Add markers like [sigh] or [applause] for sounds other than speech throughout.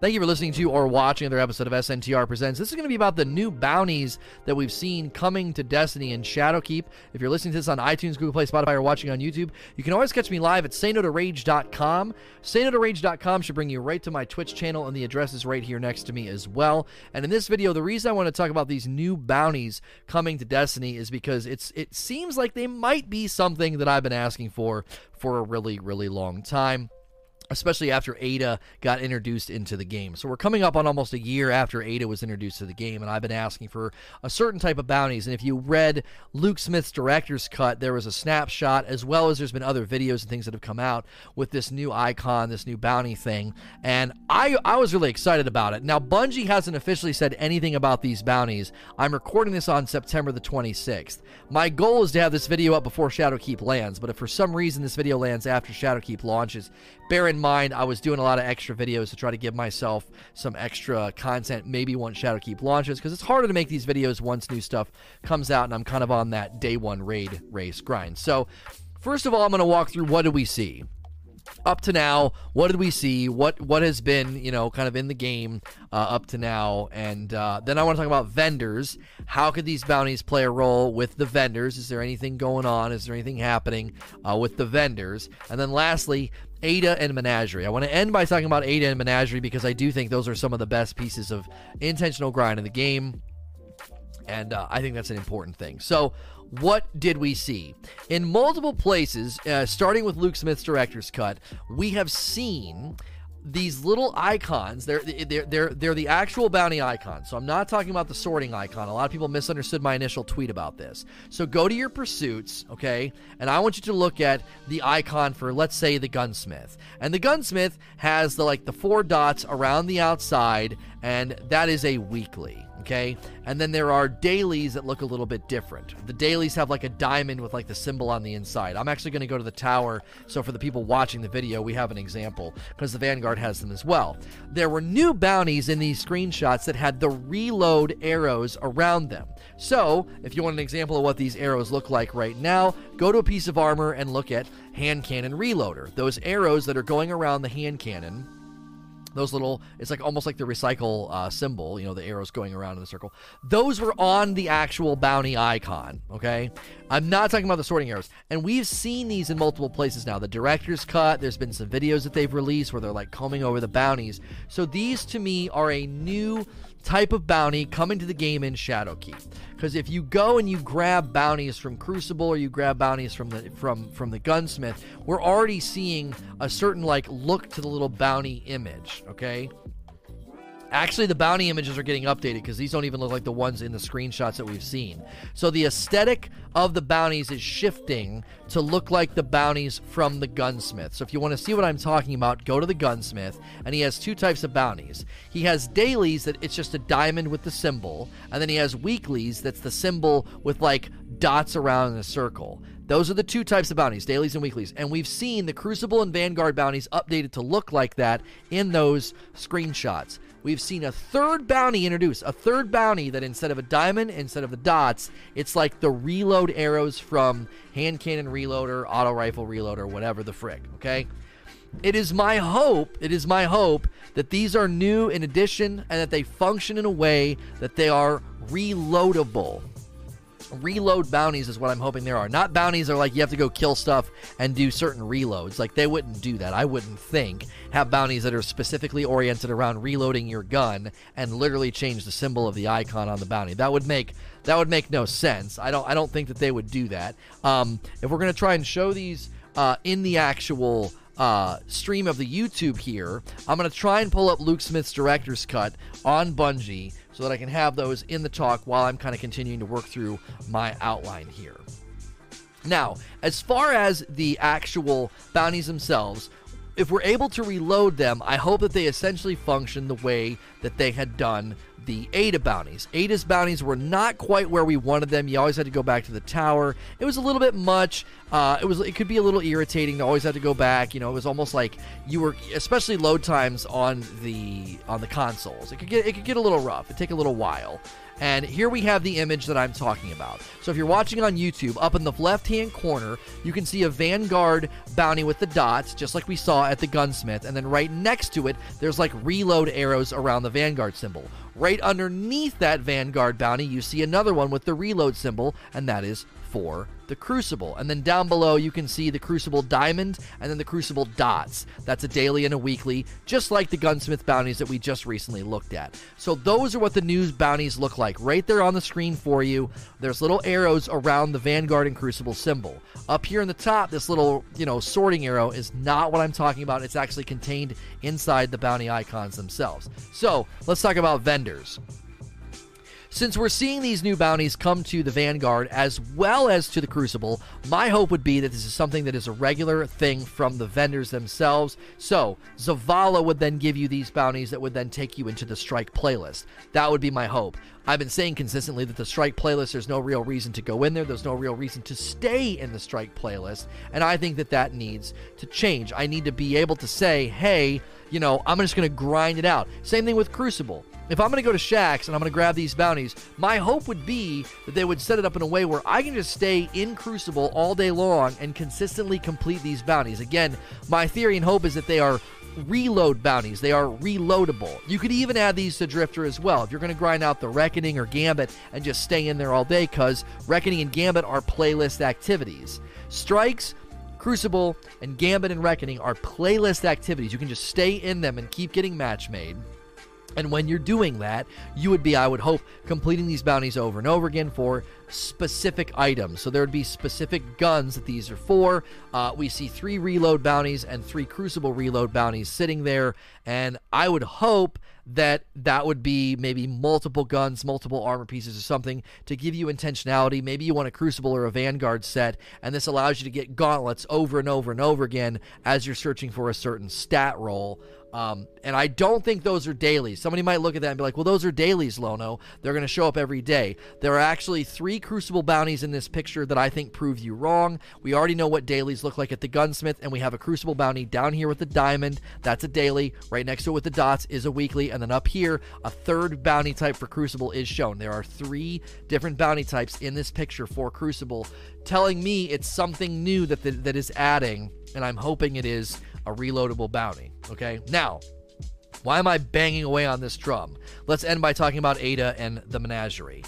Thank you for listening to or watching another episode of SNTR Presents. This is going to be about the new bounties that we've seen coming to Destiny and Shadowkeep. If you're listening to this on iTunes, Google Play, Spotify, or watching on YouTube, you can always catch me live at saynotorage.com. Saynotorage.com should bring you right to my Twitch channel, and the address is right here next to me as well. And in this video, the reason I want to talk about these new bounties coming to Destiny is because it's it seems like they might be something that I've been asking for for a really, really long time especially after Ada got introduced into the game. So we're coming up on almost a year after Ada was introduced to the game, and I've been asking for a certain type of bounties. And if you read Luke Smith's director's cut, there was a snapshot, as well as there's been other videos and things that have come out with this new icon, this new bounty thing. And I, I was really excited about it. Now, Bungie hasn't officially said anything about these bounties. I'm recording this on September the 26th. My goal is to have this video up before Shadowkeep lands, but if for some reason this video lands after Shadowkeep launches, bear in mind I was doing a lot of extra videos to try to give myself some extra content maybe once Shadowkeep launches because it's harder to make these videos once new stuff comes out and I'm kind of on that day one raid race grind. So first of all, I'm going to walk through what do we see up to now, what did we see? What what has been you know kind of in the game uh, up to now? And uh, then I want to talk about vendors. How could these bounties play a role with the vendors? Is there anything going on? Is there anything happening uh, with the vendors? And then lastly, Ada and Menagerie. I want to end by talking about Ada and Menagerie because I do think those are some of the best pieces of intentional grind in the game. And uh, I think that's an important thing. So, what did we see? In multiple places, uh, starting with Luke Smith's director's cut, we have seen these little icons they're, they're they're they're the actual bounty icons so i'm not talking about the sorting icon. A lot of people misunderstood my initial tweet about this. So go to your pursuits okay? And i want you to look at the icon for let's say the gunsmith. And the gunsmith has the like the four dots around the outside and that is a weekly okay? And then there are dailies that look a little bit different. The dailies have like a diamond with like the symbol on the inside. I'm actually going to go to the tower, so for the people watching the video, we have an example because the Vanguard has them as well. There were new bounties in these screenshots that had the reload arrows around them. So, if you want an example of what these arrows look like right now, go to a piece of armor and look at hand cannon reloader. Those arrows that are going around the hand cannon those little it's like almost like the recycle uh, symbol you know the arrows going around in a circle. Those were on the actual bounty icon okay? I'm not talking about the sorting arrows. And we've seen these in multiple places now. The director's cut there's been some videos that they've released where they're like combing over the bounties. So these to me are a new type of bounty coming to the game in Shadowkeep. Because if you go and you grab bounties from Crucible or you grab bounties from the from from the gunsmith, we're already seeing a certain like look to the little bounty image. Okay, Actually, the bounty images are getting updated because these don't even look like the ones in the screenshots that we've seen. So the aesthetic of the bounties is shifting to look like the bounties from the gunsmith. So if you want to see what I'm talking about, go to the gunsmith, and he has two types of bounties. He has dailies that it's just a diamond with the symbol, and then he has weeklies that's the symbol with like dots around in a circle. Those are the two types of bounties, dailies and weeklies. And we've seen the Crucible and Vanguard bounties updated to look like that in those screenshots we've seen a third bounty introduced. A third bounty that instead of a diamond, instead of the dots, it's like the reload arrows from hand cannon reloader, auto rifle reloader, whatever the frick, okay? It is my hope, it is my hope that these are new in addition and that they function in a way that they are reloadable reload bounties is what I'm hoping there are. Not bounties are like you have to go kill stuff and do certain reloads. Like they wouldn't do that. I wouldn't think have bounties that are specifically oriented around reloading your gun and literally change the symbol of the icon on the bounty. That would make that would make no sense. I don't I don't think that they would do that. Um, if we're gonna try and show these uh, in the actual uh, stream of the YouTube here, I'm to try and pull up Luke Smith's director's cut on Bungie so that I can have those in the talk while I'm kind of continuing to work through my outline here. Now, as far as the actual bounties themselves, if we're able to reload them, I hope that they essentially function the way that they had done the Ada bounties. Ada's bounties were not quite where we wanted them. You always had to go back to the tower. It was a little bit much. Uh, it was it could be a little irritating to always have to go back. You know, it was almost like you were, especially load times on the on the consoles. It could get it could get a little rough. It take a little while. And here we have the image that I'm talking about. So if you're watching on YouTube, up in the left hand corner, you can see a Vanguard bounty with the dots, just like we saw at the gunsmith. And then right next to it, there's like reload arrows around the Vanguard symbol. Right underneath that Vanguard bounty, you see another one with the reload symbol, and that is for the Crucible. And then down below, you can see the Crucible Diamond and then the Crucible Dots. That's a daily and a weekly, just like the Gunsmith bounties that we just recently looked at. So those are what the news bounties look like right there on the screen for you. There's little arrows around the Vanguard and Crucible symbol. Up here in the top, this little, you know, sorting arrow is not what I'm talking about. It's actually contained inside the bounty icons themselves. So let's talk about vendors. Since we're seeing these new bounties come to the Vanguard as well as to the Crucible, my hope would be that this is something that is a regular thing from the vendors themselves. So, Zavala would then give you these bounties that would then take you into the Strike playlist. That would be my hope. I've been saying consistently that the Strike playlist, there's no real reason to go in there. There's no real reason to stay in the Strike playlist. And I think that that needs to change. I need to be able to say, hey, you know, I'm just going to grind it out. Same thing with Crucible if I'm going to go to Shaxx and I'm going to grab these bounties, my hope would be that they would set it up in a way where I can just stay in Crucible all day long and consistently complete these bounties. Again, my theory and hope is that they are reload bounties. They are reloadable. You could even add these to Drifter as well. If you're going to grind out the Reckoning or Gambit and just stay in there all day, because Reckoning and Gambit are playlist activities. Strikes, Crucible, and Gambit and Reckoning are playlist activities. You can just stay in them and keep getting match made. And when you're doing that, you would be, I would hope, completing these bounties over and over again for specific items. So there would be specific guns that these are for. Uh, we see three reload bounties and three crucible reload bounties sitting there. And I would hope that that would be maybe multiple guns, multiple armor pieces or something to give you intentionality. Maybe you want a crucible or a vanguard set, and this allows you to get gauntlets over and over and over again as you're searching for a certain stat roll. Um, and I don't think those are dailies. Somebody might look at that and be like, well, those are dailies, Lono. They're going to show up every day. There are actually three Crucible bounties in this picture that I think prove you wrong. We already know what dailies look like at the Gunsmith, and we have a Crucible bounty down here with the diamond. That's a daily. Right next to it with the dots is a weekly. And then up here, a third bounty type for Crucible is shown. There are three different bounty types in this picture for Crucible, telling me it's something new that, the, that is adding, and I'm hoping it is a reloadable bounty. Okay, now, why am I banging away on this drum? Let's end by talking about Ada and the Menagerie.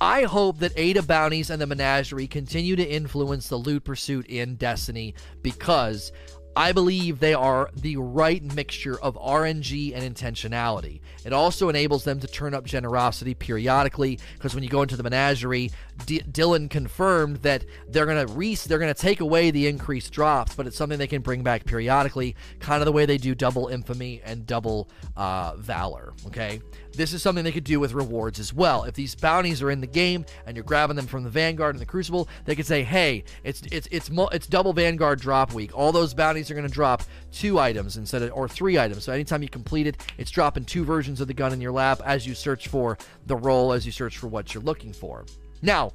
I hope that Ada bounties and the Menagerie continue to influence the loot pursuit in Destiny because I believe they are the right mixture of RNG and intentionality. It also enables them to turn up generosity periodically because when you go into the menagerie, D- Dylan confirmed that they're gonna re- they're gonna take away the increased drops, but it's something they can bring back periodically, kind of the way they do double infamy and double uh, valor. Okay, this is something they could do with rewards as well. If these bounties are in the game and you're grabbing them from the Vanguard and the Crucible, they could say, "Hey, it's it's it's it's double Vanguard drop week. All those bounties are to drop two items instead of or three items. So anytime you complete it, it's dropping two versions of the gun in your lap as you search for the role, as you search for what you're looking for." Now,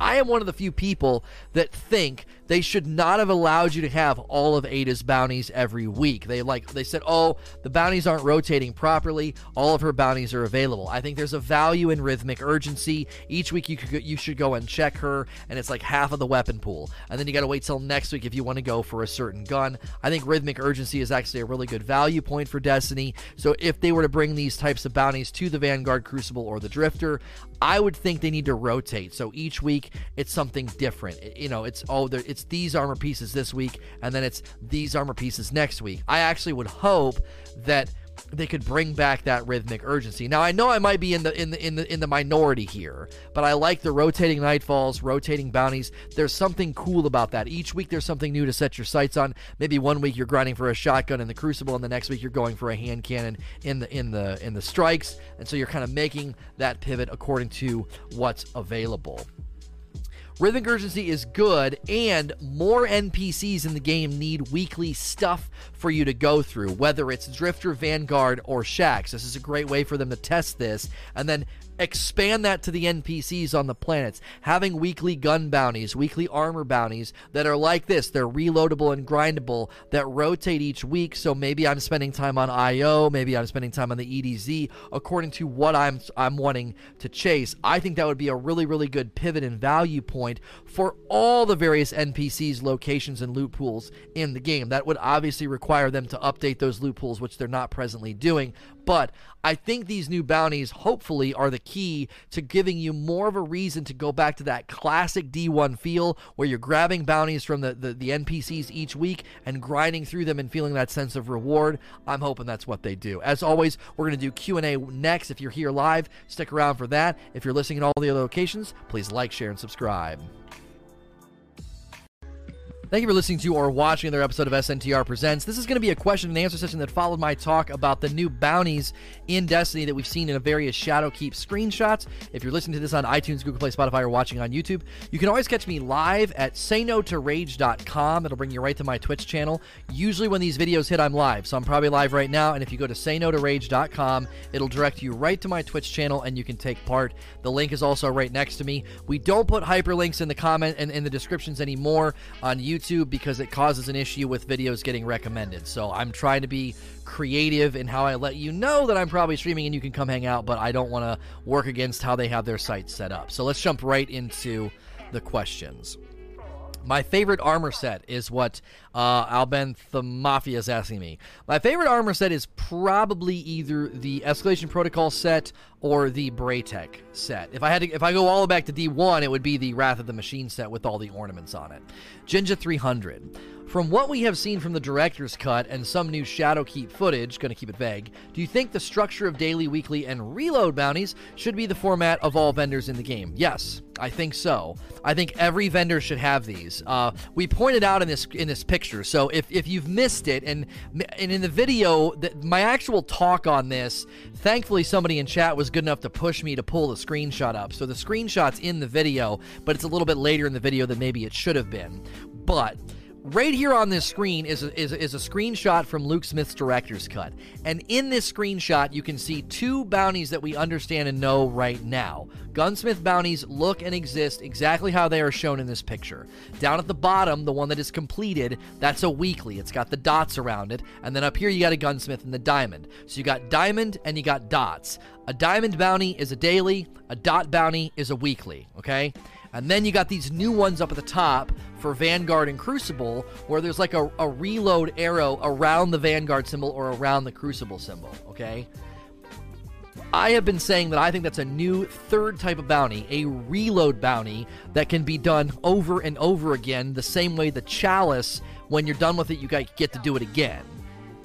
I am one of the few people that think they should not have allowed you to have all of Ada's bounties every week. They like they said, "Oh, the bounties aren't rotating properly. All of her bounties are available." I think there's a value in rhythmic urgency. Each week you could you should go and check her, and it's like half of the weapon pool. And then you got to wait till next week if you want to go for a certain gun. I think rhythmic urgency is actually a really good value point for Destiny. So if they were to bring these types of bounties to the Vanguard Crucible or the Drifter, I would think they need to rotate. So each week it's something different. You know, it's oh, it's these armor pieces this week, and then it's these armor pieces next week. I actually would hope that they could bring back that rhythmic urgency. Now I know I might be in the in the in the in the minority here, but I like the rotating nightfalls, rotating bounties. There's something cool about that. Each week there's something new to set your sights on. Maybe one week you're grinding for a shotgun in the crucible and the next week you're going for a hand cannon in the in the in the strikes. And so you're kind of making that pivot according to what's available. Rhythmic Urgency is good, and more NPCs in the game need weekly stuff for you to go through, whether it's Drifter, Vanguard, or Shaxx. This is a great way for them to test this. And then expand that to the NPCs on the planets, having weekly gun bounties, weekly armor bounties that are like this. They're reloadable and grindable that rotate each week. So maybe I'm spending time on IO, maybe I'm spending time on the EDZ according to what I'm I'm wanting to chase. I think that would be a really really good pivot and value point for all the various NPCs, locations, and loot pools in the game. That would obviously require them to update those loot pools, which they're not presently doing. But I think these new bounties, hopefully, are the key to giving you more of a reason to go back to that classic D1 feel where you're grabbing bounties from the, the, the NPCs each week and grinding through them and feeling that sense of reward. I'm hoping that's what they do. As always, we're going to do Q&A next. If you're here live, stick around for that. If you're listening in all the other locations, please like, share, and subscribe. Thank you for listening to or watching another episode of SNTR Presents. This is going to be a question and answer session that followed my talk about the new bounties in Destiny that we've seen in a various Shadowkeep screenshots. If you're listening to this on iTunes, Google Play, Spotify, or watching on YouTube, you can always catch me live at sayno2rage.com. It'll bring you right to my Twitch channel. Usually when these videos hit, I'm live, so I'm probably live right now. And if you go to sayno2rage.com, it'll direct you right to my Twitch channel and you can take part. The link is also right next to me. We don't put hyperlinks in the comment and in the descriptions anymore on YouTube YouTube because it causes an issue with videos getting recommended. So I'm trying to be creative in how I let you know that I'm probably streaming and you can come hang out, but I don't want to work against how they have their site set up. So let's jump right into the questions. My favorite armor set is what uh, Alben the Mafia is asking me. My favorite armor set is probably either the Escalation Protocol set or the Braytech set. If I had to, if I go all the way back to D1, it would be the Wrath of the Machine set with all the ornaments on it. Jinja 300. From what we have seen from the director's cut and some new Shadowkeep footage, to keep it vague, do you think the structure of daily, weekly, and reload bounties should be the format of all vendors in the game? Yes, I think so. I think every vendor should have these. Uh, we pointed out in this in this picture. So if, if you've missed it, and and in the video, the, my actual talk on this, thankfully somebody in chat was good enough to push me to pull the screenshot up. So the screenshot's in the video, but it's a little bit later in the video than maybe it should have been. But right here on this screen is a, is, is a screenshot from Luke Smith's director's cut. And in this screenshot, you can see two bounties that we understand and know right now. Gunsmith bounties look and exist exactly how they are shown in this picture. Down at the bottom, the one that is completed, that's a weekly. It's got the dots around it. And then up here, you got a gunsmith and the diamond. So you got diamond and you got dots. A diamond bounty is a daily, a dot bounty is a weekly, okay? And then you got these new ones up at the top for Vanguard and Crucible, where there's like a, a reload arrow around the Vanguard symbol or around the Crucible symbol, okay? I have been saying that I think that's a new third type of bounty, a reload bounty that can be done over and over again, the same way the Chalice, when you're done with it, you get to do it again.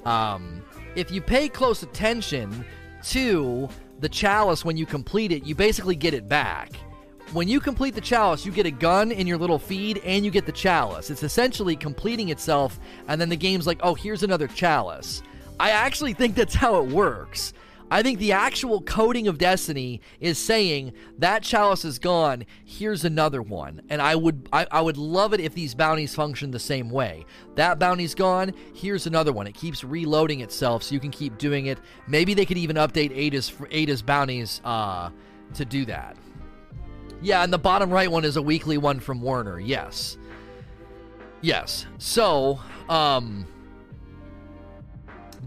Um, if you pay close attention to the Chalice when you complete it, you basically get it back when you complete the chalice, you get a gun in your little feed and you get the chalice. It's essentially completing itself, and then the game's like, oh, here's another chalice. I actually think that's how it works. I think the actual coding of Destiny is saying that chalice is gone. Here's another one, and I would I, I, would love it if these bounties function the same way. That bounty's gone. Here's another one. It keeps reloading itself, so you can keep doing it. Maybe they could even update Ada's Ada's bounties uh, to do that. Yeah, and the bottom right one is a weekly one from Werner. Yes. Yes. So, um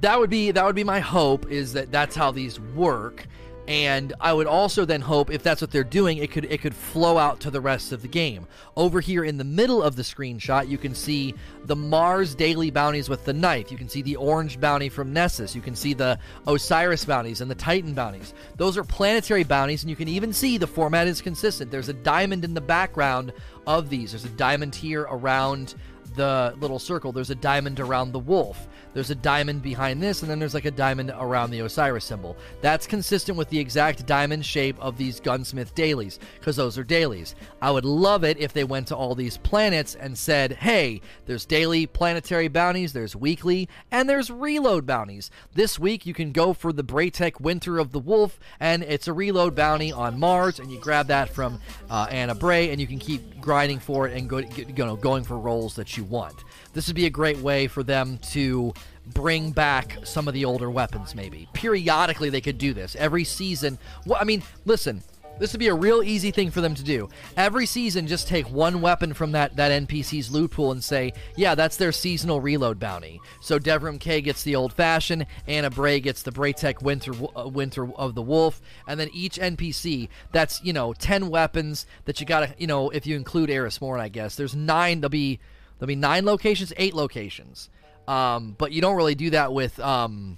that would be that would be my hope is that that's how these work and I would also then hope if that's what they're doing, it could it could flow out to the rest of the game. Over here in the middle of the screenshot, you can see the Mars daily bounties with the knife. You can see the orange bounty from Nessus. You can see the Osiris bounties and the Titan bounties. Those are planetary bounties, and you can even see the format is consistent. There's a diamond in the background of these. There's a diamond here around the little circle. There's a diamond around the wolf. There's a diamond behind this, and then there's like a diamond around the Osiris symbol. That's consistent with the exact diamond shape of these gunsmith dailies, because those are dailies. I would love it if they went to all these planets and said, hey, there's daily planetary bounties, there's weekly, and there's reload bounties. This week you can go for the Braytech Winter of the Wolf, and it's a reload bounty on Mars, and you grab that from uh, Ana Bray, and you can keep grinding for it and go, you know, going for rolls that you want. This would be a great way for them to bring back some of the older weapons maybe periodically they could do this every season i mean listen this would be a real easy thing for them to do. Every season, just take one weapon from that, that NPC's loot pool and say, yeah, that's their seasonal reload bounty. So Devrim Kay gets the old fashioned, Ana Bray gets the Braytech Winter uh, Winter of the Wolf, and then each NPC that's you know ten weapons that you gotta you know if you include Eris Morn, I guess there's nine. There'll be there'll be nine locations, eight locations. Um, but you don't really do that with um,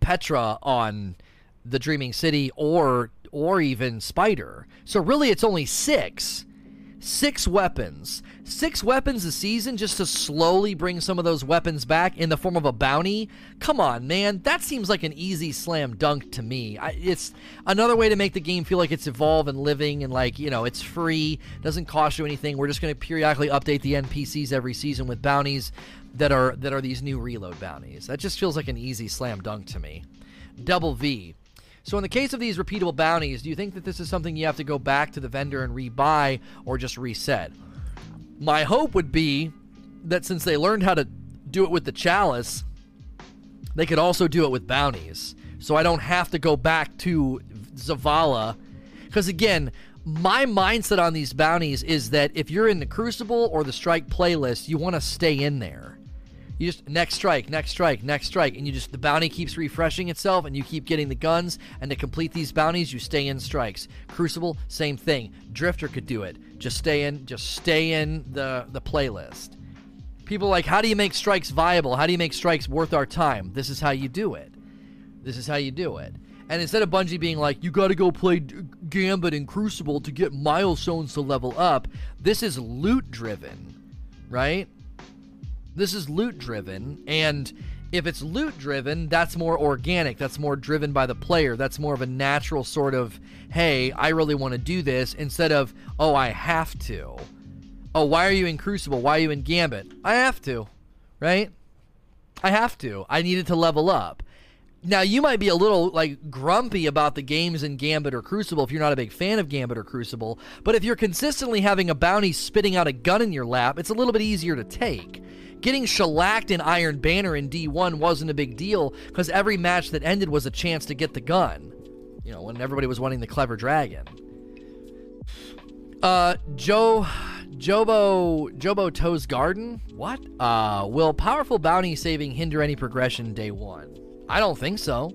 Petra on the Dreaming City or or even Spider. So really, it's only six. Six weapons. Six weapons a season just to slowly bring some of those weapons back in the form of a bounty? Come on, man. That seems like an easy slam dunk to me. I, it's another way to make the game feel like it's evolved and living and like, you know, it's free, doesn't cost you anything. We're just going to periodically update the NPCs every season with bounties that are that are these new reload bounties. That just feels like an easy slam dunk to me. Double V. So, in the case of these repeatable bounties, do you think that this is something you have to go back to the vendor and rebuy or just reset? My hope would be that since they learned how to do it with the chalice, they could also do it with bounties. So I don't have to go back to Zavala. Because again, my mindset on these bounties is that if you're in the Crucible or the Strike playlist, you want to stay in there you just next strike, next strike, next strike, and you just the bounty keeps refreshing itself, and you keep getting the guns. And to complete these bounties, you stay in strikes. Crucible, same thing. Drifter could do it. Just stay in, just stay in the the playlist. People like, how do you make strikes viable? How do you make strikes worth our time? This is how you do it. This is how you do it. And instead of Bungie being like, you got to go play Gambit and Crucible to get milestones to level up, this is loot driven, right? This is loot driven, and if it's loot driven, that's more organic. That's more driven by the player. That's more of a natural sort of, hey, I really want to do this, instead of, oh, I have to. Oh, why are you in Crucible? Why are you in Gambit? I have to, right? I have to. I needed to level up. Now, you might be a little like grumpy about the games in Gambit or Crucible if you're not a big fan of Gambit or Crucible, but if you're consistently having a bounty spitting out a gun in your lap, it's a little bit easier to take. Getting shellacked in Iron Banner in D1 wasn't a big deal because every match that ended was a chance to get the gun. You know, when everybody was wanting the clever dragon. Uh, Joe, Jobo, Jobo Toe's Garden? What? Uh, will powerful bounty saving hinder any progression day one? I don't think so.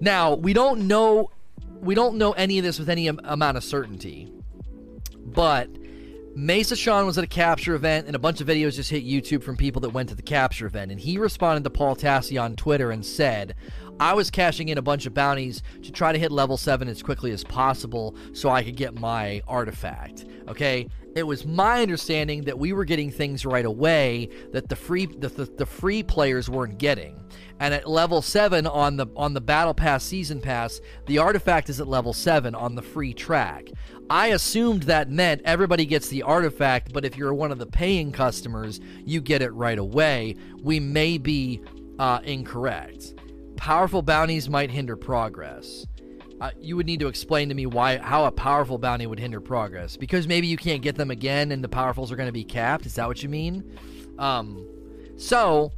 Now, we don't know we don't know any of this with any am- amount of certainty. But Mesa Sean was at a capture event, and a bunch of videos just hit YouTube from people that went to the capture event. And he responded to Paul Tassi on Twitter and said, I was cashing in a bunch of bounties to try to hit level 7 as quickly as possible so I could get my artifact. Okay? It was my understanding that we were getting things right away that the free the, the, the free players weren't getting. And at level 7 on the on the battle pass season pass, the artifact is at level 7 on the free track. I assumed that meant everybody gets the artifact, but if you're one of the paying customers, you get it right away. We may be uh, incorrect. Powerful bounties might hinder progress. Uh, you would need to explain to me why how a powerful bounty would hinder progress. Because maybe you can't get them again, and the powerfuls are going to be capped. Is that what you mean? Um, so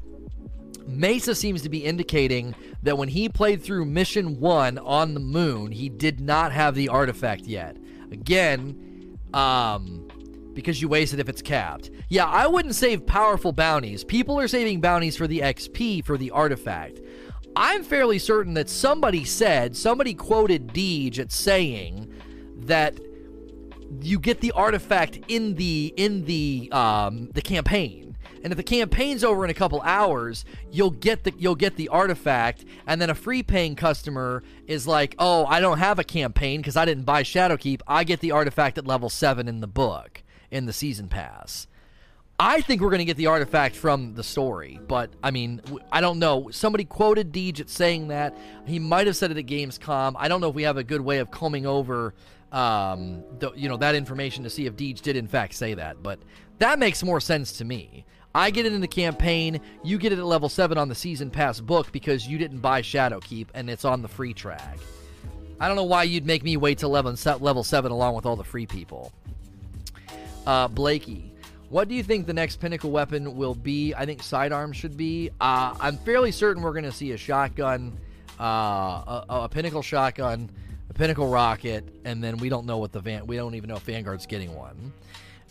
Mesa seems to be indicating that when he played through Mission 1 on the moon, he did not have the artifact yet. Again, um, because you waste it if it's capped. Yeah, I wouldn't save powerful bounties. People are saving bounties for the XP for the artifact. I'm fairly certain that somebody said, somebody quoted Deej at saying that you get the artifact in the in the um, the campaign. And if the campaign's over in a couple hours, you'll get the you'll get the artifact, and then a free paying customer is like, "Oh, I don't have a campaign because I didn't buy Shadowkeep. I get the artifact at level seven in the book in the season pass." I think we're going to get the artifact from the story, but I mean, I don't know. Somebody quoted Deej at saying that. He might have said it at Gamescom. I don't know if we have a good way of combing over, um, the, you know, that information to see if Deej did in fact say that. But that makes more sense to me. I get it in the campaign. You get it at level 7 on the season pass book because you didn't buy Shadowkeep and it's on the free track. I don't know why you'd make me wait till level, level 7 along with all the free people. Uh, Blakey. What do you think the next pinnacle weapon will be? I think sidearm should be. Uh, I'm fairly certain we're going to see a shotgun, uh, a, a, pinnacle shotgun, a pinnacle rocket, and then we don't know what the van. We don't even know if Vanguard's getting one.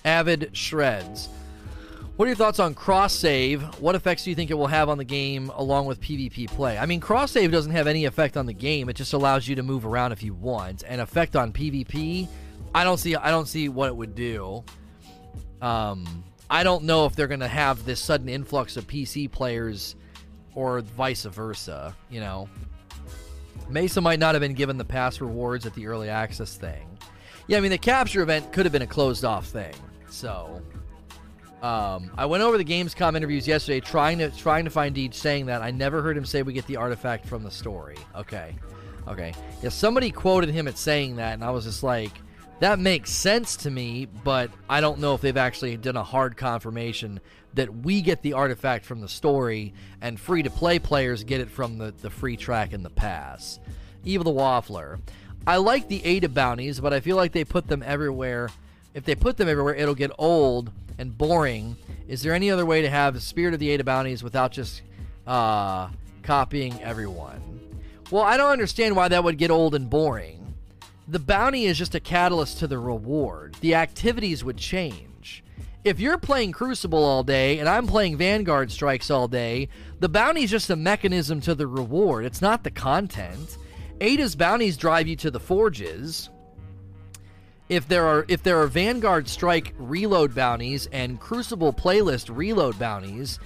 Avid shreds. What are your thoughts on cross save? What effects do you think it will have on the game along with PvP play? I mean, cross save doesn't have any effect on the game. It just allows you to move around if you want. And effect on PvP, I don't see. I don't see what it would do. Um, I don't know if they're going to have this sudden influx of PC players or vice versa. You know, Mesa might not have been given the pass rewards at the early access thing. Yeah, I mean the capture event could have been a closed off thing. So, um, I went over the Gamescom interviews yesterday, trying to trying to find Deej saying that. I never heard him say we get the artifact from the story. Okay, okay. Yeah, somebody quoted him at saying that, and I was just like, that makes sense to me, but I don't know if they've actually done a hard confirmation that we get the artifact from the story and free to play players get it from the, the free track in the pass. Evil the Waffler. I like the Ada bounties, but I feel like they put them everywhere. If they put them everywhere, it'll get old and boring. Is there any other way to have the Spirit of the Ada bounties without just uh, copying everyone? Well, I don't understand why that would get old and boring the bounty is just a catalyst to the reward. The activities would change. If you're playing Crucible all day and I'm playing Vanguard Strikes all day, the bounty is just a mechanism to the reward. It's not the content. Ada's bounties drive you to the forges. If there are if there are Vanguard Strike reload bounties and Crucible playlist reload bounties,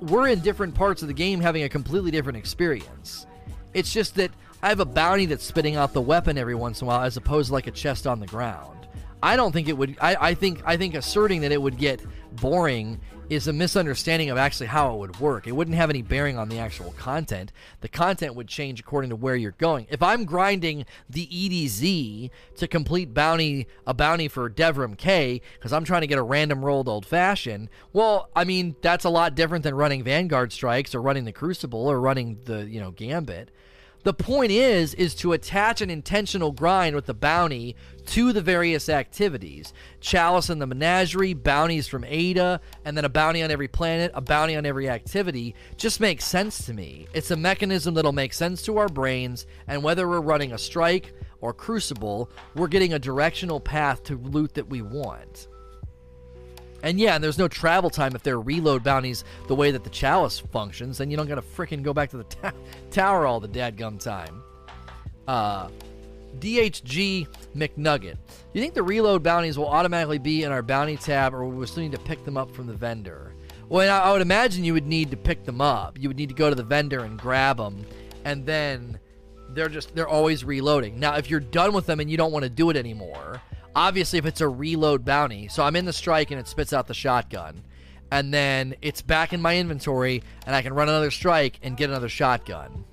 we're in different parts of the game having a completely different experience. It's just that I have a bounty that's spitting out the weapon every once in a while, as opposed to like a chest on the ground. I don't think it would. I, I think I think asserting that it would get boring is a misunderstanding of actually how it would work. It wouldn't have any bearing on the actual content. The content would change according to where you're going. If I'm grinding the EDZ to complete bounty a bounty for Devrim Kay because I'm trying to get a random rolled old fashioned, well, I mean that's a lot different than running Vanguard strikes or running the Crucible or running the you know Gambit. The point is is to attach an intentional grind with the bounty to the various activities. Chalice and the Menagerie, bounties from Ada, and then a bounty on every planet, a bounty on every activity just makes sense to me. It's a mechanism that'll make sense to our brains, and whether we're running a strike or crucible, we're getting a directional path to loot that we want. And yeah, and there's no travel time if they're reload bounties the way that the chalice functions. Then you don't gotta freaking go back to the [laughs] ta- tower all the dadgum time. Uh, DHG McNugget. Do you think the reload bounties will automatically be in our bounty tab, or we still need to pick them up from the vendor? Well, I would imagine you would need to pick them up. You would need to go to the vendor and grab them, and then they're just they're always reloading. Now, if you're done with them and you don't want to do it anymore, obviously if it's a reload bounty so i'm in the strike and it spits out the shotgun and then it's back in my inventory and i can run another strike and get another shotgun.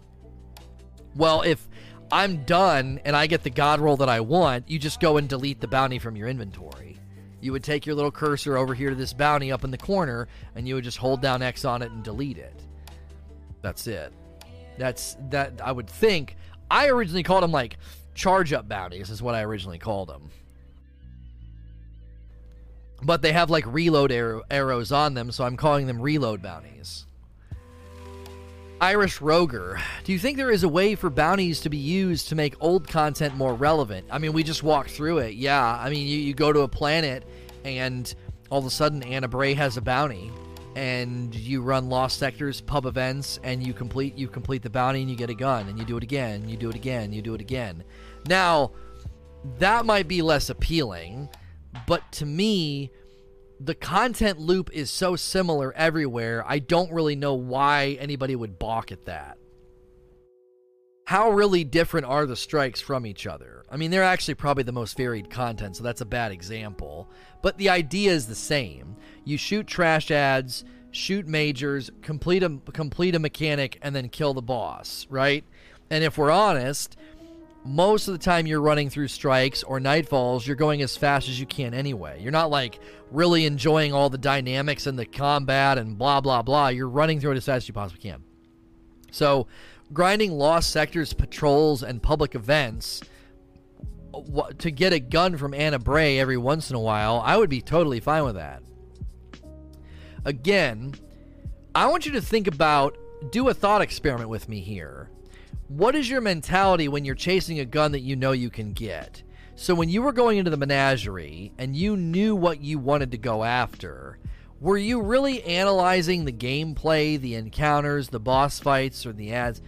Well if i'm done and i get the god roll that i want you just go and delete the bounty from your inventory. You would take your little cursor over here to this bounty up in the corner and you would just hold down x on it and delete it. That's it. That's that i would think i originally called them like charge up bounties is what i originally called them but they have like reload arrow- arrows on them, so I'm calling them reload bounties. Irish Roger, do you think there is a way for bounties to be used to make old content more relevant? I mean, we just walked through it. Yeah, I mean, you, you go to a planet and all of a sudden Ana Bray has a bounty, and you run Lost Sectors pub events, and you complete you complete the bounty, and you get a gun, and you do it again, you do it again, you do it again. Now, that might be less appealing but to me, the content loop is so similar everywhere. I don't really know why anybody would balk at that. How really different are the strikes from each other? I mean, they're actually probably the most varied content, so that's a bad example. But the idea is the same. You shoot trash ads, shoot majors, complete a complete a mechanic, and then kill the boss, right? And if we're honest, most of the time you're running through strikes or nightfalls, you're going as fast as you can anyway. You're not like really enjoying all the dynamics and the combat and blah blah blah. You're running through it as fast as you possibly can. So, grinding lost sectors, patrols, and public events to get a gun from Ana Bray every once in a while, I would be totally fine with that. again, I want you to think about do a thought experiment with me here. What is your mentality when you're chasing a gun that you know you can get? So when you were going into the menagerie and you knew what you wanted to go after, were you really analyzing the gameplay, the encounters, the boss fights, or the ads?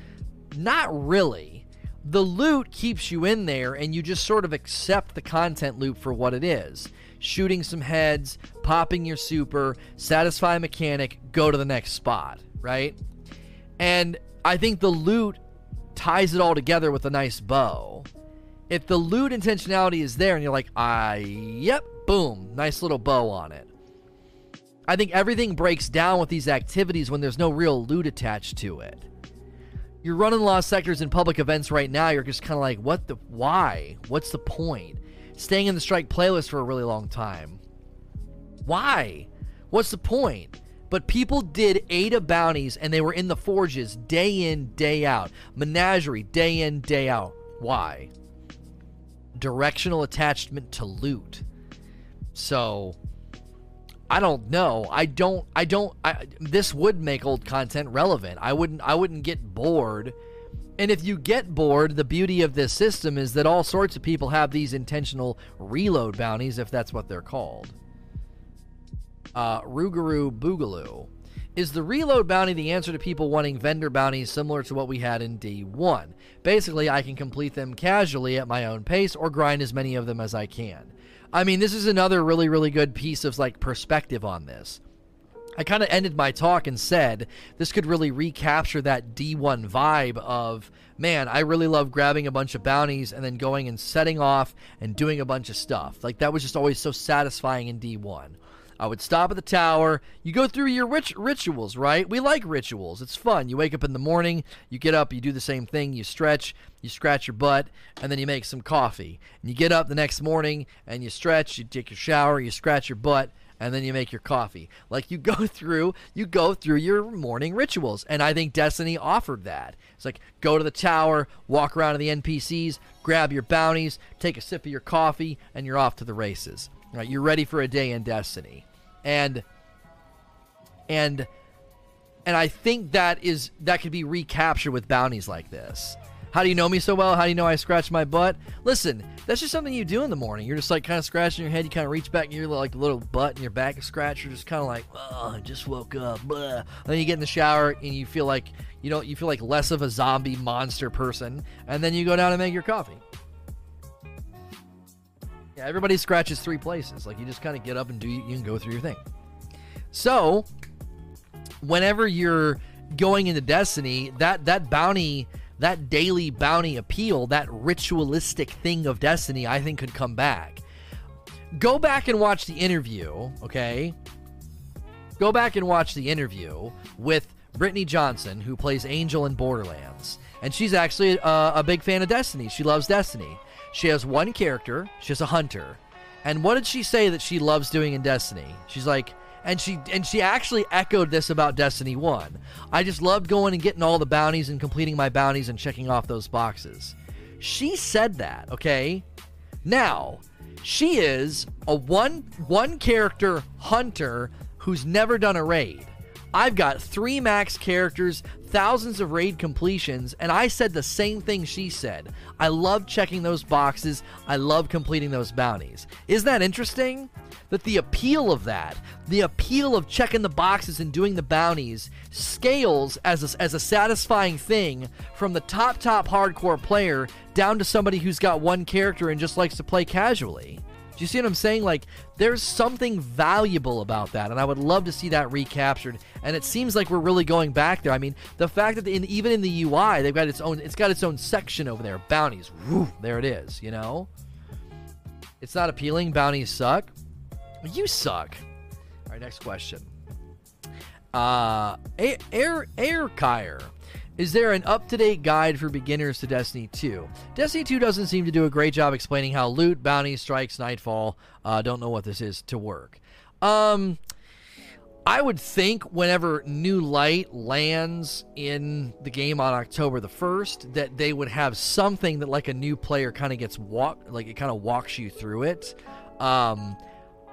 Not really. The loot keeps you in there, and you just sort of accept the content loop for what it is shooting some heads, popping your super, satisfy mechanic, go to the next spot, right? And I think the loot ties it all together with a nice bow. If the loot intentionality is there and you're like, I, yep, boom, nice little bow on it. I think everything breaks down with these activities when there's no real loot attached to it. You're running lost sectors in public events right now. You're just kind of like, what the, why? What's the point? Staying in the strike playlist for a really long time. Why? What's the point? But people did Ada bounties and they were in the forges day in, day out. Menagerie, day in, day out. Why? Directional attachment to loot. So I don't know. I don't. I don't. I, this would make old content relevant. I wouldn't. I wouldn't get bored. And if you get bored, the beauty of this system is that all sorts of people have these intentional reload bounties, if that's what they're called. Uh, Rougarou Boogaloo. Is the reload bounty the answer to people wanting vendor bounties similar to what we had in D1? Basically, I can complete them casually at my own pace or grind as many of them as I can. I mean, this is another really, really good piece of like perspective on this. I kind of ended my talk and said this could really recapture that D1 vibe of, man, I really love grabbing a bunch of bounties and then going and setting off and doing a bunch of stuff. Like that was just always so satisfying in D1. Uh, I would stop at the tower. You go through your rit- rituals, right? We like rituals. It's fun. You wake up in the morning, you get up, you do the same thing, you stretch, you scratch your butt, and then you make some coffee. And you get up the next morning and you stretch, you take your shower, you scratch your butt, and then you make your coffee. Like you [laughs] go through, you go through your morning rituals, and I think Destiny offered that. It's like go to the tower, walk around to the NPCs, grab your bounties, take a sip of your coffee, and you're off to the races. Right? You're ready for a day in Destiny and and and I think that is that could be recaptured with bounties like this. How do you know me so well? How do you know I scratch my butt? Listen, that's just something you do in the morning. You're just like kind of scratching your head. You kind of reach back and you're like a little butt in your back scratch. You're just kind of like, oh, I just woke up. Blah. Then you get in the shower and you feel like you know you feel like less of a zombie monster person. And then you go down and make your coffee. Yeah, everybody scratches three places. Like you just kind of get up and do you can go through your thing. So, whenever you're going into Destiny, that that bounty, that daily bounty appeal, that ritualistic thing of Destiny, I think could come back. Go back and watch the interview, okay? Go back and watch the interview with Brittany Johnson, who plays Angel in Borderlands. And she's actually uh, a big fan of Destiny. She loves Destiny. She has one character, she's a hunter. And what did she say that she loves doing in Destiny? She's like, and she and she actually echoed this about Destiny 1. I just loved going and getting all the bounties and completing my bounties and checking off those boxes. She said that, okay? Now, she is a one one character hunter who's never done a raid. I've got three max characters, thousands of raid completions, and I said the same thing she said. I love checking those boxes. I love completing those bounties. Isn't that interesting? That the appeal of that, the appeal of checking the boxes and doing the bounties, scales as a, as a satisfying thing from the top, top hardcore player down to somebody who's got one character and just likes to play casually. Do you see what I'm saying? Like, there's something valuable about that, and I would love to see that recaptured. And it seems like we're really going back there. I mean, the fact that in, even in the UI, they've got its own, it's got its own section over there, bounties. Woo, there it is. You know, it's not appealing. Bounties suck. You suck. All right, next question. Uh, Air Air Kyer is there an up to date guide for beginners to Destiny 2? Destiny 2 doesn't seem to do a great job explaining how loot, bounty, strikes, nightfall, uh, don't know what this is, to work. Um, I would think whenever New Light lands in the game on October the 1st, that they would have something that, like, a new player kind of gets walk, like, it kind of walks you through it. Um,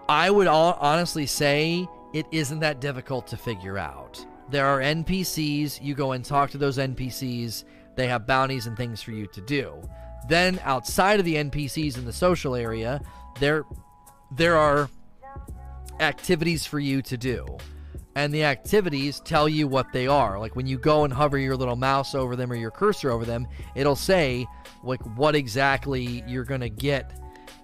I would all, honestly say it isn't that difficult to figure out. There are NPCs, you go and talk to those NPCs, they have bounties and things for you to do. Then outside of the NPCs in the social area, there there are activities for you to do. And the activities tell you what they are. Like when you go and hover your little mouse over them or your cursor over them, it'll say like what exactly you're gonna get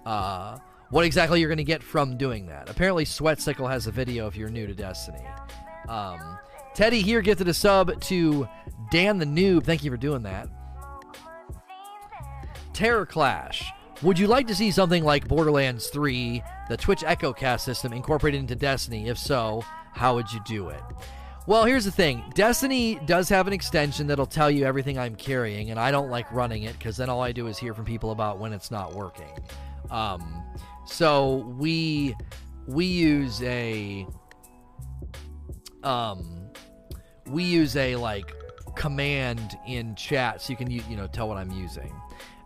uh, what exactly you're going to get from doing that. Apparently, Sweatsickle has a video if you're new to Destiny. Um, Teddy here gifted a sub to Dan the Noob. Thank you for doing that. Terror Clash. Would you like to see something like Borderlands 3, the Twitch Echo Cast system, incorporated into Destiny? If so, how would you do it? Well, here's the thing Destiny does have an extension that'll tell you everything I'm carrying, and I don't like running it because then all I do is hear from people about when it's not working. Um, so we we use a um we use a like command in chat so you can you know tell what I'm using.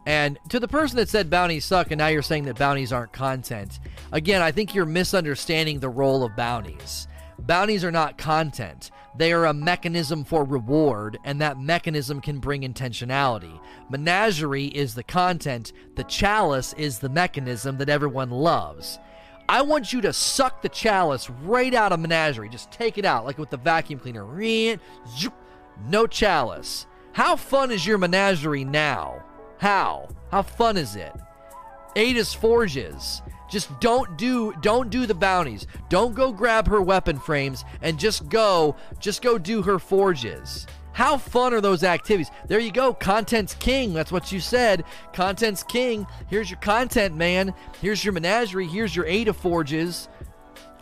And to the person that said bounties suck and now you're saying that bounties aren't content, again, I think you're misunderstanding the role of bounties. Bounties are not content. They are a mechanism for reward, and that mechanism can bring intentionality. Menagerie is the content, the chalice is the mechanism that everyone loves. I want you to suck the chalice right out of Menagerie. Just take it out, like with the vacuum cleaner. No chalice. How fun is your Menagerie now? How? How fun is it? Ada's Forges. Just don't do don't do the bounties. Don't go grab her weapon frames and just go just go do her forges. How fun are those activities? There you go. Content's king. That's what you said. Content's king. Here's your content, man. Here's your menagerie. Here's your Ada forges.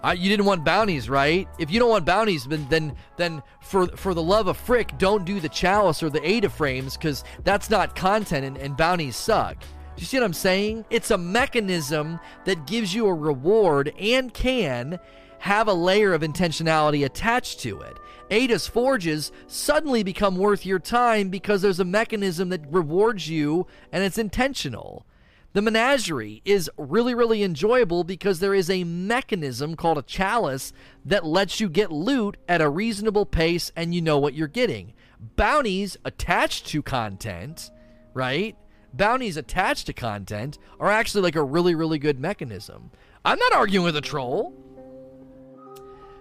Uh, you didn't want bounties, right? If you don't want bounties, then then then for for the love of frick, don't do the chalice or the Ada frames because that's not content and, and bounties suck. You see what I'm saying? It's a mechanism that gives you a reward and can have a layer of intentionality attached to it. Ada's forges suddenly become worth your time because there's a mechanism that rewards you and it's intentional. The menagerie is really, really enjoyable because there is a mechanism called a chalice that lets you get loot at a reasonable pace and you know what you're getting. Bounties attached to content, right? bounties attached to content are actually like a really, really good mechanism. I'm not arguing with a troll.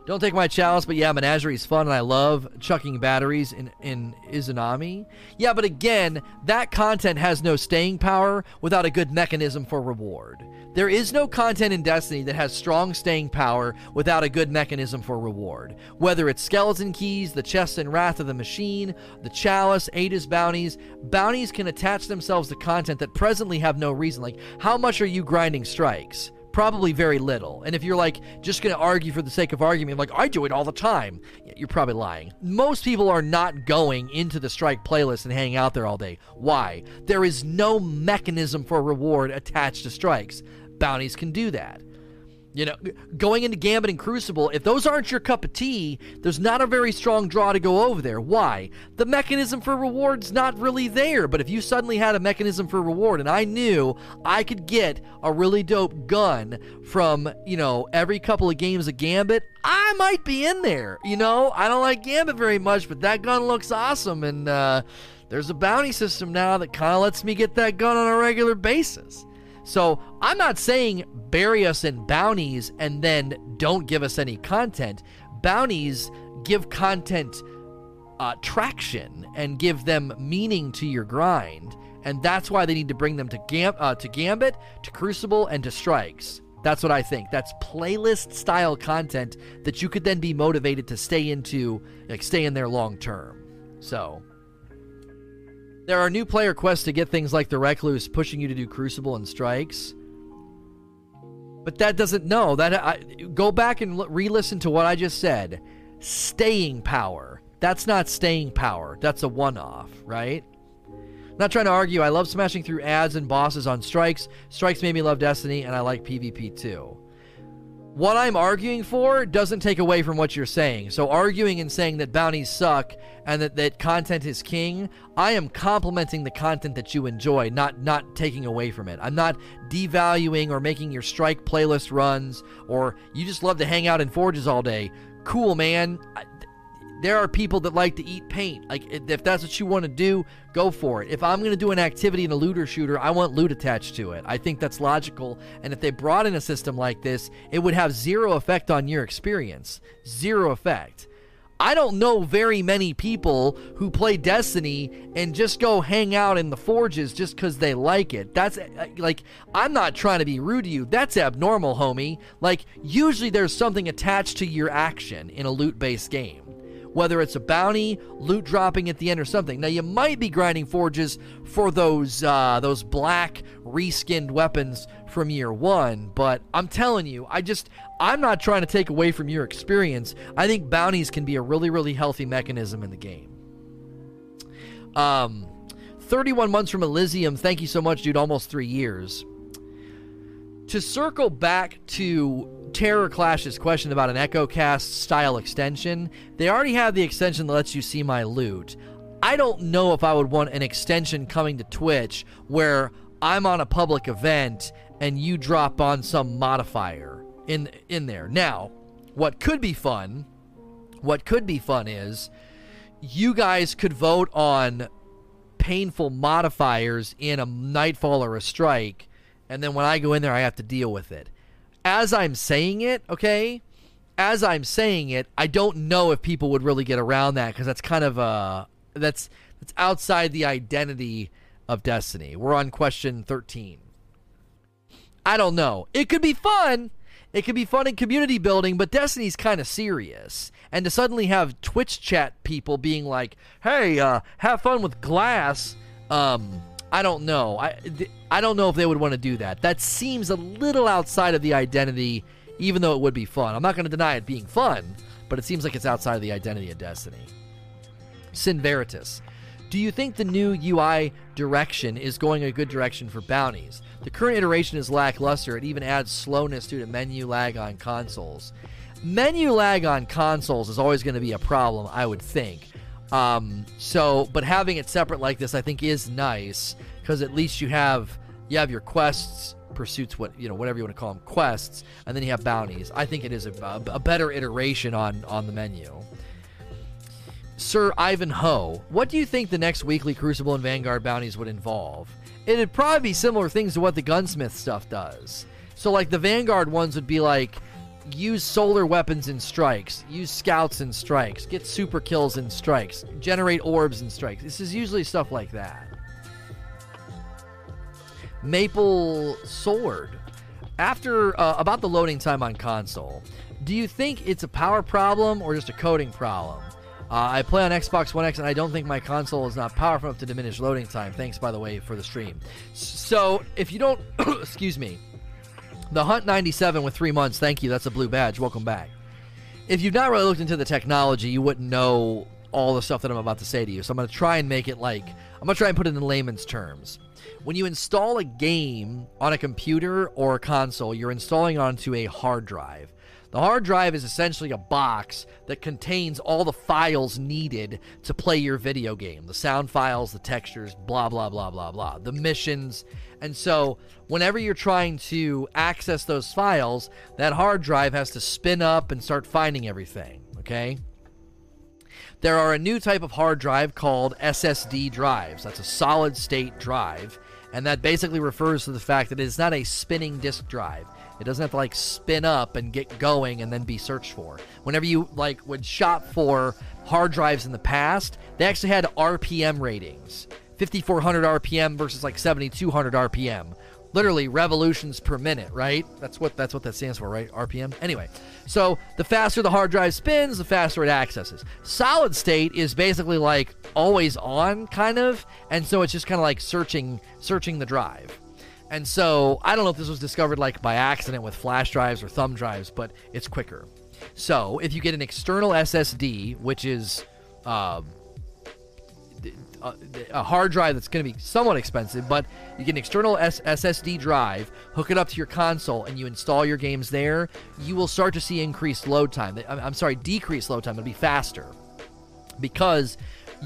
Don't take my chalice, but yeah, Menagerie is fun, and I love chucking batteries in, in Izanami. Yeah, but again, that content has no staying power without a good mechanism for reward. There is no content in Destiny that has strong staying power without a good mechanism for reward. Whether it's skeleton keys, the chest and wrath of the machine, the chalice, Ada's bounties, bounties can attach themselves to content that presently have no reason. Like, how much are you grinding strikes? Probably very little. And if you're like just going to argue for the sake of argument, like I do it all the time, you're probably lying. Most people are not going into the strike playlist and hanging out there all day. Why? There is no mechanism for reward attached to strikes. Bounties can do that. You know, going into Gambit and Crucible, if those aren't your cup of tea, there's not a very strong draw to go over there. Why? The mechanism for reward's not really there. But if you suddenly had a mechanism for reward and I knew I could get a really dope gun from, you know, every couple of games of Gambit, I might be in there. You know, I don't like Gambit very much, but that gun looks awesome. And uh, there's a bounty system now that kind of lets me get that gun on a regular basis. So I'm not saying bury us in bounties and then don't give us any content. Bounties give content uh, traction and give them meaning to your grind, and that's why they need to bring them to Gam- uh, to Gambit, to Crucible, and to Strikes. That's what I think. That's playlist style content that you could then be motivated to stay into, like stay in there long term. So there are new player quests to get things like the Recluse pushing you to do Crucible and Strikes. But that doesn't know that I go back and re-listen to what I just said. Staying power. That's not staying power. That's a one-off, right? not trying to argue. I love smashing through ads and bosses on Strikes. Strikes made me love Destiny, and I like PvP too. What I'm arguing for doesn't take away from what you're saying. So arguing and saying that bounties suck and that, that content is king, I am complimenting the content that you enjoy, not not taking away from it. I'm not devaluing or making your strike playlist runs or you just love to hang out in forges all day. Cool, man there are people that like to eat paint. Like if that's what you want to do, go for it. If I'm going to do an activity in a looter shooter, I want loot attached to it. I think that's logical. And if they brought in a system like this, it would have zero effect on your experience. Zero effect. I don't know very many people who play Destiny and just go hang out in the forges just because they like it. That's uh, like, I'm not trying to be rude to you. That's abnormal, homie. Like, usually there's something attached to your action in a loot based game whether it's a bounty, loot dropping at the end, or something. Now you might be grinding forges for those uh, those black reskinned weapons from year one, but I'm telling you, I just I'm not trying to take away from your experience. I think bounties can be a really really healthy mechanism in the game. Um, 31 months from Elysium. Thank you so much, dude. Almost three years. To circle back to Terror Clash's question about an EchoCast style extension, they already have the extension that lets you see my loot. I don't know if I would want an extension coming to Twitch where I'm on a public event and you drop on some modifier in in there. Now, what could be fun, what could be fun is you guys could vote on painful modifiers in a nightfall or a strike, and then when I go in there I have to deal with it as I'm saying it, okay, as I'm saying it, I don't know if people would really get around that because that's kind of uh that's that's outside the identity of Destiny. We're on question 13. I don't know. It could be fun. It could be fun in community building, but Destiny's kind of serious. And to suddenly have Twitch chat people being like, "Hey, uh, have fun with glass," um, I don't know. I I don't know if they would want to do that. That seems a little outside of the identity, even though it would be fun. I'm not going to deny it being fun, but it seems like it's outside of the identity of Destiny. Sin Veritas. Do you think the new UI direction is going a good direction for bounties? The current iteration is lackluster. It even adds slowness due to menu lag on consoles. Menu lag on consoles is always going to be a problem, I would think. Um, so, but having it separate like this, I think, is nice because at least you have you have your quests, pursuits, what you know, whatever you want to call them, quests, and then you have bounties. I think it is a, a better iteration on on the menu. Sir Ivan Ho, what do you think the next weekly Crucible and Vanguard bounties would involve? It'd probably be similar things to what the gunsmith stuff does. So, like the Vanguard ones would be like use solar weapons in strikes, use scouts in strikes, get super kills in strikes, generate orbs in strikes. This is usually stuff like that. Maple Sword. After uh, about the loading time on console, do you think it's a power problem or just a coding problem? Uh, I play on Xbox One X and I don't think my console is not powerful enough to diminish loading time. Thanks, by the way, for the stream. So, if you don't, [coughs] excuse me, the Hunt 97 with three months. Thank you. That's a blue badge. Welcome back. If you've not really looked into the technology, you wouldn't know all the stuff that I'm about to say to you. So I'm going to try and make it like I'm going to try and put it in layman's terms. When you install a game on a computer or a console, you're installing onto a hard drive. The hard drive is essentially a box that contains all the files needed to play your video game the sound files, the textures, blah, blah, blah, blah, blah, the missions. And so, whenever you're trying to access those files, that hard drive has to spin up and start finding everything, okay? There are a new type of hard drive called SSD drives. That's a solid state drive. And that basically refers to the fact that it's not a spinning disk drive. It doesn't have to like spin up and get going and then be searched for. Whenever you like would shop for hard drives in the past, they actually had RPM ratings. 5400 RPM versus like 7200 RPM. Literally revolutions per minute, right? That's what that's what that stands for, right? RPM. Anyway, so the faster the hard drive spins, the faster it accesses. Solid state is basically like always on kind of, and so it's just kind of like searching searching the drive. And so I don't know if this was discovered like by accident with flash drives or thumb drives, but it's quicker. So if you get an external SSD, which is uh, a, a hard drive that's going to be somewhat expensive, but you get an external S- SSD drive, hook it up to your console, and you install your games there. You will start to see increased load time. I'm, I'm sorry, decreased load time. It'll be faster because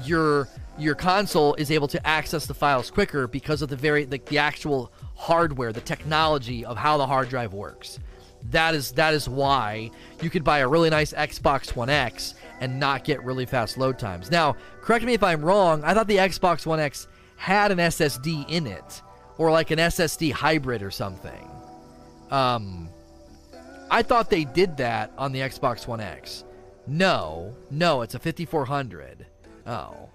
your your console is able to access the files quicker because of the very like the actual hardware, the technology of how the hard drive works. That is that is why you could buy a really nice Xbox One X and not get really fast load times. Now, correct me if I'm wrong. I thought the Xbox One X had an SSD in it, or like an SSD hybrid or something. Um, I thought they did that on the Xbox One X. No, no, it's a 5400. Oh,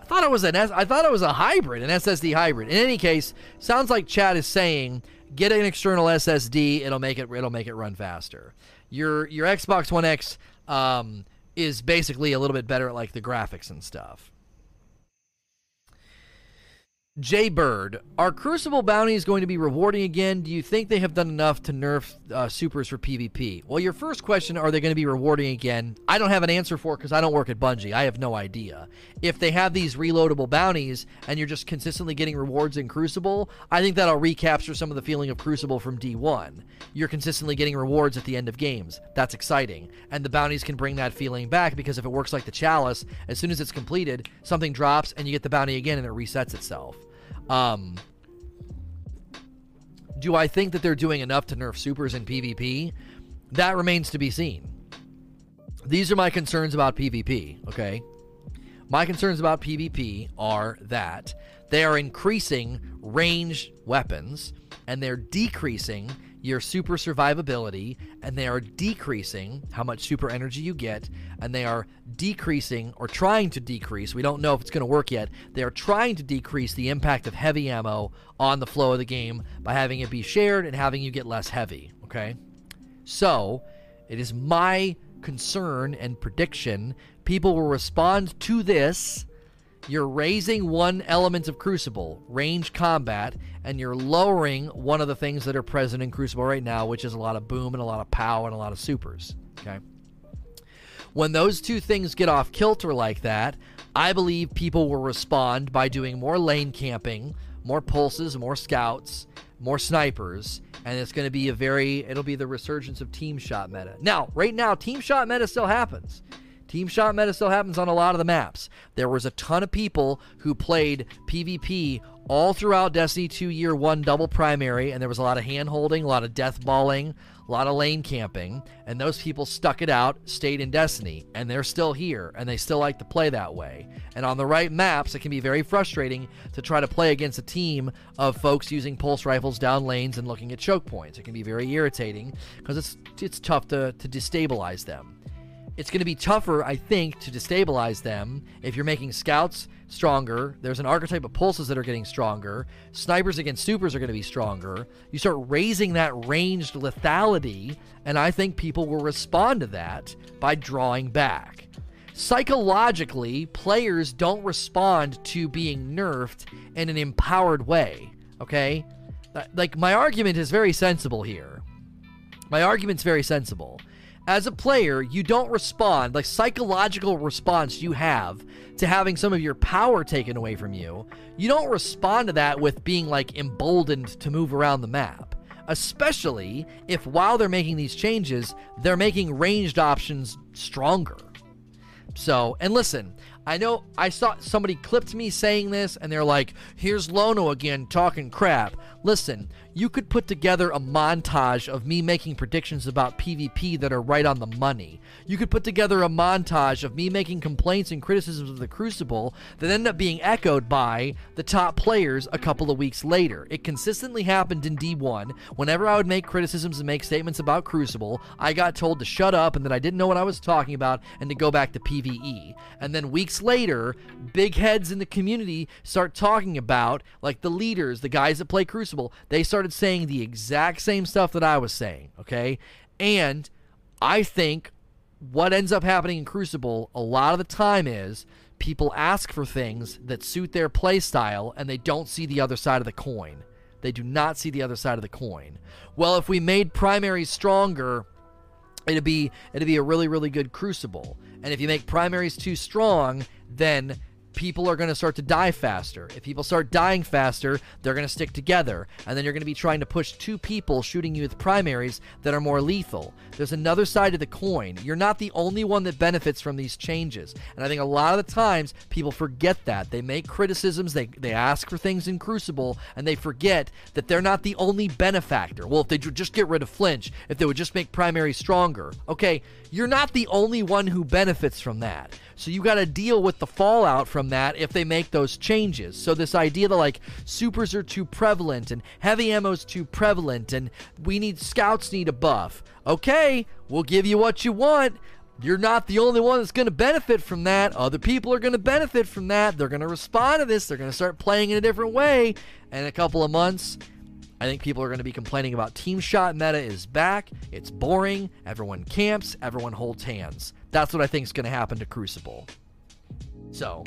I thought it was an S- I thought it was a hybrid, an SSD hybrid. In any case, sounds like Chad is saying get an external SSD. It'll make it it'll make it run faster. Your your Xbox One X um, is basically a little bit better at like the graphics and stuff. Jay Bird, are Crucible bounties going to be rewarding again? Do you think they have done enough to nerf uh, supers for PvP? Well, your first question, are they going to be rewarding again? I don't have an answer for it because I don't work at Bungie. I have no idea. If they have these reloadable bounties and you're just consistently getting rewards in Crucible, I think that'll recapture some of the feeling of Crucible from D1. You're consistently getting rewards at the end of games. That's exciting. And the bounties can bring that feeling back because if it works like the Chalice, as soon as it's completed, something drops and you get the bounty again and it resets itself. Um, do I think that they're doing enough to nerf supers in PvP? That remains to be seen. These are my concerns about PvP, okay? My concerns about PvP are that they are increasing range weapons and they're decreasing your super survivability, and they are decreasing how much super energy you get, and they are decreasing or trying to decrease. We don't know if it's going to work yet. They are trying to decrease the impact of heavy ammo on the flow of the game by having it be shared and having you get less heavy. Okay? So, it is my concern and prediction people will respond to this you're raising one element of Crucible, range combat, and you're lowering one of the things that are present in Crucible right now, which is a lot of boom and a lot of pow and a lot of supers. Okay. When those two things get off kilter like that, I believe people will respond by doing more lane camping, more pulses, more scouts, more snipers, and it's going to be a very it'll be the resurgence of team shot meta. Now, right now team shot meta still happens. Team shot meta still happens on a lot of the maps. There was a ton of people who played PvP all throughout Destiny 2 Year 1 double primary, and there was a lot of hand holding, a lot of death balling, a lot of lane camping, and those people stuck it out, stayed in Destiny, and they're still here, and they still like to play that way. And on the right maps, it can be very frustrating to try to play against a team of folks using pulse rifles down lanes and looking at choke points. It can be very irritating because it's it's tough to, to destabilize them. It's going to be tougher, I think, to destabilize them if you're making scouts stronger. There's an archetype of pulses that are getting stronger. Snipers against supers are going to be stronger. You start raising that ranged lethality, and I think people will respond to that by drawing back. Psychologically, players don't respond to being nerfed in an empowered way, okay? Uh, like, my argument is very sensible here. My argument's very sensible as a player, you don't respond, like psychological response you have to having some of your power taken away from you, you don't respond to that with being like emboldened to move around the map. Especially if while they're making these changes, they're making ranged options stronger. So, and listen, I know I saw somebody clipped me saying this, and they're like, here's Lono again talking crap. Listen, you could put together a montage of me making predictions about PvP that are right on the money. You could put together a montage of me making complaints and criticisms of the Crucible that end up being echoed by the top players a couple of weeks later. It consistently happened in D1. Whenever I would make criticisms and make statements about Crucible, I got told to shut up and that I didn't know what I was talking about and to go back to PvE. And then weeks later, big heads in the community start talking about, like the leaders, the guys that play Crucible, they started started saying the exact same stuff that I was saying, okay? And I think what ends up happening in Crucible a lot of the time is people ask for things that suit their playstyle and they don't see the other side of the coin. They do not see the other side of the coin. Well, if we made primaries stronger, it'd be it'd be a really really good crucible. And if you make primaries too strong, then people are going to start to die faster. If people start dying faster, they're going to stick together. And then you're going to be trying to push two people shooting you with primaries that are more lethal. There's another side of the coin. You're not the only one that benefits from these changes. And I think a lot of the times people forget that. They make criticisms, they, they ask for things in Crucible, and they forget that they're not the only benefactor. Well, if they just get rid of flinch, if they would just make primaries stronger, okay, you're not the only one who benefits from that. So you got to deal with the fallout from that if they make those changes. So this idea that like supers are too prevalent and heavy ammo's too prevalent and we need scouts need a buff. Okay, we'll give you what you want. You're not the only one that's going to benefit from that. Other people are going to benefit from that. They're going to respond to this. They're going to start playing in a different way. And in a couple of months, I think people are going to be complaining about Team Shot meta is back. It's boring. Everyone camps. Everyone holds hands. That's what I think is going to happen to Crucible. So,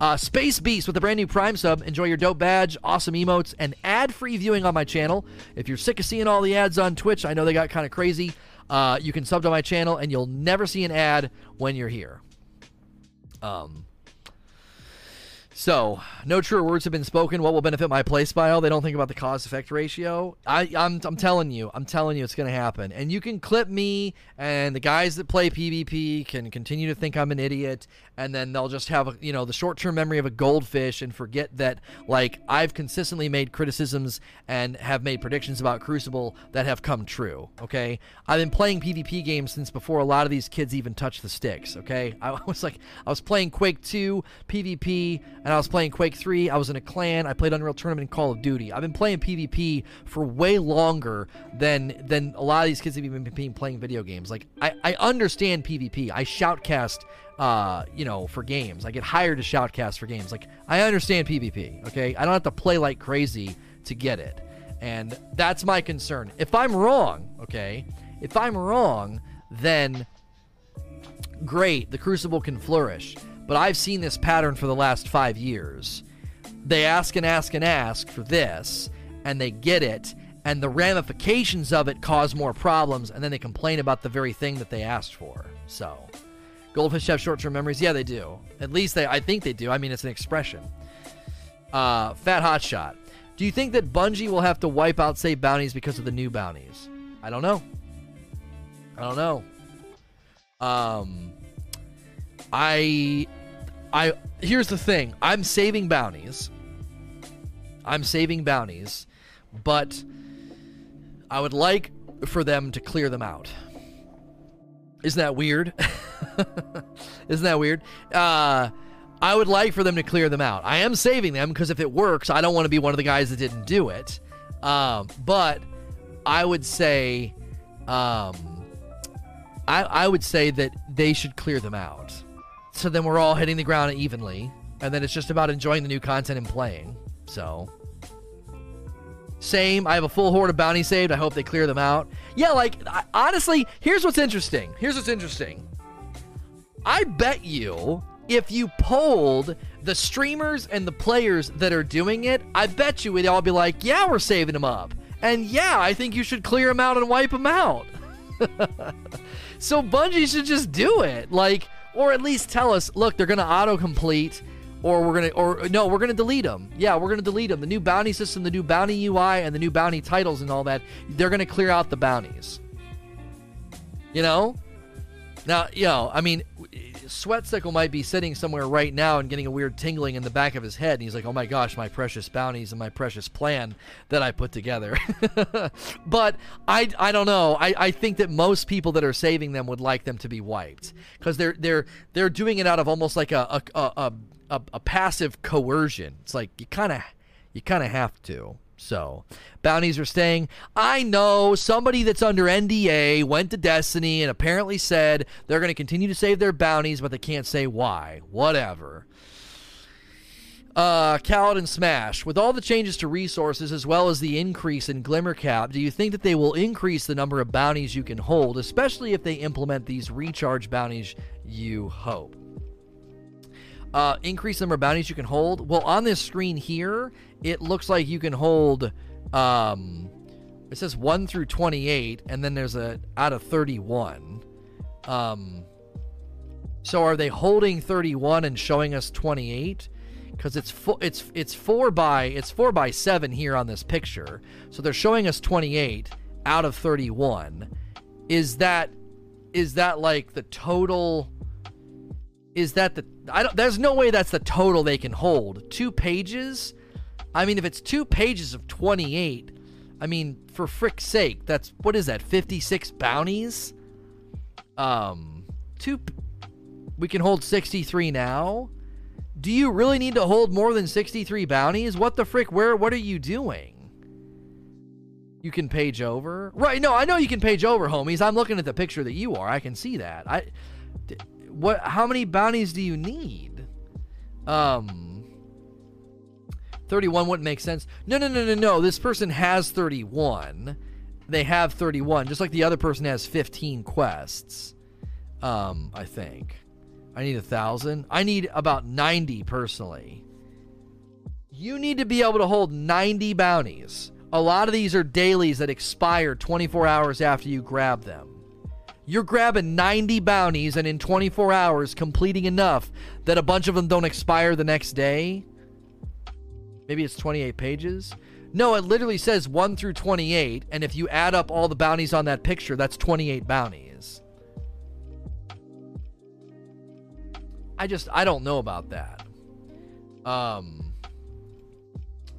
uh, Space Beast with a brand new Prime sub. Enjoy your dope badge, awesome emotes, and ad free viewing on my channel. If you're sick of seeing all the ads on Twitch, I know they got kind of crazy. Uh, you can sub to my channel and you'll never see an ad when you're here. Um, so, no truer words have been spoken. What will benefit my play style? They don't think about the cause effect ratio. I, I'm, I'm telling you, I'm telling you, it's going to happen. And you can clip me, and the guys that play PvP can continue to think I'm an idiot, and then they'll just have, a, you know, the short term memory of a goldfish and forget that, like, I've consistently made criticisms and have made predictions about Crucible that have come true. Okay, I've been playing PvP games since before a lot of these kids even touched the sticks. Okay, [laughs] I was like, I was playing Quake 2 PvP and I was playing Quake 3. I was in a clan. I played Unreal Tournament and Call of Duty. I've been playing PvP for way longer than than a lot of these kids have even been playing video games. Like I, I understand PvP. I shoutcast uh, you know, for games. I get hired to shoutcast for games. Like I understand PvP, okay? I don't have to play like crazy to get it. And that's my concern. If I'm wrong, okay? If I'm wrong, then great, the Crucible can flourish. But I've seen this pattern for the last five years. They ask and ask and ask for this, and they get it, and the ramifications of it cause more problems, and then they complain about the very thing that they asked for. So, goldfish have short-term memories. Yeah, they do. At least they, I think they do. I mean, it's an expression. Uh, Fat Hotshot. Do you think that Bungie will have to wipe out save bounties because of the new bounties? I don't know. I don't know. Um, I I here's the thing. I'm saving bounties. I'm saving bounties, but I would like for them to clear them out. Isn't that weird? [laughs] Isn't that weird? Uh, I would like for them to clear them out. I am saving them because if it works, I don't want to be one of the guys that didn't do it. Um, but I would say, um, I, I would say that they should clear them out so then we're all hitting the ground evenly, and then it's just about enjoying the new content and playing. So, same. I have a full horde of bounty saved. I hope they clear them out. Yeah, like I, honestly, here's what's interesting. Here's what's interesting. I bet you if you polled the streamers and the players that are doing it, I bet you we'd all be like, "Yeah, we're saving them up," and yeah, I think you should clear them out and wipe them out. [laughs] so Bungie should just do it. Like or at least tell us, look, they're going to autocomplete or we're going to or no, we're going to delete them. Yeah, we're going to delete them. The new bounty system, the new bounty UI and the new bounty titles and all that, they're going to clear out the bounties. You know? Now, you know, I mean, Sweatcicle might be sitting somewhere right now and getting a weird tingling in the back of his head. And he's like, oh my gosh, my precious bounties and my precious plan that I put together. [laughs] but I, I don't know. I, I think that most people that are saving them would like them to be wiped because they're, they're, they're doing it out of almost like a, a, a, a, a passive coercion. It's like you kind of, you kind of have to. So, bounties are staying. I know somebody that's under NDA went to Destiny and apparently said they're going to continue to save their bounties, but they can't say why. Whatever. Uh, Kaladin Smash. With all the changes to resources as well as the increase in Glimmer Cap, do you think that they will increase the number of bounties you can hold, especially if they implement these recharge bounties you hope? Uh, increase the number of bounties you can hold. Well, on this screen here, it looks like you can hold. Um, it says one through twenty-eight, and then there's a out of thirty-one. Um, so are they holding thirty-one and showing us twenty-eight? because it's fo- it's it's four by it's four by seven here on this picture. So they're showing us 28 out of 31. Is that is that like the total? Is that the I don't? There's no way that's the total they can hold. Two pages. I mean, if it's two pages of 28, I mean, for frick's sake, that's what is that? 56 bounties. Um, two. We can hold 63 now. Do you really need to hold more than 63 bounties? What the frick? Where? What are you doing? You can page over. Right, no, I know you can page over, homies. I'm looking at the picture that you are. I can see that. I what how many bounties do you need? Um 31 wouldn't make sense. No, no, no, no, no. This person has 31. They have 31, just like the other person has 15 quests. Um, I think. I need a thousand. I need about 90 personally. You need to be able to hold 90 bounties. A lot of these are dailies that expire 24 hours after you grab them. You're grabbing 90 bounties and in 24 hours completing enough that a bunch of them don't expire the next day. Maybe it's 28 pages. No, it literally says 1 through 28, and if you add up all the bounties on that picture, that's 28 bounties. I just I don't know about that. Um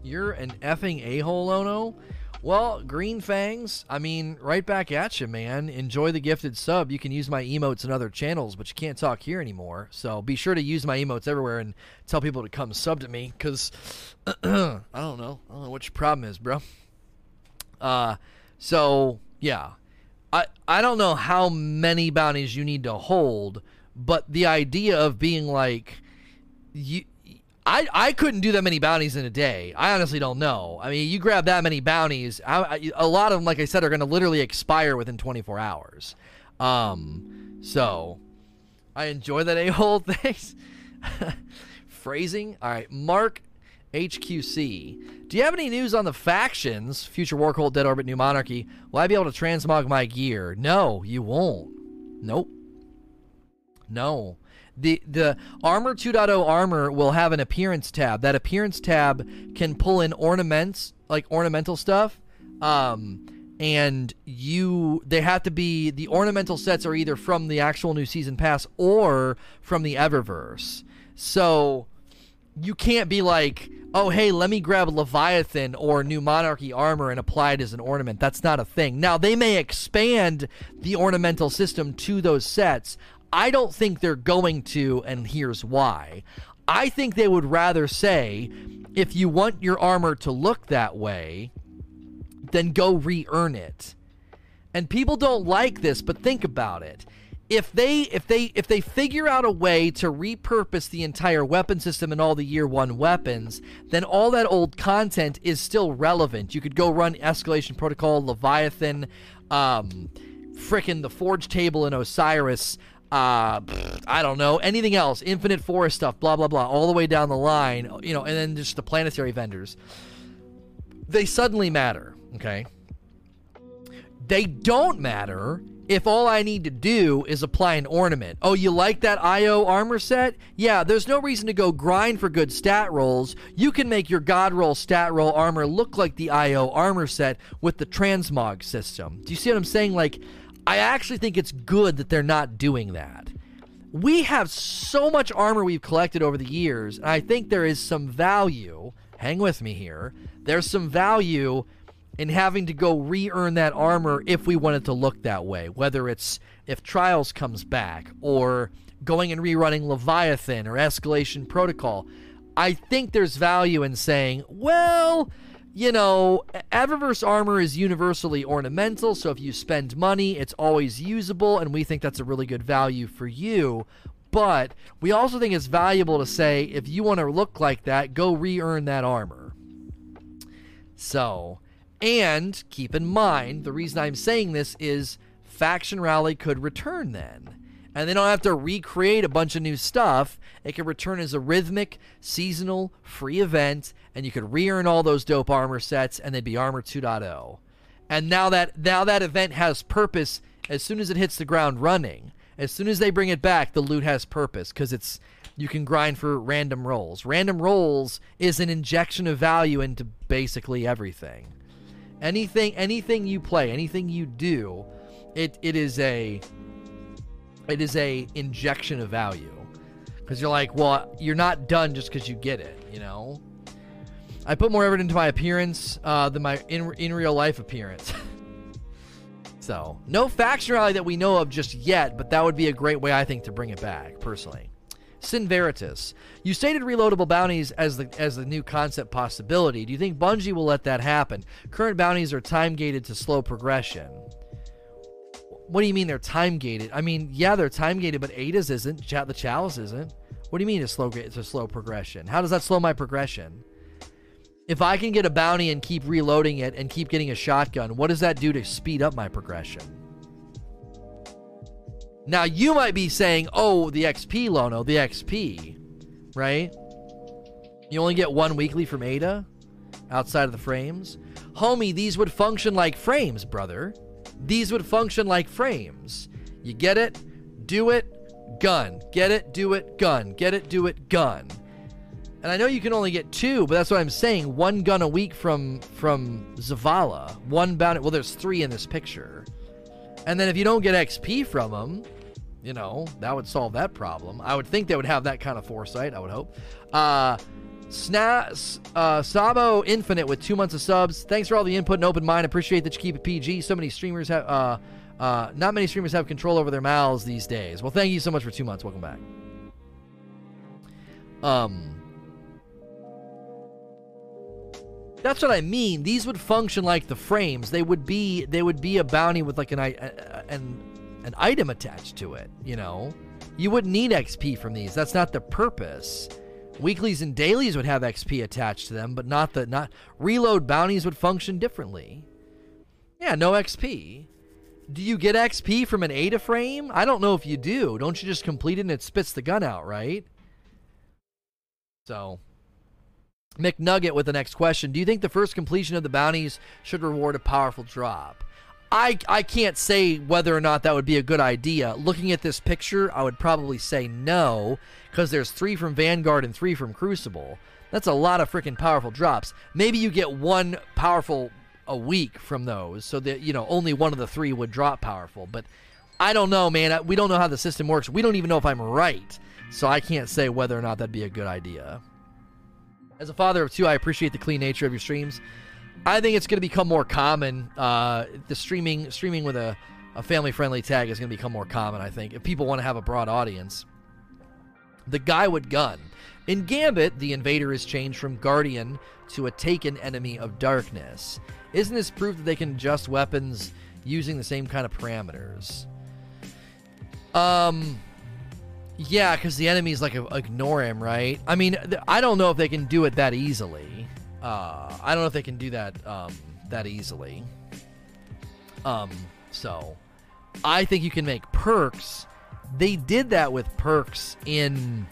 You're an effing a-hole, Lono. Well, Green Fangs, I mean, right back at you, man. Enjoy the gifted sub. You can use my emotes in other channels, but you can't talk here anymore. So be sure to use my emotes everywhere and tell people to come sub to me, because [clears throat] I don't know. I don't know what your problem is, bro. Uh, so yeah, I I don't know how many bounties you need to hold, but the idea of being like you I, I couldn't do that many bounties in a day. I honestly don't know. I mean, you grab that many bounties, I, I, a lot of them, like I said, are going to literally expire within 24 hours. Um, so I enjoy that [laughs] a hole. Thanks. [laughs] Phrasing. All right, Mark HQC. Do you have any news on the factions? Future War Cult, Dead Orbit, New Monarchy. Will I be able to transmog my gear? No, you won't. Nope. No the the armor 2.0 armor will have an appearance tab. That appearance tab can pull in ornaments, like ornamental stuff. Um, and you they have to be the ornamental sets are either from the actual new season pass or from the Eververse. So you can't be like, oh hey, let me grab Leviathan or New Monarchy armor and apply it as an ornament. That's not a thing. Now they may expand the ornamental system to those sets. I don't think they're going to, and here's why. I think they would rather say, if you want your armor to look that way, then go re earn it. And people don't like this, but think about it. If they if they if they figure out a way to repurpose the entire weapon system and all the year one weapons, then all that old content is still relevant. You could go run Escalation Protocol, Leviathan, um, frickin' the Forge Table in Osiris, uh i don't know anything else infinite forest stuff blah blah blah all the way down the line you know and then just the planetary vendors they suddenly matter okay they don't matter if all I need to do is apply an ornament. Oh, you like that Io armor set? Yeah, there's no reason to go grind for good stat rolls. You can make your God roll stat roll armor look like the Io armor set with the transmog system. Do you see what I'm saying? Like, I actually think it's good that they're not doing that. We have so much armor we've collected over the years, and I think there is some value. Hang with me here. There's some value in having to go re earn that armor if we want it to look that way, whether it's if Trials comes back or going and rerunning Leviathan or Escalation Protocol. I think there's value in saying, well, you know, Eververse armor is universally ornamental, so if you spend money, it's always usable, and we think that's a really good value for you. But we also think it's valuable to say if you want to look like that, go re earn that armor. So, and keep in mind, the reason I'm saying this is Faction Rally could return then and they don't have to recreate a bunch of new stuff. It can return as a rhythmic, seasonal, free event, and you could re-earn all those dope armor sets, and they'd be Armor 2.0. And now that now that event has purpose as soon as it hits the ground running. As soon as they bring it back, the loot has purpose because it's you can grind for random rolls. Random rolls is an injection of value into basically everything. Anything anything you play, anything you do, it it is a it is a injection of value. Cuz you're like, well, you're not done just cuz you get it, you know? I put more effort into my appearance uh, than my in in real life appearance. [laughs] so, no faction rally that we know of just yet, but that would be a great way I think to bring it back personally. Sin Veritas, you stated reloadable bounties as the as the new concept possibility. Do you think Bungie will let that happen? Current bounties are time gated to slow progression. What do you mean they're time gated? I mean, yeah, they're time gated, but Ada's isn't. The Chalice isn't. What do you mean it's slow? It's a slow progression. How does that slow my progression? If I can get a bounty and keep reloading it and keep getting a shotgun, what does that do to speed up my progression? Now you might be saying, "Oh, the XP, Lono, the XP, right? You only get one weekly from Ada, outside of the frames, homie. These would function like frames, brother. These would function like frames. You get it, do it, gun. Get it, do it, gun. Get it, do it, gun. And I know you can only get two, but that's what I'm saying. One gun a week from from Zavala. One bounty. Well, there's three in this picture. And then if you don't get XP from them, you know, that would solve that problem. I would think they would have that kind of foresight, I would hope. Uh, Sna- uh, Sabo Infinite with two months of subs. Thanks for all the input and open mind. Appreciate that you keep it PG. So many streamers have, uh, uh, not many streamers have control over their mouths these days. Well, thank you so much for two months. Welcome back. Um, that's what I mean. These would function like the frames. They would be, they would be a bounty with like an, an an item attached to it, you know? You wouldn't need XP from these. That's not the purpose. Weeklies and dailies would have XP attached to them, but not the not reload bounties would function differently. Yeah, no XP. Do you get XP from an Ada frame? I don't know if you do. Don't you just complete it and it spits the gun out, right? So, McNugget with the next question. Do you think the first completion of the bounties should reward a powerful drop? I, I can't say whether or not that would be a good idea. Looking at this picture, I would probably say no, because there's three from Vanguard and three from Crucible. That's a lot of freaking powerful drops. Maybe you get one powerful a week from those, so that you know only one of the three would drop powerful. But I don't know, man. We don't know how the system works. We don't even know if I'm right, so I can't say whether or not that'd be a good idea. As a father of two, I appreciate the clean nature of your streams. I think it's going to become more common. Uh, the streaming streaming with a, a family friendly tag is going to become more common. I think if people want to have a broad audience. The guy with gun. In Gambit, the invader is changed from guardian to a taken enemy of darkness. Isn't this proof that they can adjust weapons using the same kind of parameters? Um, yeah, because the enemies like ignore him, right? I mean, I don't know if they can do it that easily. Uh, I don't know if they can do that um, that easily. Um, so I think you can make perks. They did that with perks in.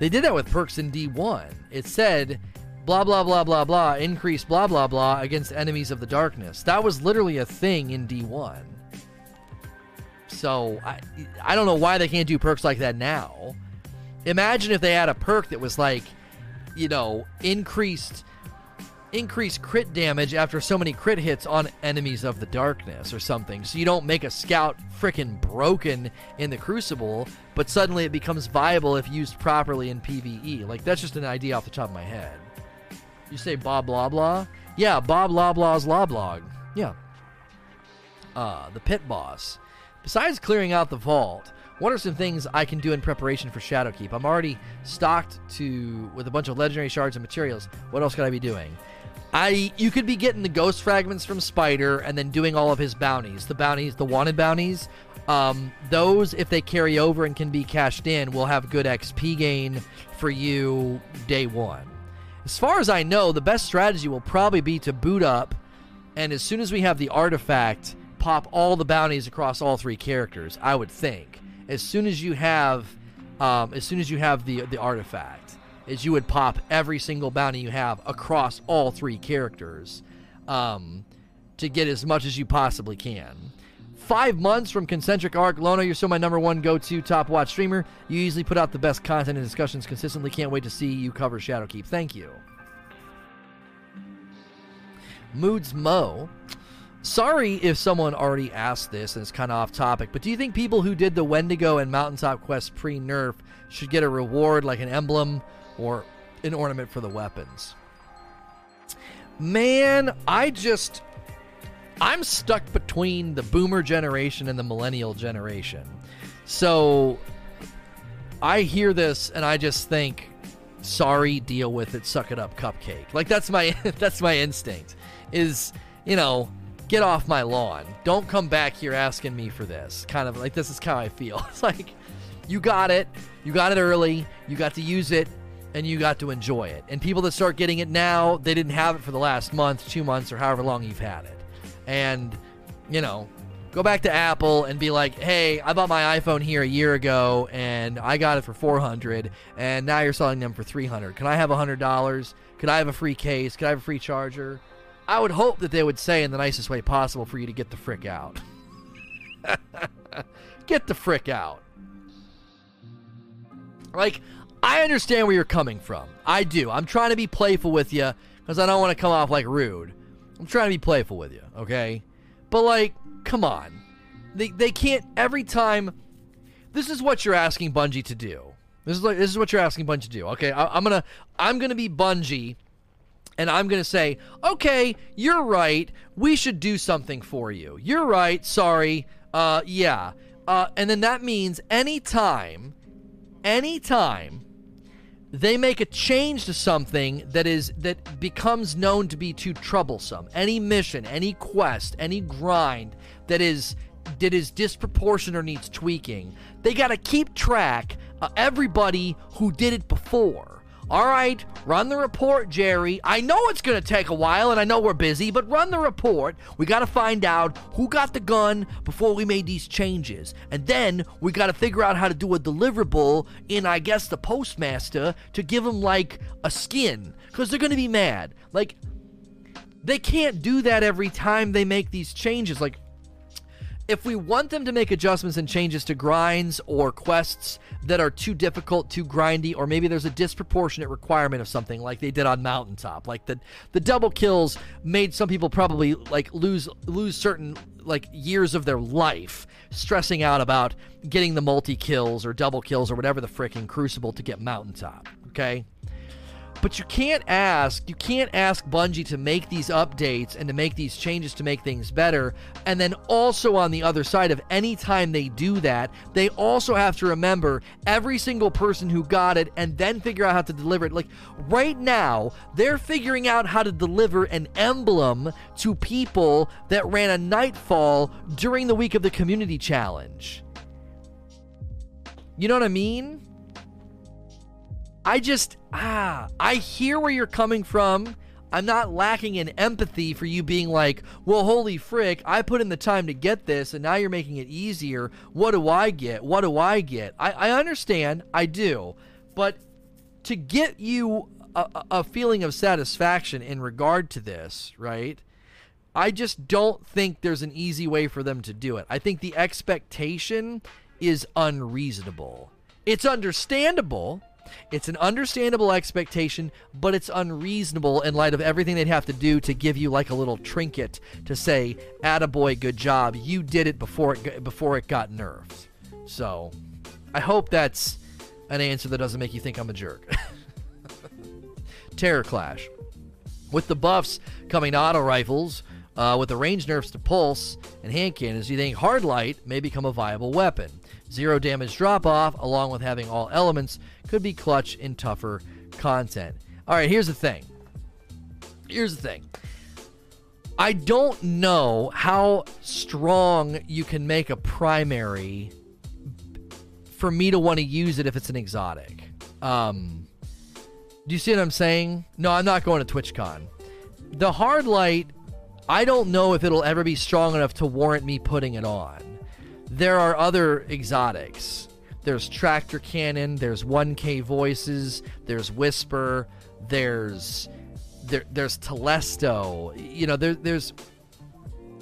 They did that with perks in D1. It said, blah blah blah blah blah, increase blah blah blah against enemies of the darkness. That was literally a thing in D1. So I I don't know why they can't do perks like that now. Imagine if they had a perk that was like, you know, increased increase crit damage after so many crit hits on enemies of the darkness or something. So you don't make a scout freaking broken in the crucible, but suddenly it becomes viable if used properly in PvE. Like that's just an idea off the top of my head. You say Bob blah blah? Yeah, Bob Loblaw's Loblog. Yeah. Uh, the pit boss. Besides clearing out the vault, what are some things I can do in preparation for Shadowkeep? I'm already stocked to with a bunch of legendary shards and materials. What else could I be doing? I you could be getting the ghost fragments from Spider and then doing all of his bounties. The bounties, the wanted bounties, um, those if they carry over and can be cashed in will have good XP gain for you day one. As far as I know, the best strategy will probably be to boot up, and as soon as we have the artifact, pop all the bounties across all three characters. I would think as soon as you have, um, as soon as you have the the artifact is you would pop every single bounty you have across all three characters um, to get as much as you possibly can. five months from Concentric Arc. Lono, you're still my number one go to top watch streamer. You easily put out the best content and discussions consistently. Can't wait to see you cover Shadowkeep. Thank you. Moods Mo. Sorry if someone already asked this and it's kind of off topic, but do you think people who did the Wendigo and Mountaintop Quest pre nerf should get a reward like an emblem or an ornament for the weapons? Man, I just. I'm stuck between the boomer generation and the millennial generation. So I hear this and I just think, sorry, deal with it, suck it up, cupcake. Like that's my [laughs] that's my instinct. Is, you know, get off my lawn. Don't come back here asking me for this. Kind of like this is how I feel. [laughs] It's like you got it. You got it early. You got to use it and you got to enjoy it. And people that start getting it now, they didn't have it for the last month, 2 months or however long you've had it. And you know, go back to Apple and be like, "Hey, I bought my iPhone here a year ago and I got it for 400 and now you're selling them for 300. Can I have $100? Could I have a free case? Could I have a free charger?" I would hope that they would say in the nicest way possible for you to get the frick out. [laughs] get the frick out. Like, I understand where you're coming from. I do. I'm trying to be playful with you because I don't want to come off like rude. I'm trying to be playful with you, okay? But, like, come on. They, they can't, every time. This is what you're asking Bungie to do. This is like this is what you're asking Bungie to do. Okay, I, I'm gonna I'm gonna be Bungie and I'm to say, okay, you're right. We should do something for you. You're right. Sorry. Uh, yeah. Uh, and then that means anytime, anytime they make a change to something that is that becomes known to be too troublesome, any mission, any quest, any grind that is that is disproportionate or needs tweaking, they got to keep track of everybody who did it before all right, run the report, Jerry. I know it's going to take a while and I know we're busy, but run the report. We got to find out who got the gun before we made these changes. And then we got to figure out how to do a deliverable in, I guess, the postmaster to give them like a skin because they're going to be mad. Like, they can't do that every time they make these changes. Like, if we want them to make adjustments and changes to grinds or quests that are too difficult, too grindy, or maybe there's a disproportionate requirement of something like they did on Mountaintop, like the the double kills made some people probably like lose lose certain like years of their life stressing out about getting the multi kills or double kills or whatever the freaking crucible to get Mountaintop. Okay, but you can't ask, you can't ask Bungie to make these updates and to make these changes to make things better. And then also on the other side of any time they do that, they also have to remember every single person who got it and then figure out how to deliver it. Like right now, they're figuring out how to deliver an emblem to people that ran a nightfall during the week of the community challenge. You know what I mean? I just, ah, I hear where you're coming from. I'm not lacking in empathy for you being like, well, holy frick, I put in the time to get this and now you're making it easier. What do I get? What do I get? I, I understand, I do. But to get you a, a feeling of satisfaction in regard to this, right? I just don't think there's an easy way for them to do it. I think the expectation is unreasonable. It's understandable it's an understandable expectation, but it's unreasonable in light of everything they'd have to do to give you like a little trinket to say, "Attaboy, good job. You did it before it before it got nerfed." So, I hope that's an answer that doesn't make you think I'm a jerk. [laughs] Terror Clash. With the buffs coming to auto rifles, uh, with the range nerfs to pulse and hand cannons, you think hard light may become a viable weapon. Zero damage drop off, along with having all elements, could be clutch in tougher content. All right, here's the thing. Here's the thing. I don't know how strong you can make a primary for me to want to use it if it's an exotic. Um, do you see what I'm saying? No, I'm not going to TwitchCon. The hard light, I don't know if it'll ever be strong enough to warrant me putting it on there are other exotics. There's Tractor Cannon, there's 1K Voices, there's Whisper, there's there, there's Telesto. You know, there, there's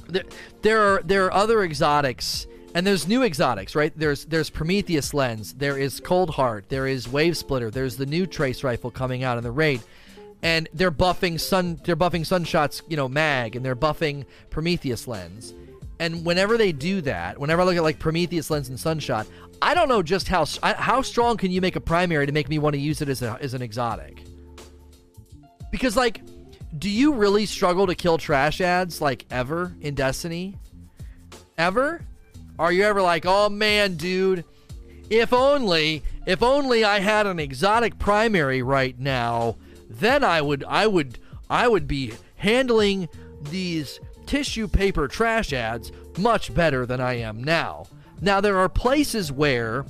there, there are there are other exotics and there's new exotics, right? There's there's Prometheus lens, there is Cold Heart, there is Wave Splitter, there's the new trace rifle coming out in the raid, and they're buffing sun they're buffing Sunshot's you know mag, and they're buffing Prometheus lens, and whenever they do that, whenever I look at like Prometheus lens and Sunshot, I don't know just how how strong can you make a primary to make me want to use it as a, as an exotic, because like, do you really struggle to kill trash ads like ever in Destiny? Ever? Are you ever like, oh man, dude, if only, if only I had an exotic primary right now, then I would, I would, I would be handling these tissue paper trash ads much better than I am now. Now, there are places where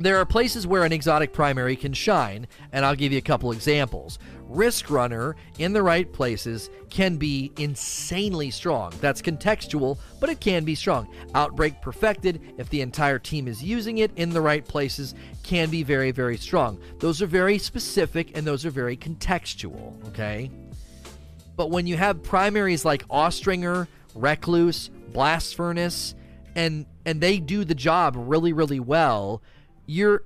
there are places where an exotic primary can shine, and I'll give you a couple examples. Risk Runner in the right places can be insanely strong. That's contextual, but it can be strong. Outbreak Perfected, if the entire team is using it in the right places, can be very, very strong. Those are very specific and those are very contextual, okay? But when you have primaries like Austringer, Recluse, Blast Furnace, and and they do the job really, really well, you're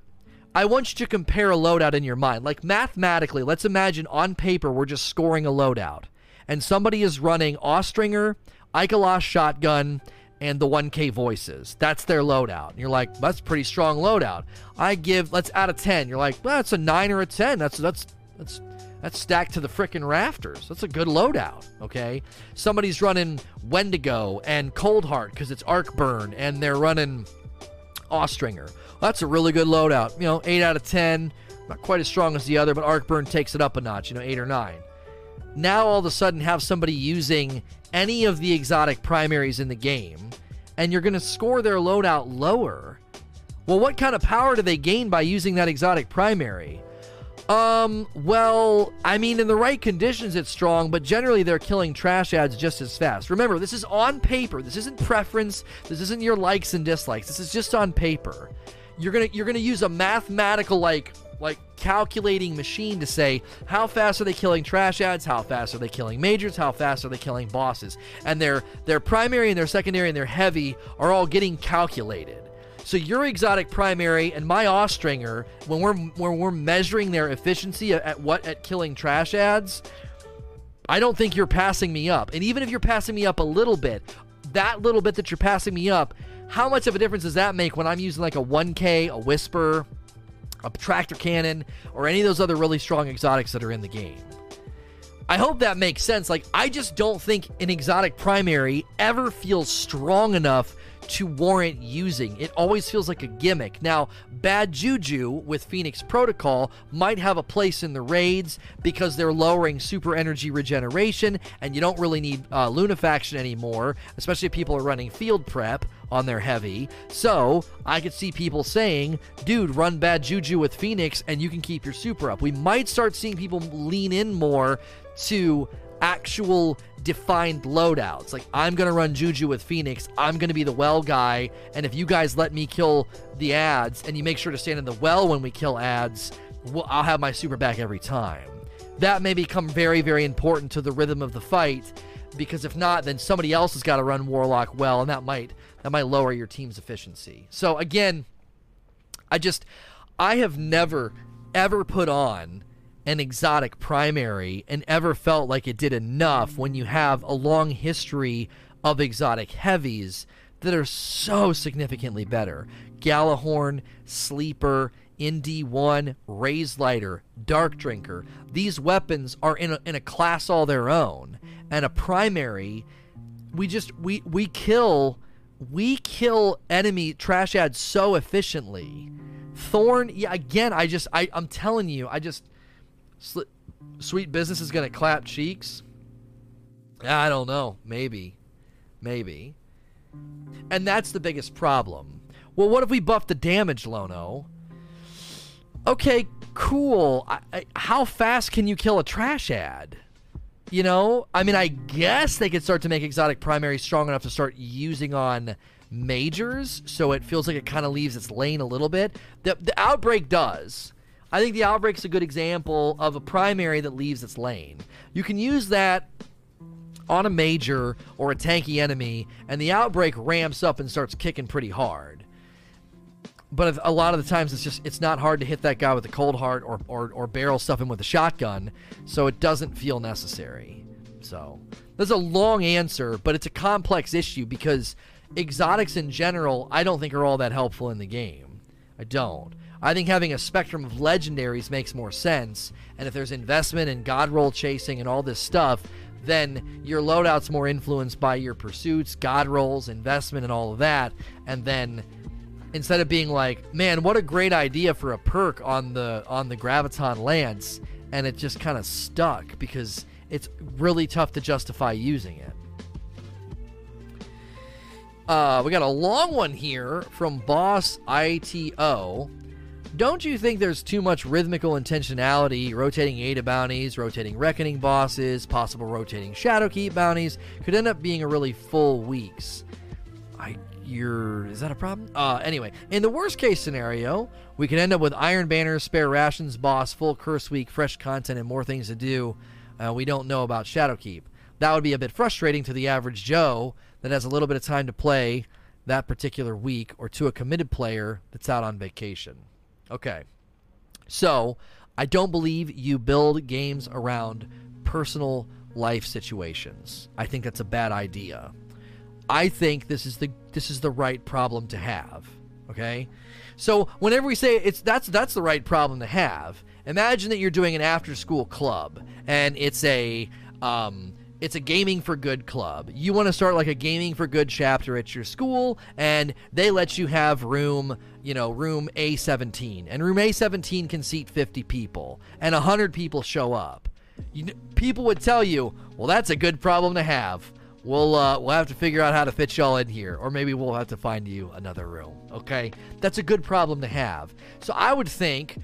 I want you to compare a loadout in your mind. Like mathematically, let's imagine on paper we're just scoring a loadout. And somebody is running Austringer, Ikelos shotgun, and the 1K voices. That's their loadout. And you're like, that's pretty strong loadout. I give let's out of 10. You're like, well, that's a 9 or a 10. That's that's that's that's stacked to the frickin' rafters. That's a good loadout, okay? Somebody's running Wendigo and Cold Heart because it's Arc Burn, and they're running Austringer. That's a really good loadout. You know, 8 out of 10. Not quite as strong as the other, but Arcburn takes it up a notch, you know, 8 or 9. Now all of a sudden have somebody using any of the exotic primaries in the game, and you're going to score their loadout lower. Well, what kind of power do they gain by using that exotic primary? Um, well, I mean, in the right conditions, it's strong, but generally they're killing trash ads just as fast. Remember, this is on paper. This isn't preference. This isn't your likes and dislikes. This is just on paper. You're gonna you're gonna use a mathematical like like calculating machine to say how fast are they killing trash ads, how fast are they killing majors, how fast are they killing bosses, and their their primary and their secondary and their heavy are all getting calculated. So your exotic primary and my Austringer, when we're when we're measuring their efficiency at, at what at killing trash ads, I don't think you're passing me up. And even if you're passing me up a little bit, that little bit that you're passing me up, how much of a difference does that make when I'm using like a 1K, a Whisper, a Tractor Cannon, or any of those other really strong exotics that are in the game? I hope that makes sense. Like, I just don't think an exotic primary ever feels strong enough to warrant using. It always feels like a gimmick. Now, Bad Juju with Phoenix Protocol might have a place in the raids because they're lowering super energy regeneration, and you don't really need uh, Lunafaction anymore, especially if people are running field prep on their heavy. So, I could see people saying, dude, run Bad Juju with Phoenix and you can keep your super up. We might start seeing people lean in more to actual defined loadouts. Like, I'm going to run Juju with Phoenix. I'm going to be the well guy. And if you guys let me kill the ads and you make sure to stand in the well when we kill ads, well, I'll have my super back every time. That may become very, very important to the rhythm of the fight because if not, then somebody else has got to run Warlock well, and that might that might lower your team's efficiency. So again, I just I have never ever put on an exotic primary and ever felt like it did enough when you have a long history of exotic heavies that are so significantly better. Gjallarhorn, Sleeper, ND1, Raze Lighter, Dark Drinker. These weapons are in a, in a class all their own. And a primary, we just we we kill we kill enemy trash ads so efficiently. Thorn, yeah, again, I just I I'm telling you, I just Sweet Business is going to clap cheeks? I don't know. Maybe. Maybe. And that's the biggest problem. Well, what if we buff the damage, Lono? Okay, cool. I, I, how fast can you kill a trash ad? You know, I mean, I guess they could start to make exotic primary strong enough to start using on majors, so it feels like it kind of leaves its lane a little bit. The, the outbreak does. I think the Outbreak's a good example of a primary that leaves its lane. You can use that on a major or a tanky enemy, and the outbreak ramps up and starts kicking pretty hard. But a lot of the times, it's just it's not hard to hit that guy with a cold heart or, or, or barrel stuff him with a shotgun, so it doesn't feel necessary. So that's a long answer, but it's a complex issue because exotics in general, I don't think are all that helpful in the game. I don't. I think having a spectrum of legendaries makes more sense, and if there's investment and god roll chasing and all this stuff, then your loadout's more influenced by your pursuits, god rolls, investment, and all of that. And then instead of being like, man, what a great idea for a perk on the on the graviton lance, and it just kind of stuck because it's really tough to justify using it. Uh, we got a long one here from Boss ITO. Don't you think there's too much rhythmical intentionality, rotating Ada bounties, rotating Reckoning bosses, possible rotating Shadowkeep bounties, could end up being a really full weeks? I you're is that a problem? Uh anyway, in the worst case scenario, we could end up with Iron Banner, spare rations, boss, full curse week, fresh content, and more things to do. Uh, we don't know about Shadowkeep. That would be a bit frustrating to the average Joe that has a little bit of time to play that particular week, or to a committed player that's out on vacation. Okay. So, I don't believe you build games around personal life situations. I think that's a bad idea. I think this is the this is the right problem to have. Okay? So, whenever we say it's that's that's the right problem to have. Imagine that you're doing an after school club and it's a um it's a gaming for good club. You want to start like a gaming for good chapter at your school, and they let you have room, you know, room A17. And room A17 can seat 50 people, and 100 people show up. You, people would tell you, well, that's a good problem to have. We'll uh, we'll have to figure out how to fit y'all in here, or maybe we'll have to find you another room. Okay, that's a good problem to have. So I would think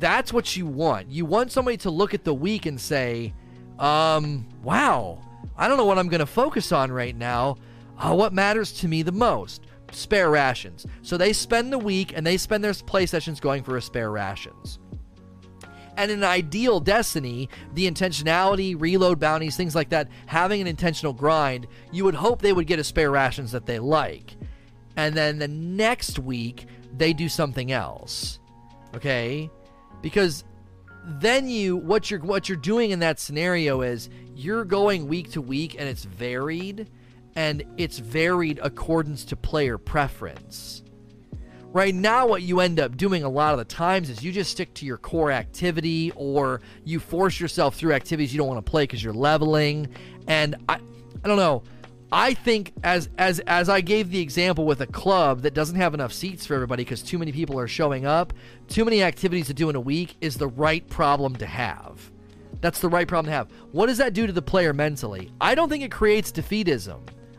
that's what you want. You want somebody to look at the week and say, um, wow, I don't know what I'm going to focus on right now. Uh, what matters to me the most? Spare rations. So they spend the week and they spend their play sessions going for spare rations. And in an ideal Destiny, the intentionality, reload bounties, things like that, having an intentional grind, you would hope they would get a spare rations that they like. And then the next week, they do something else. Okay? Because then you what you're what you're doing in that scenario is you're going week to week and it's varied and it's varied accordance to player preference. Right now, what you end up doing a lot of the times is you just stick to your core activity or you force yourself through activities you don't want to play because you're leveling. And I, I don't know. I think as as as I gave the example with a club that doesn't have enough seats for everybody because too many people are showing up, too many activities to do in a week is the right problem to have. That's the right problem to have. What does that do to the player mentally? I don't think it creates defeatism.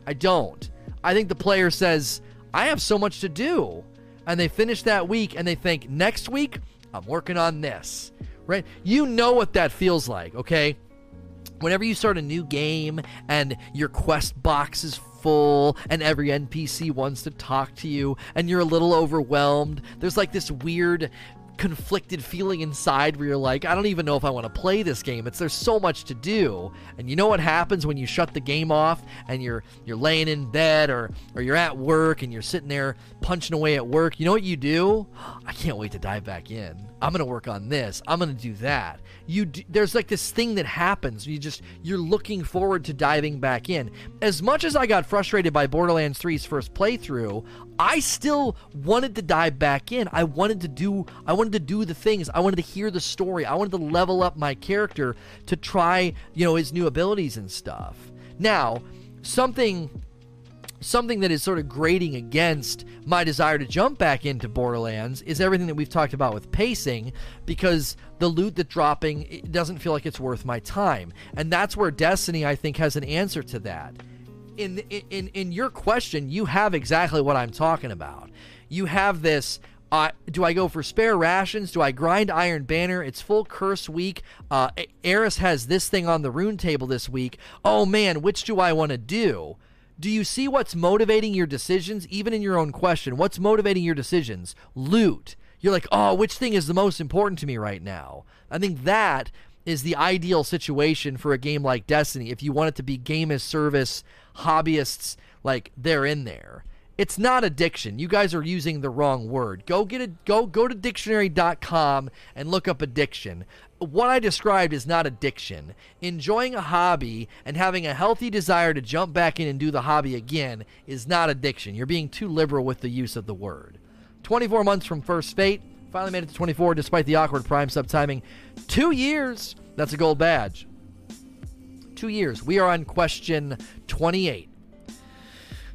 I don't. I think the player says, "I have so much to do." And they finish that week and they think, "Next week, I'm working on this." Right? You know what that feels like, okay? whenever you start a new game and your quest box is full and every NPC wants to talk to you and you're a little overwhelmed, there's like this weird conflicted feeling inside where you're like, I don't even know if I want to play this game. It's there's so much to do. And you know what happens when you shut the game off and you're you're laying in bed or or you're at work and you're sitting there punching away at work. You know what you do? [gasps] I can't wait to dive back in. I'm going to work on this. I'm going to do that. You do, there's like this thing that happens. You just you're looking forward to diving back in. As much as I got frustrated by Borderlands 3's first playthrough, I still wanted to dive back in. I wanted to do I wanted to do the things. I wanted to hear the story. I wanted to level up my character to try, you know, his new abilities and stuff. Now, something something that is sort of grating against my desire to jump back into Borderlands is everything that we've talked about with pacing because the loot that dropping it doesn't feel like it's worth my time. And that's where Destiny I think has an answer to that. In in in your question, you have exactly what I'm talking about. You have this uh, do I go for spare rations? Do I grind Iron Banner? It's full curse week. Uh, Eris has this thing on the rune table this week. Oh man, which do I want to do? Do you see what's motivating your decisions, even in your own question? What's motivating your decisions? Loot. You're like, oh, which thing is the most important to me right now? I think that is the ideal situation for a game like Destiny. If you want it to be game as service, hobbyists, like they're in there. It's not addiction. You guys are using the wrong word. Go get a go go to dictionary.com and look up addiction. What I described is not addiction. Enjoying a hobby and having a healthy desire to jump back in and do the hobby again is not addiction. You're being too liberal with the use of the word. 24 months from first fate, finally made it to 24 despite the awkward prime sub timing. 2 years. That's a gold badge. 2 years. We are on question 28.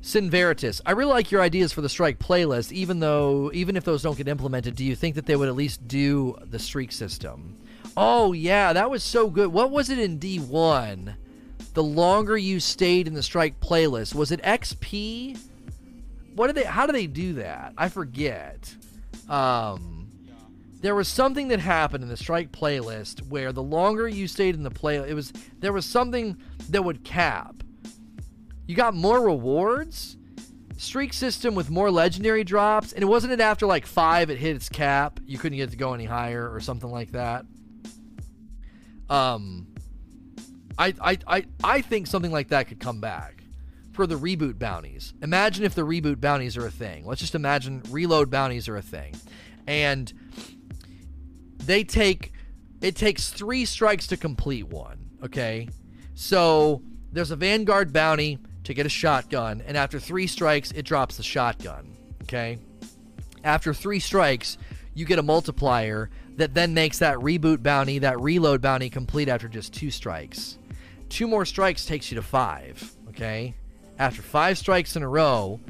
Sin Veritas, I really like your ideas for the Strike playlist, even though, even if those don't get implemented, do you think that they would at least do the streak system? Oh, yeah, that was so good. What was it in D1? The longer you stayed in the Strike playlist, was it XP? What did they, how do they do that? I forget. Um, there was something that happened in the Strike playlist where the longer you stayed in the play, it was, there was something that would cap you got more rewards, streak system with more legendary drops, and it wasn't it after like five it hit its cap. You couldn't get to go any higher or something like that. Um, I I I I think something like that could come back for the reboot bounties. Imagine if the reboot bounties are a thing. Let's just imagine reload bounties are a thing, and they take it takes three strikes to complete one. Okay, so there's a Vanguard bounty to get a shotgun, and after three strikes, it drops the shotgun. Okay? After three strikes, you get a multiplier that then makes that reboot bounty, that reload bounty complete after just two strikes. Two more strikes takes you to five. Okay? After five strikes in a row,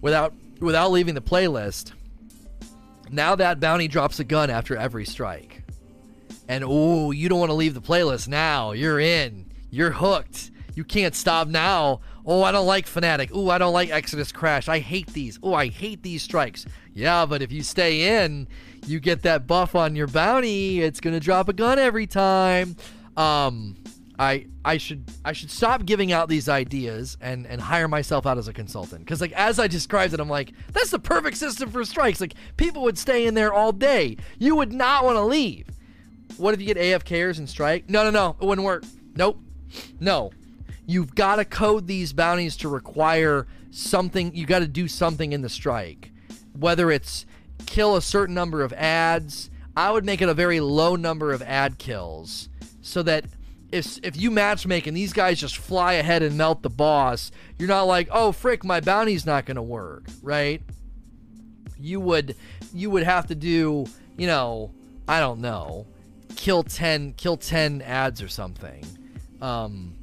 without without leaving the playlist, now that bounty drops a gun after every strike. And oh, you don't want to leave the playlist now. You're in. You're hooked. You can't stop now. Oh, I don't like Fanatic. Oh, I don't like Exodus Crash. I hate these. Oh, I hate these strikes. Yeah, but if you stay in, you get that buff on your bounty. It's gonna drop a gun every time. Um, I I should I should stop giving out these ideas and and hire myself out as a consultant because like as I described it, I'm like that's the perfect system for strikes. Like people would stay in there all day. You would not want to leave. What if you get AFKers and strike? No, no, no, it wouldn't work. Nope. No, you've got to code these bounties to require something. You got to do something in the strike, whether it's kill a certain number of ads. I would make it a very low number of ad kills, so that if if you matchmake and these guys just fly ahead and melt the boss, you're not like, oh frick, my bounty's not to work, right? You would you would have to do, you know, I don't know, kill ten kill ten ads or something. Um,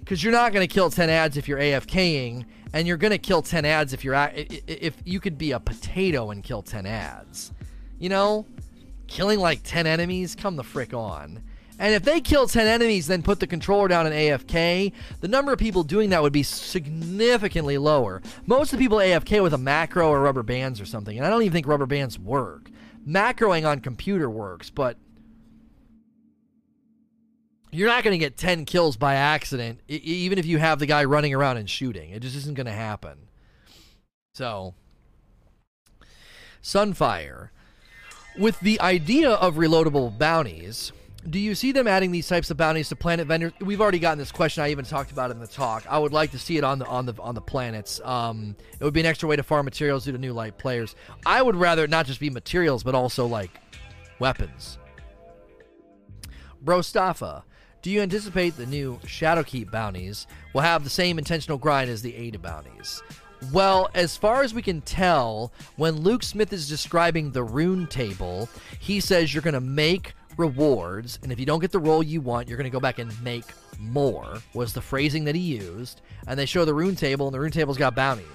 because you're not going to kill 10 ads if you're AFKing, and you're going to kill 10 ads if you're if you could be a potato and kill 10 ads. You know, killing like 10 enemies, come the frick on. And if they kill 10 enemies, then put the controller down in AFK, the number of people doing that would be significantly lower. Most of the people AFK with a macro or rubber bands or something, and I don't even think rubber bands work. Macroing on computer works, but you're not going to get 10 kills by accident, even if you have the guy running around and shooting. It just isn't going to happen. So, Sunfire. With the idea of reloadable bounties, do you see them adding these types of bounties to planet vendors? We've already gotten this question. I even talked about it in the talk. I would like to see it on the on the on the planets. Um, it would be an extra way to farm materials due to new light players. I would rather not just be materials, but also like weapons. Brostafa. Do you anticipate the new Shadowkeep bounties will have the same intentional grind as the Ada bounties? Well, as far as we can tell, when Luke Smith is describing the rune table, he says you're going to make rewards, and if you don't get the role you want, you're going to go back and make more, was the phrasing that he used. And they show the rune table, and the rune table's got bounties.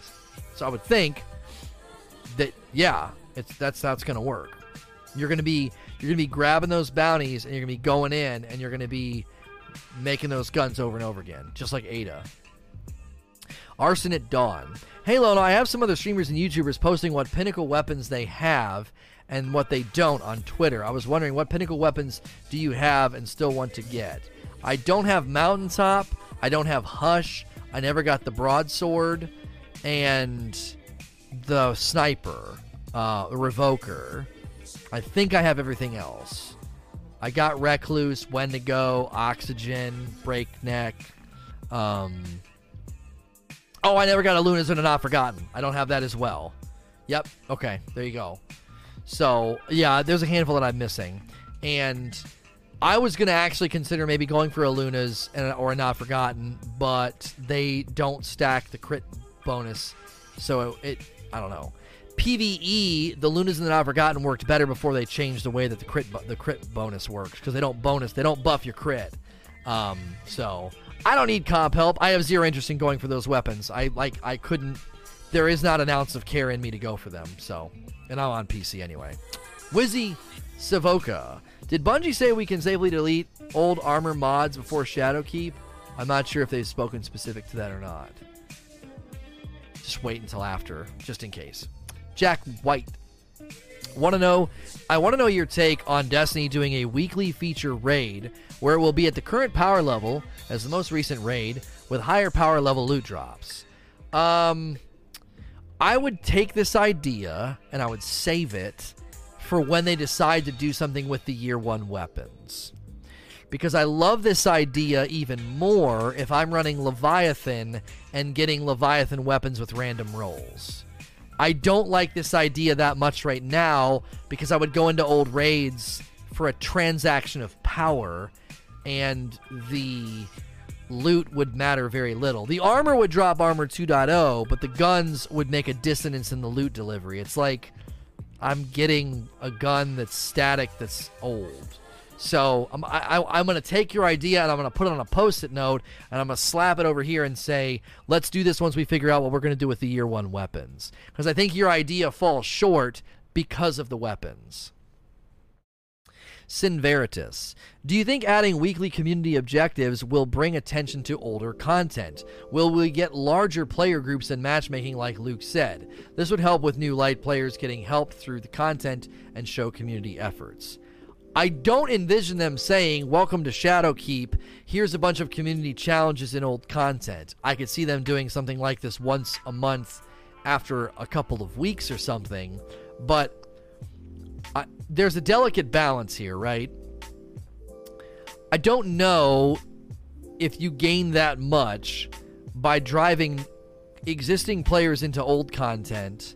So I would think that, yeah, it's that's how it's going to work. You're going to be you're going to be grabbing those bounties, and you're going to be going in, and you're going to be making those guns over and over again, just like Ada. Arson at Dawn. Hey Lono, I have some other streamers and YouTubers posting what pinnacle weapons they have and what they don't on Twitter. I was wondering what pinnacle weapons do you have and still want to get? I don't have Mountaintop, I don't have Hush, I never got the broadsword and the sniper, uh, Revoker. I think I have everything else. I got Recluse, Wendigo, Oxygen, Breakneck. Um, oh, I never got a Lunas and a Not Forgotten. I don't have that as well. Yep. Okay. There you go. So yeah, there's a handful that I'm missing, and I was gonna actually consider maybe going for a Lunas and or a Not Forgotten, but they don't stack the crit bonus, so it I don't know. PVE, the Lunas and the Not Forgotten worked better before they changed the way that the crit the crit bonus works because they don't bonus, they don't buff your crit. Um, so I don't need comp help. I have zero interest in going for those weapons. I like I couldn't. There is not an ounce of care in me to go for them. So and I'm on PC anyway. Wizzy Savoka. Did Bungie say we can safely delete old armor mods before Shadowkeep? I'm not sure if they've spoken specific to that or not. Just wait until after, just in case. Jack White. Want to know? I want to know your take on Destiny doing a weekly feature raid where it will be at the current power level as the most recent raid with higher power level loot drops. Um, I would take this idea and I would save it for when they decide to do something with the year one weapons. Because I love this idea even more if I'm running Leviathan and getting Leviathan weapons with random rolls. I don't like this idea that much right now because I would go into old raids for a transaction of power and the loot would matter very little. The armor would drop armor 2.0, but the guns would make a dissonance in the loot delivery. It's like I'm getting a gun that's static that's old. So I'm, I, I'm going to take your idea and I'm going to put it on a post-it note and I'm going to slap it over here and say, let's do this once we figure out what we're going to do with the year one weapons. Because I think your idea falls short because of the weapons. Sin Veritas. Do you think adding weekly community objectives will bring attention to older content? Will we get larger player groups and matchmaking like Luke said? This would help with new light players getting help through the content and show community efforts. I don't envision them saying, Welcome to Shadowkeep. Here's a bunch of community challenges in old content. I could see them doing something like this once a month after a couple of weeks or something. But I, there's a delicate balance here, right? I don't know if you gain that much by driving existing players into old content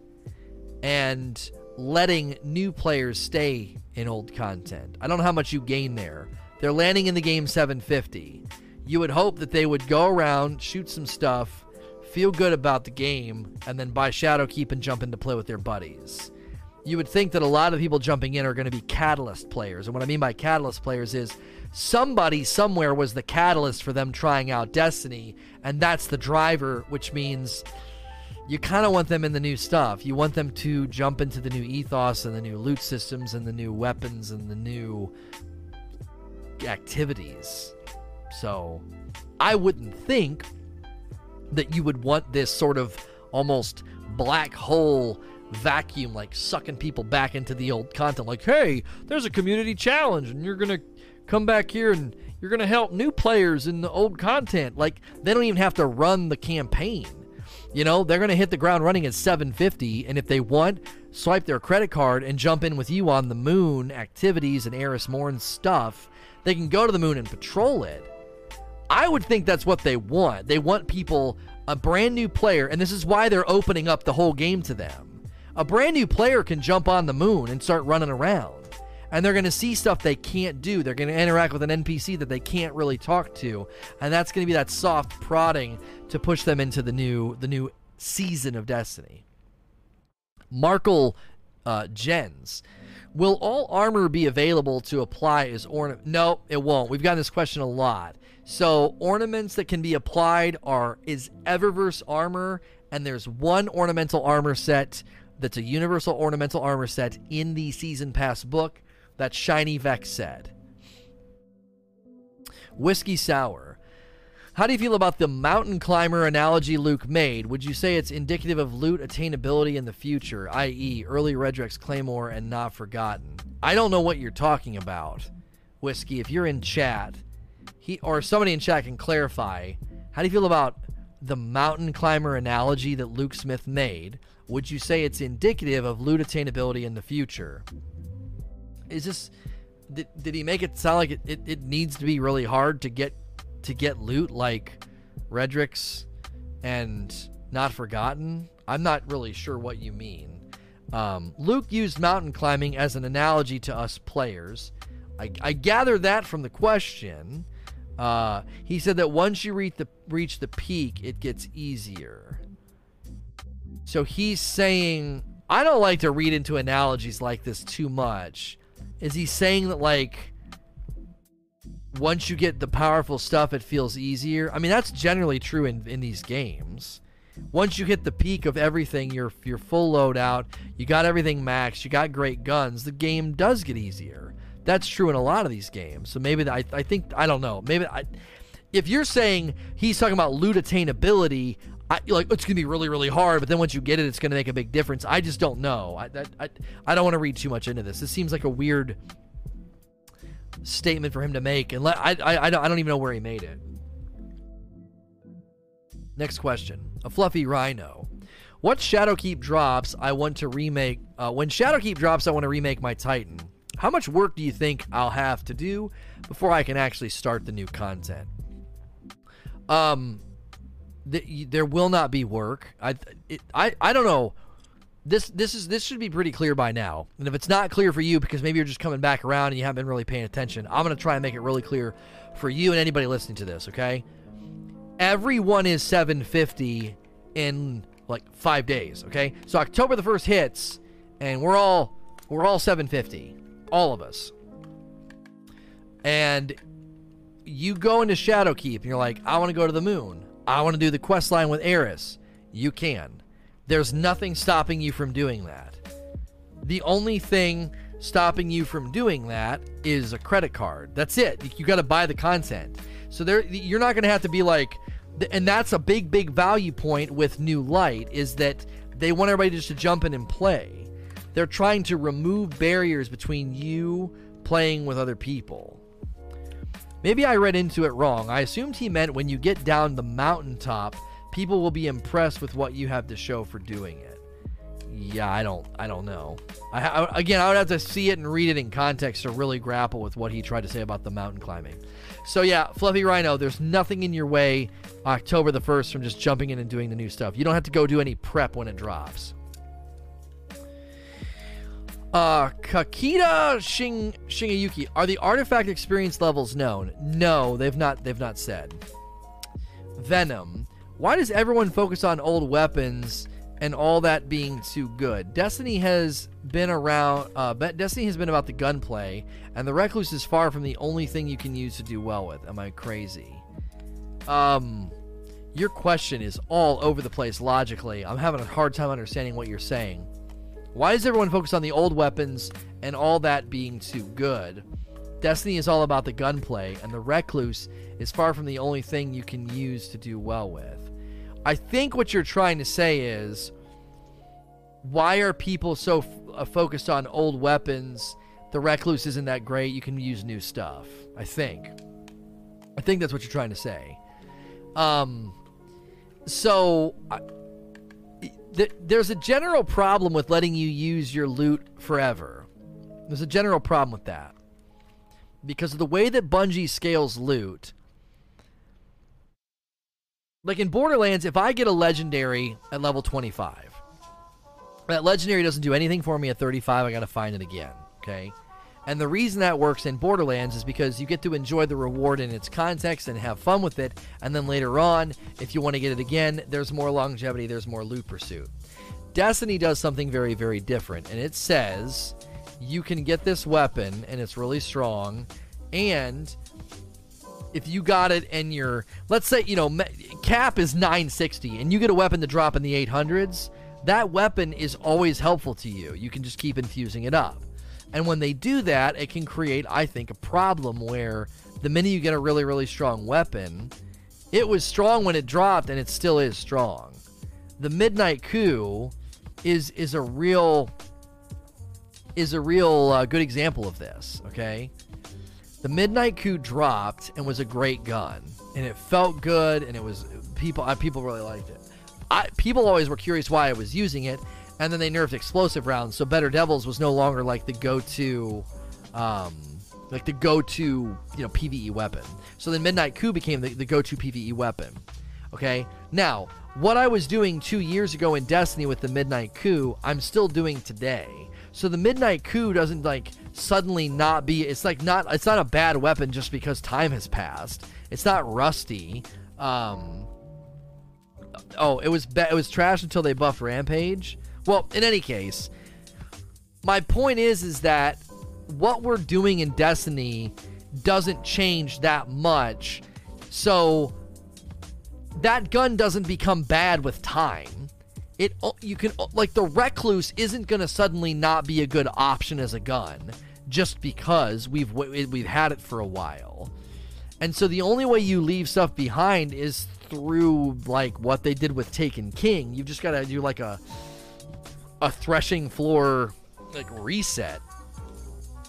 and letting new players stay in old content. I don't know how much you gain there. They're landing in the game 750. You would hope that they would go around, shoot some stuff, feel good about the game, and then buy Shadowkeep and jump into play with their buddies you would think that a lot of people jumping in are going to be catalyst players. And what I mean by catalyst players is somebody somewhere was the catalyst for them trying out Destiny, and that's the driver, which means you kind of want them in the new stuff. You want them to jump into the new ethos and the new loot systems and the new weapons and the new activities. So I wouldn't think that you would want this sort of almost black hole vacuum, like sucking people back into the old content. Like, hey, there's a community challenge, and you're gonna come back here and you're gonna help new players in the old content. Like, they don't even have to run the campaign. You know, they're gonna hit the ground running at 750, and if they want, swipe their credit card and jump in with you on the moon activities and Eris Morn stuff. They can go to the moon and patrol it. I would think that's what they want. They want people, a brand new player, and this is why they're opening up the whole game to them a brand new player can jump on the moon and start running around. And they're going to see stuff they can't do. They're going to interact with an NPC that they can't really talk to. And that's going to be that soft prodding to push them into the new the new season of Destiny. Markle uh, Gens. Will all armor be available to apply as ornament? No, it won't. We've gotten this question a lot. So ornaments that can be applied are is Eververse armor, and there's one ornamental armor set that's a universal ornamental armor set in the season pass book. That Shiny Vex said. Whiskey Sour. How do you feel about the mountain climber analogy Luke made? Would you say it's indicative of loot attainability in the future, i.e., early Redrix Claymore and Not Forgotten? I don't know what you're talking about, Whiskey. If you're in chat, he or somebody in chat can clarify. How do you feel about the mountain climber analogy that Luke Smith made? Would you say it's indicative of loot attainability in the future? Is this did, did he make it sound like it, it, it needs to be really hard to get to get loot like Redrix and Not Forgotten? I'm not really sure what you mean. Um, Luke used mountain climbing as an analogy to us players. I, I gather that from the question. Uh, he said that once you reach the reach the peak, it gets easier. So he's saying I don't like to read into analogies like this too much. Is he saying that like once you get the powerful stuff, it feels easier? I mean, that's generally true in, in these games. Once you hit the peak of everything, you're you're full loadout, you got everything maxed, you got great guns, the game does get easier. That's true in a lot of these games. So maybe I, I think I don't know. Maybe I, if you're saying he's talking about loot attainability, I, like it's gonna be really really hard. But then once you get it, it's gonna make a big difference. I just don't know. I I, I don't want to read too much into this. This seems like a weird statement for him to make, and let, I, I I don't I don't even know where he made it. Next question: A fluffy rhino. What Shadowkeep drops I want to remake? Uh, when Shadowkeep drops, I want to remake my Titan. How much work do you think I'll have to do before I can actually start the new content? Um, th- there will not be work. I, it, I, I don't know. This, this is this should be pretty clear by now. And if it's not clear for you because maybe you're just coming back around and you haven't been really paying attention, I'm gonna try and make it really clear for you and anybody listening to this. Okay, everyone is 750 in like five days. Okay, so October the first hits, and we're all we're all 750 all of us. And you go into Shadowkeep and you're like, I want to go to the moon. I want to do the quest line with Eris. You can. There's nothing stopping you from doing that. The only thing stopping you from doing that is a credit card. That's it. You got to buy the content. So there you're not going to have to be like and that's a big big value point with New Light is that they want everybody just to jump in and play. They're trying to remove barriers between you playing with other people. Maybe I read into it wrong. I assumed he meant when you get down the mountaintop, people will be impressed with what you have to show for doing it. Yeah, I don't, I don't know. I, I, again, I would have to see it and read it in context to really grapple with what he tried to say about the mountain climbing. So yeah, Fluffy Rhino, there's nothing in your way October the 1st from just jumping in and doing the new stuff. You don't have to go do any prep when it drops. Uh, Kakita Shing Shingayuki, are the artifact experience levels known? No, they've not. They've not said. Venom, why does everyone focus on old weapons and all that being too good? Destiny has been around. Uh, Destiny has been about the gunplay, and the Recluse is far from the only thing you can use to do well with. Am I crazy? Um, your question is all over the place logically. I'm having a hard time understanding what you're saying. Why is everyone focused on the old weapons and all that being too good? Destiny is all about the gunplay, and the Recluse is far from the only thing you can use to do well with. I think what you're trying to say is why are people so f- uh, focused on old weapons? The Recluse isn't that great. You can use new stuff. I think. I think that's what you're trying to say. Um, so. I, there's a general problem with letting you use your loot forever. There's a general problem with that. Because of the way that Bungie scales loot. Like in Borderlands, if I get a legendary at level 25, that legendary doesn't do anything for me at 35, I gotta find it again. Okay? And the reason that works in Borderlands is because you get to enjoy the reward in its context and have fun with it. And then later on, if you want to get it again, there's more longevity, there's more loot pursuit. Destiny does something very, very different. And it says you can get this weapon and it's really strong. And if you got it and you're, let's say, you know, cap is 960 and you get a weapon to drop in the 800s, that weapon is always helpful to you. You can just keep infusing it up. And when they do that, it can create, I think, a problem where the minute you get a really, really strong weapon, it was strong when it dropped and it still is strong. The Midnight Coup is is a real is a real uh, good example of this, okay? The Midnight Coup dropped and was a great gun, and it felt good, and it was people people really liked it. I, people always were curious why I was using it, and then they nerfed explosive rounds, so Better Devils was no longer like the go-to um, like the go-to you know PVE weapon. So then Midnight Coup became the, the go-to PVE weapon. Okay, now what I was doing two years ago in Destiny with the Midnight Coup, I'm still doing today. So the Midnight Coup doesn't like suddenly not be. It's like not. It's not a bad weapon just because time has passed. It's not rusty. Um, oh, it was ba- it was trash until they buffed Rampage. Well, in any case, my point is is that what we're doing in Destiny doesn't change that much. So that gun doesn't become bad with time. It you can like the recluse isn't going to suddenly not be a good option as a gun just because we've we've had it for a while. And so the only way you leave stuff behind is through like what they did with Taken King. You've just got to do like a a threshing floor like reset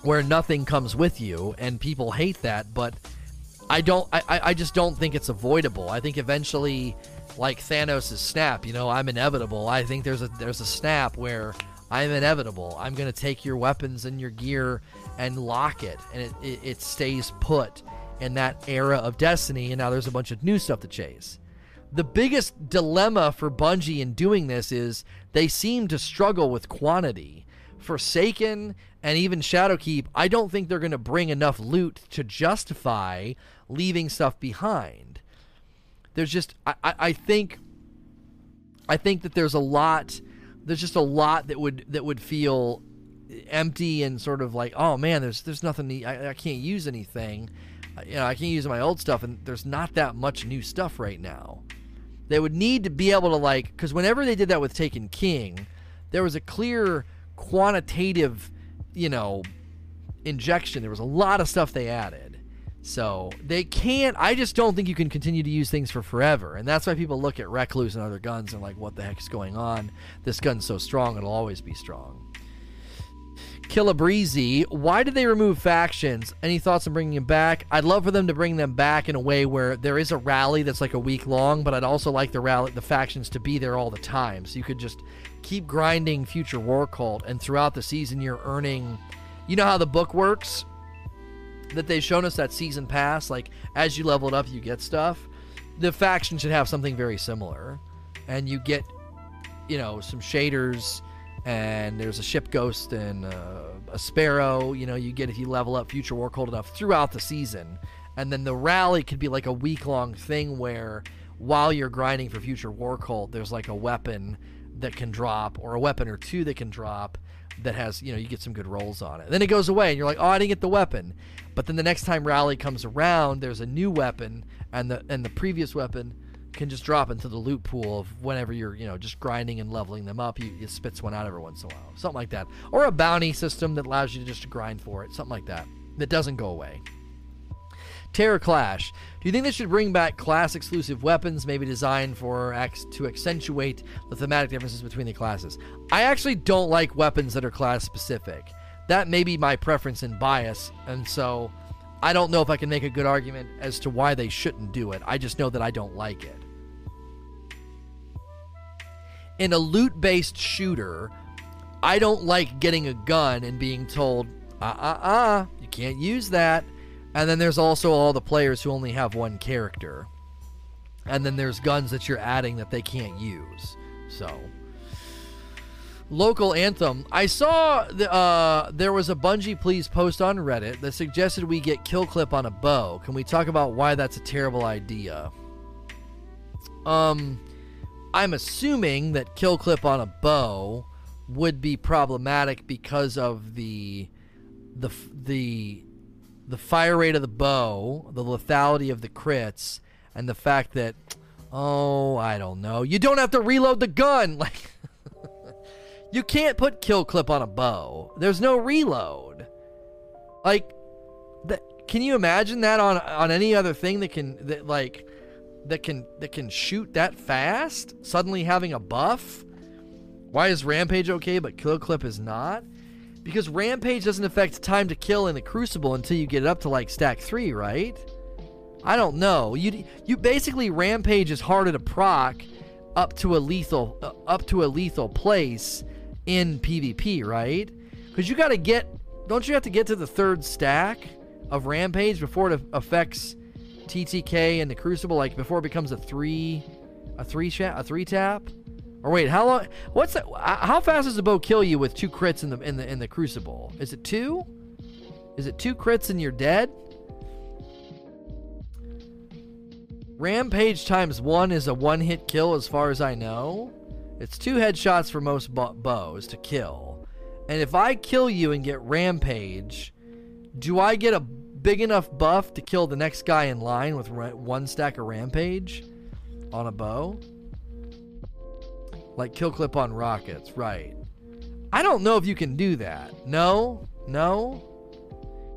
where nothing comes with you and people hate that, but I don't I, I just don't think it's avoidable. I think eventually like Thanos' snap, you know, I'm inevitable. I think there's a there's a snap where I'm inevitable. I'm gonna take your weapons and your gear and lock it, and it, it, it stays put in that era of Destiny. And now there's a bunch of new stuff to chase. The biggest dilemma for Bungie in doing this is they seem to struggle with quantity. Forsaken and even Shadowkeep, I don't think they're going to bring enough loot to justify leaving stuff behind. There's just, I, I, I think, I think that there's a lot, there's just a lot that would that would feel empty and sort of like, oh man, there's there's nothing, I, I can't use anything, you know, I can't use my old stuff, and there's not that much new stuff right now. They would need to be able to like, because whenever they did that with Taken King, there was a clear quantitative, you know, injection. There was a lot of stuff they added. So they can't. I just don't think you can continue to use things for forever, and that's why people look at Recluse and other guns and like, what the heck is going on? This gun's so strong; it'll always be strong. Killabreezy, why did they remove factions? Any thoughts on bringing them back? I'd love for them to bring them back in a way where there is a rally that's like a week long, but I'd also like the rally, the factions to be there all the time, so you could just keep grinding Future War Cult, and throughout the season you're earning. You know how the book works? that they've shown us that season pass, like as you level it up, you get stuff. The faction should have something very similar, and you get, you know, some shaders, and there's a ship ghost and uh, a sparrow. You know, you get if you level up Future War Cult enough throughout the season, and then the rally could be like a week long thing where while you're grinding for Future War Cult, there's like a weapon that can drop or a weapon or two that can drop that has you know you get some good rolls on it. Then it goes away and you're like, oh, I didn't get the weapon. But then the next time rally comes around, there's a new weapon, and the and the previous weapon can just drop into the loot pool of whenever you're you know just grinding and leveling them up. You, it spits one out every once in a while, something like that, or a bounty system that allows you to just grind for it, something like that that doesn't go away. Terror Clash. Do you think they should bring back class exclusive weapons, maybe designed for to accentuate the thematic differences between the classes? I actually don't like weapons that are class specific. That may be my preference and bias, and so I don't know if I can make a good argument as to why they shouldn't do it. I just know that I don't like it. In a loot based shooter, I don't like getting a gun and being told, uh uh uh, you can't use that and then there's also all the players who only have one character. And then there's guns that you're adding that they can't use. So, local anthem. I saw the, uh, there was a Bungie Please post on Reddit that suggested we get kill clip on a bow. Can we talk about why that's a terrible idea? Um, I'm assuming that kill clip on a bow would be problematic because of the the the the fire rate of the bow, the lethality of the crits, and the fact that, oh, I don't know, you don't have to reload the gun. [laughs] Like, you can't put kill clip on a bow. There's no reload. Like, that, can you imagine that on on any other thing that can that like that can that can shoot that fast? Suddenly having a buff. Why is Rampage okay, but kill clip is not? Because Rampage doesn't affect time to kill in the Crucible until you get it up to like stack 3, right? I don't know. You you basically Rampage is harder to proc up to a lethal uh, up to a lethal place in PvP, right? Cuz you got to get don't you have to get to the third stack of Rampage before it affects TTK and the Crucible? Like before it becomes a three, a three chat, a three tap? Or wait, how long? What's that? How fast does the bow kill you with two crits in the in the in the Crucible? Is it two? Is it two crits and you're dead? Rampage times one is a one hit kill, as far as I know. It's two headshots for most bows to kill. And if I kill you and get Rampage, do I get a big enough buff to kill the next guy in line with one stack of Rampage on a bow? Like kill clip on rockets, right. I don't know if you can do that. No? No?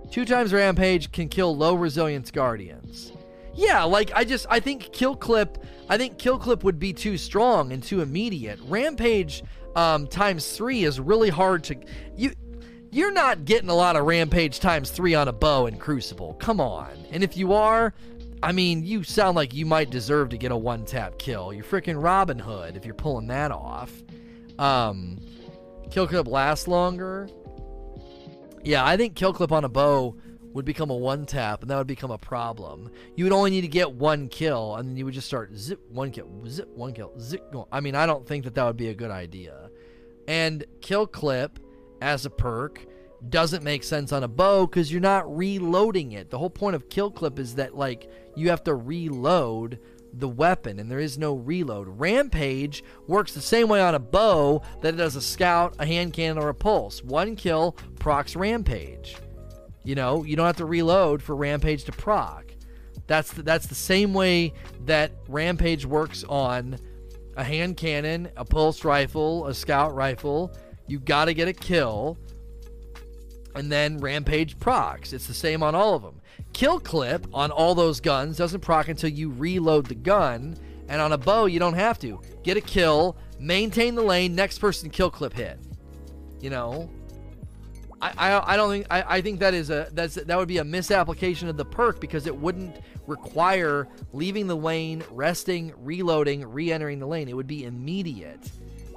Two times Rampage can kill low resilience Guardians. Yeah, like I just I think kill clip I think kill clip would be too strong and too immediate. Rampage um, times three is really hard to you. You're not getting a lot of rampage times three on a bow in Crucible. Come on. And if you are, I mean, you sound like you might deserve to get a one tap kill. You're freaking Robin Hood if you're pulling that off. Um, kill clip lasts longer. Yeah, I think kill clip on a bow would become a one tap, and that would become a problem. You would only need to get one kill, and then you would just start zip one kill, zip one kill, zip. I mean, I don't think that that would be a good idea. And kill clip as a perk doesn't make sense on a bow because you're not reloading it. The whole point of kill clip is that like you have to reload the weapon and there is no reload. Rampage works the same way on a bow that it does a scout, a hand cannon, or a pulse. One kill procs rampage. You know, you don't have to reload for Rampage to proc. That's the, that's the same way that Rampage works on a hand cannon, a pulse rifle, a scout rifle. You got to get a kill, and then Rampage procs. It's the same on all of them. Kill clip on all those guns doesn't proc until you reload the gun, and on a bow you don't have to. Get a kill, maintain the lane, next person kill clip hit. You know, I, I, I don't think I, I think that is a that's that would be a misapplication of the perk because it wouldn't require leaving the lane, resting, reloading, re-entering the lane. It would be immediate.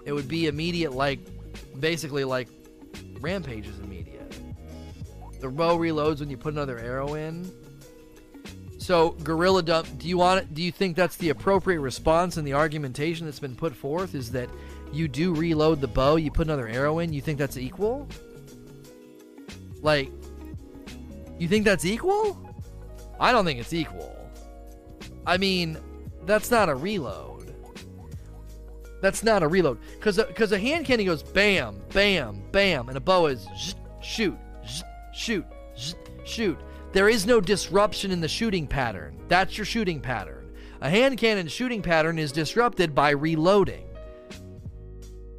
It would be immediate like basically like rampage is immediate. The bow reloads when you put another arrow in. So gorilla dump. Do you want it? Do you think that's the appropriate response and the argumentation that's been put forth is that you do reload the bow, you put another arrow in. You think that's equal? Like, you think that's equal? I don't think it's equal. I mean, that's not a reload. That's not a reload. Because a, a hand cannon goes bam, bam, bam, and a bow is shoot, shoot, shoot. There is no disruption in the shooting pattern. That's your shooting pattern. A hand cannon shooting pattern is disrupted by reloading.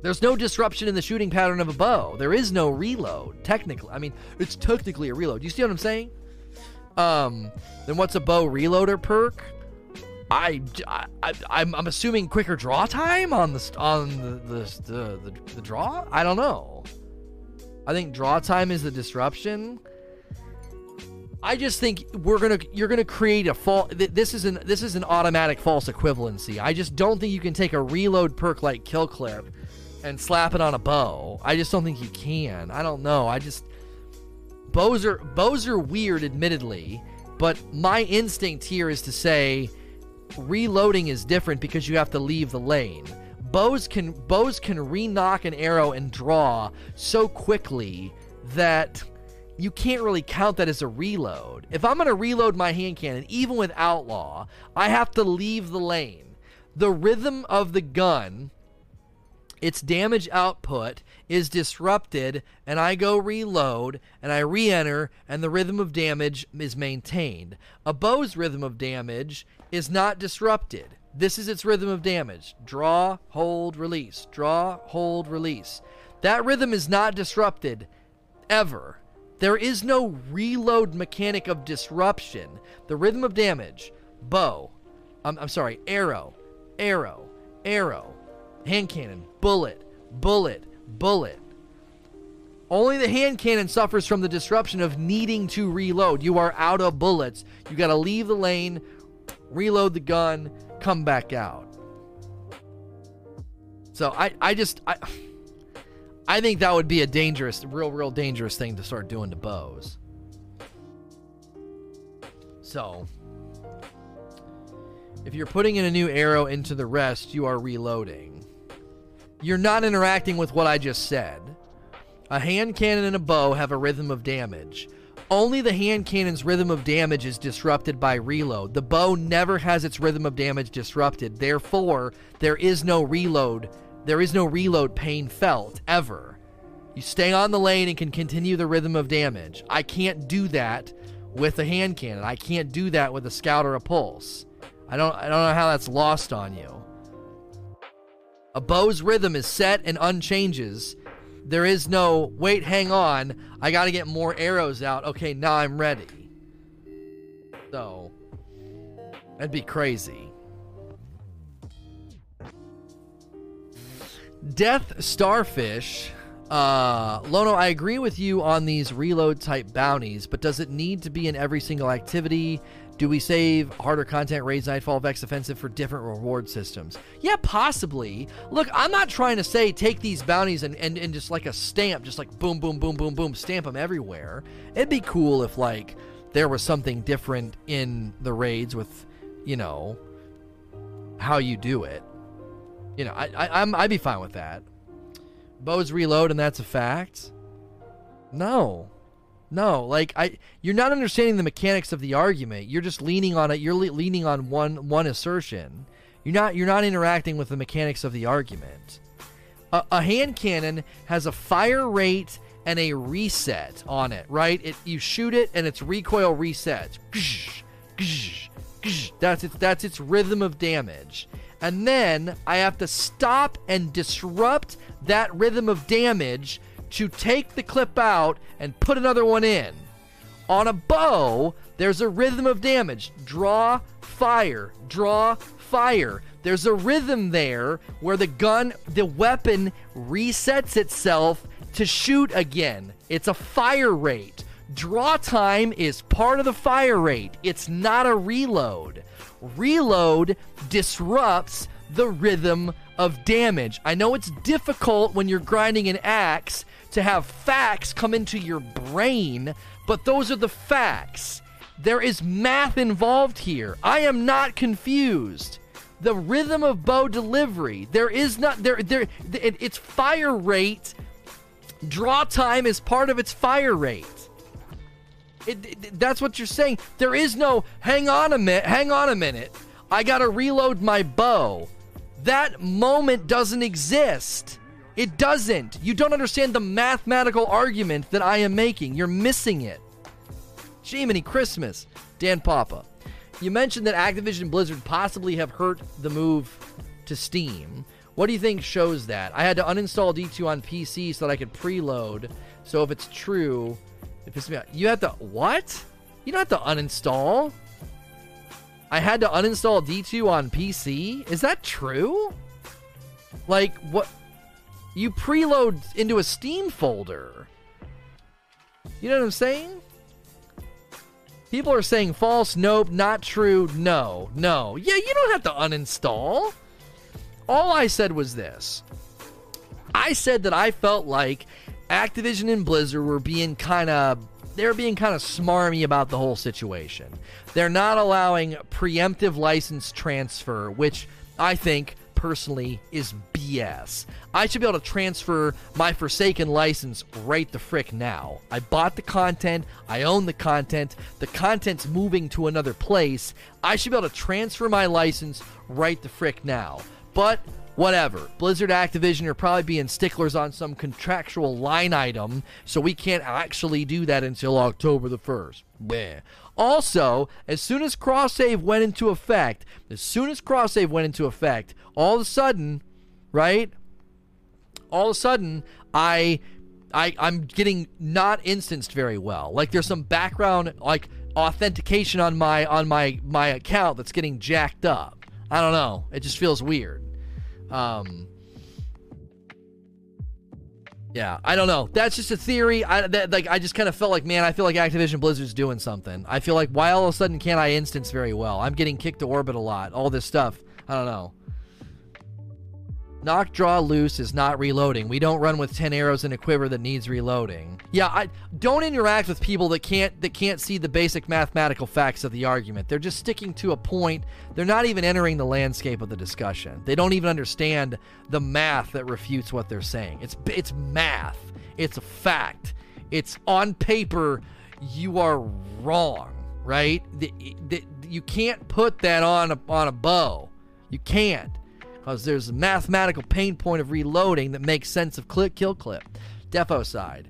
There's no disruption in the shooting pattern of a bow. There is no reload. Technically, I mean, it's technically a reload. You see what I'm saying? Um, then what's a bow reloader perk? I, I, I'm, I'm assuming quicker draw time on the on the the, the the, the draw. I don't know. I think draw time is the disruption. I just think we're gonna you're gonna create a false. This is an this is an automatic false equivalency. I just don't think you can take a reload perk like kill clip and slap it on a bow. I just don't think you can. I don't know. I just bows are bows are weird, admittedly, but my instinct here is to say reloading is different because you have to leave the lane. Bows can bows can re-nock an arrow and draw so quickly that you can't really count that as a reload. If I'm going to reload my hand cannon, even with Outlaw, I have to leave the lane. The rhythm of the gun its damage output is disrupted and I go reload and I re-enter and the rhythm of damage is maintained. A bow's rhythm of damage is not disrupted. This is its rhythm of damage. Draw, hold, release. Draw, hold, release. That rhythm is not disrupted ever. There is no reload mechanic of disruption. The rhythm of damage, bow, I'm, I'm sorry, arrow, arrow, arrow, hand cannon, bullet, bullet, bullet. Only the hand cannon suffers from the disruption of needing to reload. You are out of bullets. You got to leave the lane, reload the gun, come back out. So I, I just I, I think that would be a dangerous, real, real dangerous thing to start doing to bows. So, if you're putting in a new arrow into the rest, you are reloading. You're not interacting with what I just said. A hand cannon and a bow have a rhythm of damage. Only the hand cannon's rhythm of damage is disrupted by reload. The bow never has its rhythm of damage disrupted. Therefore, there is no reload. There is no reload pain felt ever. You stay on the lane and can continue the rhythm of damage. I can't do that with a hand cannon. I can't do that with a scout or a pulse. I don't I don't know how that's lost on you. A bow's rhythm is set and unchanges. There is no wait, hang on. I got to get more arrows out. Okay, now I'm ready. So that'd be crazy. Death Starfish. Uh, Lono, I agree with you on these reload type bounties, but does it need to be in every single activity? Do we save harder content, raids, Nightfall, Vex Offensive for different reward systems? Yeah, possibly. Look, I'm not trying to say take these bounties and, and, and just like a stamp, just like boom, boom, boom, boom, boom, stamp them everywhere. It'd be cool if like there was something different in the raids with, you know, how you do it. You know, I, I I'm I'd be fine with that. Bows reload and that's a fact. No. No, like I, you're not understanding the mechanics of the argument. You're just leaning on it. You're le- leaning on one one assertion. You're not you're not interacting with the mechanics of the argument. A, a hand cannon has a fire rate and a reset on it, right? It you shoot it and its recoil resets. That's its that's its rhythm of damage. And then I have to stop and disrupt that rhythm of damage to take the clip out and put another one in. On a bow, there's a rhythm of damage. Draw, fire, draw, fire. There's a rhythm there where the gun, the weapon resets itself to shoot again. It's a fire rate. Draw time is part of the fire rate, it's not a reload. Reload disrupts the rhythm of damage. I know it's difficult when you're grinding an axe to have facts come into your brain, but those are the facts. There is math involved here. I am not confused. The rhythm of bow delivery. There is not there there it, it's fire rate. Draw time is part of its fire rate. It, it, that's what you're saying. There is no hang on a minute, hang on a minute. I got to reload my bow. That moment doesn't exist. It doesn't. You don't understand the mathematical argument that I am making. You're missing it. Jiminy Christmas, Dan Papa. You mentioned that Activision Blizzard possibly have hurt the move to Steam. What do you think shows that? I had to uninstall D2 on PC so that I could preload. So if it's true, if it's you have to what? You don't have to uninstall. I had to uninstall D2 on PC. Is that true? Like what? You preload into a Steam folder. You know what I'm saying? People are saying false, nope, not true, no, no. Yeah, you don't have to uninstall. All I said was this I said that I felt like Activision and Blizzard were being kind of. They're being kind of smarmy about the whole situation. They're not allowing preemptive license transfer, which I think personally is BS. I should be able to transfer my Forsaken license right the frick now. I bought the content, I own the content, the content's moving to another place. I should be able to transfer my license right the frick now. But whatever. Blizzard Activision are probably being sticklers on some contractual line item, so we can't actually do that until October the 1st. Bleh. Also, as soon as cross save went into effect, as soon as cross save went into effect, all of a sudden, right? All of a sudden, I I I'm getting not instanced very well. Like there's some background like authentication on my on my my account that's getting jacked up. I don't know. It just feels weird. Um yeah, I don't know. That's just a theory. I that, like I just kind of felt like, man, I feel like Activision Blizzard's doing something. I feel like why all of a sudden can't I instance very well? I'm getting kicked to orbit a lot. All this stuff. I don't know. Nock, draw, loose is not reloading. We don't run with 10 arrows in a quiver that needs reloading. Yeah, I don't interact with people that can't that can't see the basic mathematical facts of the argument. They're just sticking to a point. They're not even entering the landscape of the discussion. They don't even understand the math that refutes what they're saying. It's it's math. It's a fact. It's on paper you are wrong, right? The, the, you can't put that on a, on a bow. You can't because there's a mathematical pain point of reloading that makes sense of click kill clip. Defo side.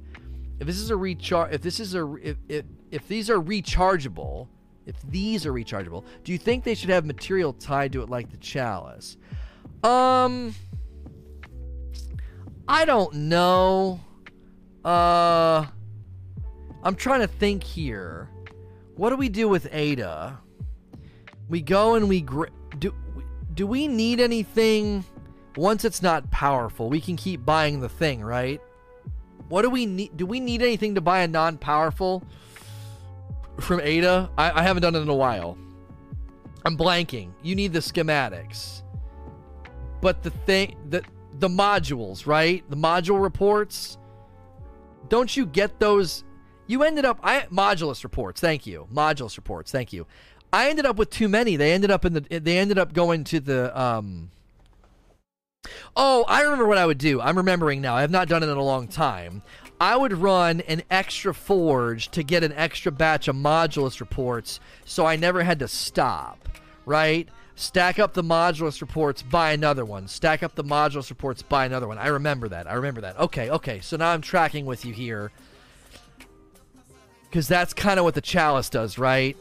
If this is a recharge, if this is a if, if if these are rechargeable, if these are rechargeable, do you think they should have material tied to it like the chalice? Um, I don't know. Uh, I'm trying to think here. What do we do with Ada? We go and we gr- do do we need anything once it's not powerful? We can keep buying the thing, right? What do we need? Do we need anything to buy a non-powerful from Ada? I, I haven't done it in a while. I'm blanking. You need the schematics, but the thing the the modules, right? The module reports. Don't you get those? You ended up I modulus reports. Thank you. Modulus reports. Thank you. I ended up with too many. They ended up in the. They ended up going to the. Um, oh, I remember what I would do. I'm remembering now. I have not done it in a long time. I would run an extra forge to get an extra batch of modulus reports, so I never had to stop. Right? Stack up the modulus reports, buy another one. Stack up the modulus reports, buy another one. I remember that. I remember that. Okay, okay. So now I'm tracking with you here. Because that's kind of what the chalice does, right?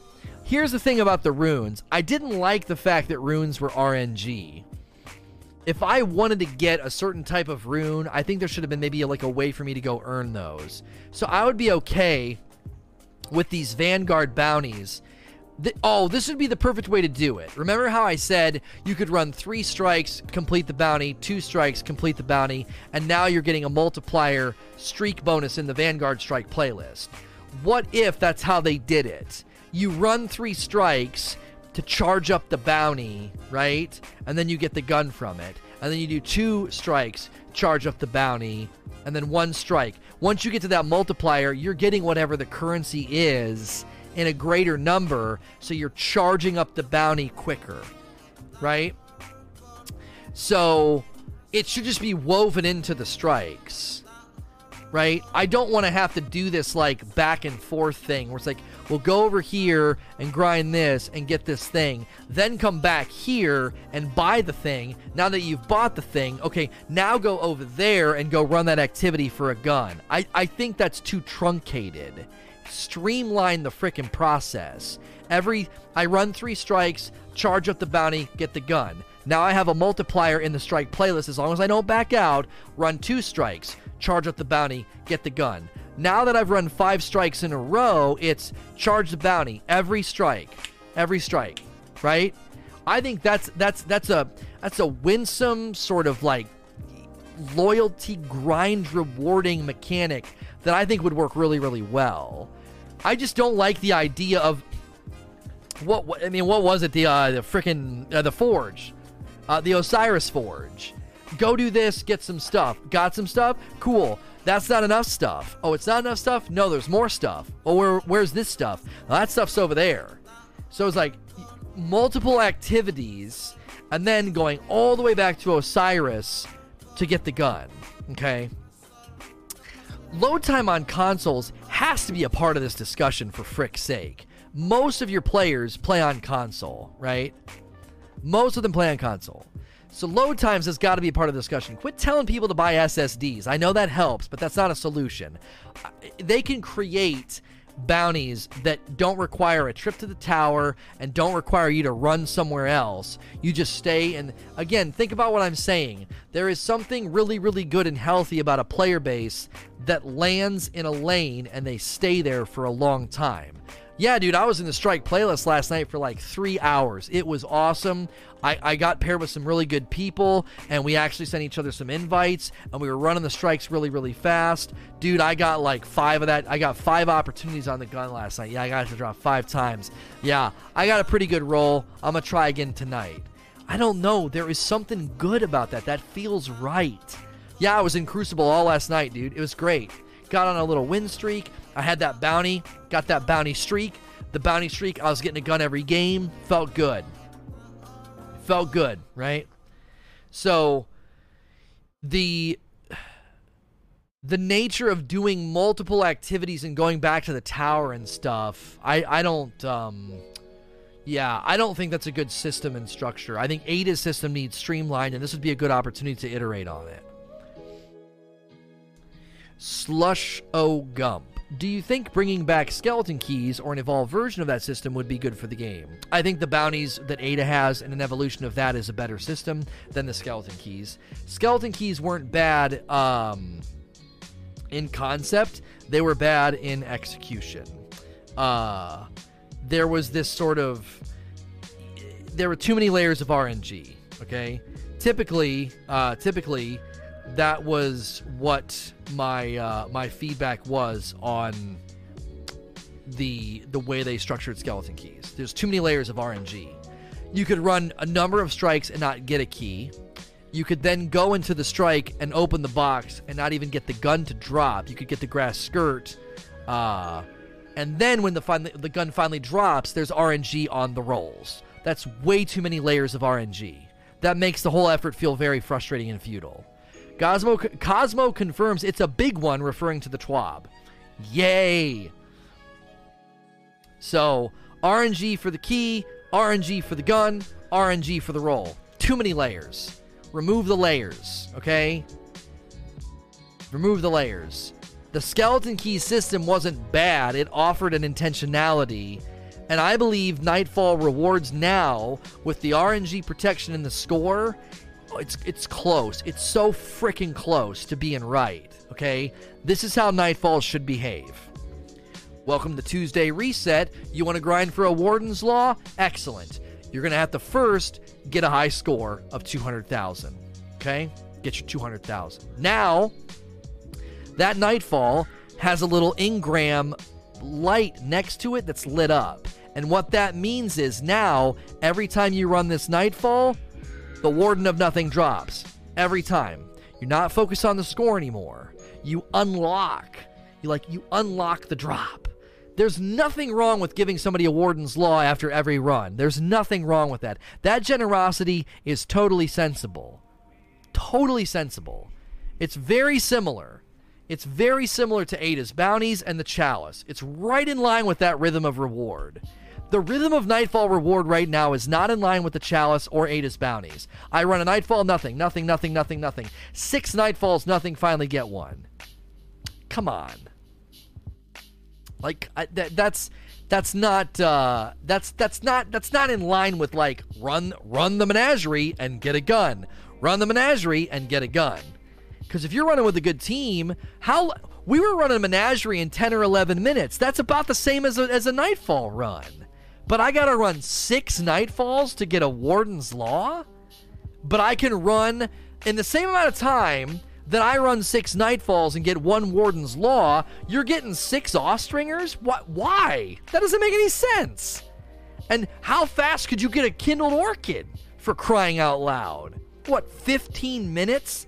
Here's the thing about the runes. I didn't like the fact that runes were RNG. If I wanted to get a certain type of rune, I think there should have been maybe like a way for me to go earn those. So I would be okay with these Vanguard bounties. oh, this would be the perfect way to do it. Remember how I said you could run three strikes, complete the bounty, two strikes, complete the bounty, and now you're getting a multiplier streak bonus in the Vanguard strike playlist. What if that's how they did it? You run three strikes to charge up the bounty, right? And then you get the gun from it. And then you do two strikes, charge up the bounty, and then one strike. Once you get to that multiplier, you're getting whatever the currency is in a greater number, so you're charging up the bounty quicker, right? So it should just be woven into the strikes, right? I don't want to have to do this like back and forth thing where it's like, We'll go over here and grind this and get this thing. Then come back here and buy the thing. Now that you've bought the thing, okay, now go over there and go run that activity for a gun. I, I think that's too truncated. Streamline the freaking process. Every I run three strikes, charge up the bounty, get the gun. Now I have a multiplier in the strike playlist as long as I don't back out, run two strikes, charge up the bounty, get the gun. Now that I've run five strikes in a row, it's charge the bounty every strike, every strike, right? I think that's that's that's a that's a winsome sort of like loyalty grind rewarding mechanic that I think would work really really well. I just don't like the idea of what, what I mean. What was it? The uh, the freaking uh, the forge, uh, the Osiris forge. Go do this, get some stuff. Got some stuff? Cool. That's not enough stuff. Oh, it's not enough stuff? No, there's more stuff. Oh, where, where's this stuff? Well, that stuff's over there. So it's like multiple activities and then going all the way back to Osiris to get the gun. Okay? Load time on consoles has to be a part of this discussion for frick's sake. Most of your players play on console, right? Most of them play on console. So load times has got to be part of the discussion. Quit telling people to buy SSDs. I know that helps, but that's not a solution. Uh, they can create bounties that don't require a trip to the tower and don't require you to run somewhere else. You just stay and again, think about what I'm saying. There is something really really good and healthy about a player base that lands in a lane and they stay there for a long time. Yeah, dude, I was in the strike playlist last night for like three hours. It was awesome. I, I got paired with some really good people, and we actually sent each other some invites, and we were running the strikes really, really fast. Dude, I got like five of that. I got five opportunities on the gun last night. Yeah, I got to drop five times. Yeah, I got a pretty good roll. I'm going to try again tonight. I don't know. There is something good about that. That feels right. Yeah, I was in Crucible all last night, dude. It was great. Got on a little win streak. I had that bounty. Got that bounty streak. The bounty streak, I was getting a gun every game. Felt good. Felt good, right? So the the nature of doing multiple activities and going back to the tower and stuff, I, I don't um yeah, I don't think that's a good system and structure. I think Ada's system needs streamlined, and this would be a good opportunity to iterate on it. Slush O Gump. Do you think bringing back skeleton keys or an evolved version of that system would be good for the game? I think the bounties that Ada has and an evolution of that is a better system than the skeleton keys. Skeleton keys weren't bad um, in concept, they were bad in execution. Uh, there was this sort of there were too many layers of RNG. Okay, typically, uh, typically, that was what my uh, my feedback was on the the way they structured skeleton keys. There's too many layers of RNG. You could run a number of strikes and not get a key. You could then go into the strike and open the box and not even get the gun to drop. You could get the grass skirt. Uh, and then when the, fin- the gun finally drops, there's RNG on the rolls. That's way too many layers of RNG. That makes the whole effort feel very frustrating and futile. Cosmo, Cosmo confirms it's a big one, referring to the TWAB. Yay! So, RNG for the key, RNG for the gun, RNG for the roll. Too many layers. Remove the layers, okay? Remove the layers. The skeleton key system wasn't bad, it offered an intentionality. And I believe Nightfall rewards now with the RNG protection in the score. It's it's close. It's so freaking close to being right. Okay, this is how Nightfall should behave. Welcome to Tuesday Reset. You want to grind for a Warden's Law? Excellent. You're gonna have to first get a high score of 200,000. Okay, get your 200,000. Now that Nightfall has a little engram light next to it that's lit up. And what that means is now, every time you run this Nightfall, the Warden of Nothing drops. Every time. You're not focused on the score anymore. You unlock. You like you unlock the drop. There's nothing wrong with giving somebody a Warden's Law after every run. There's nothing wrong with that. That generosity is totally sensible. Totally sensible. It's very similar it's very similar to Ada's bounties and the chalice. It's right in line with that rhythm of reward. The rhythm of Nightfall reward right now is not in line with the chalice or Ada's bounties. I run a Nightfall, nothing, nothing, nothing, nothing, nothing. Six Nightfalls, nothing, finally get one. Come on. Like I, that, that's that's not uh, that's that's not that's not in line with like run run the menagerie and get a gun, run the menagerie and get a gun. Because if you're running with a good team, how we were running a menagerie in 10 or 11 minutes. That's about the same as a, as a nightfall run. But I got to run six nightfalls to get a warden's law? But I can run in the same amount of time that I run six nightfalls and get one warden's law. You're getting six Austringers? What? Why? That doesn't make any sense. And how fast could you get a kindled orchid for crying out loud? What, 15 minutes?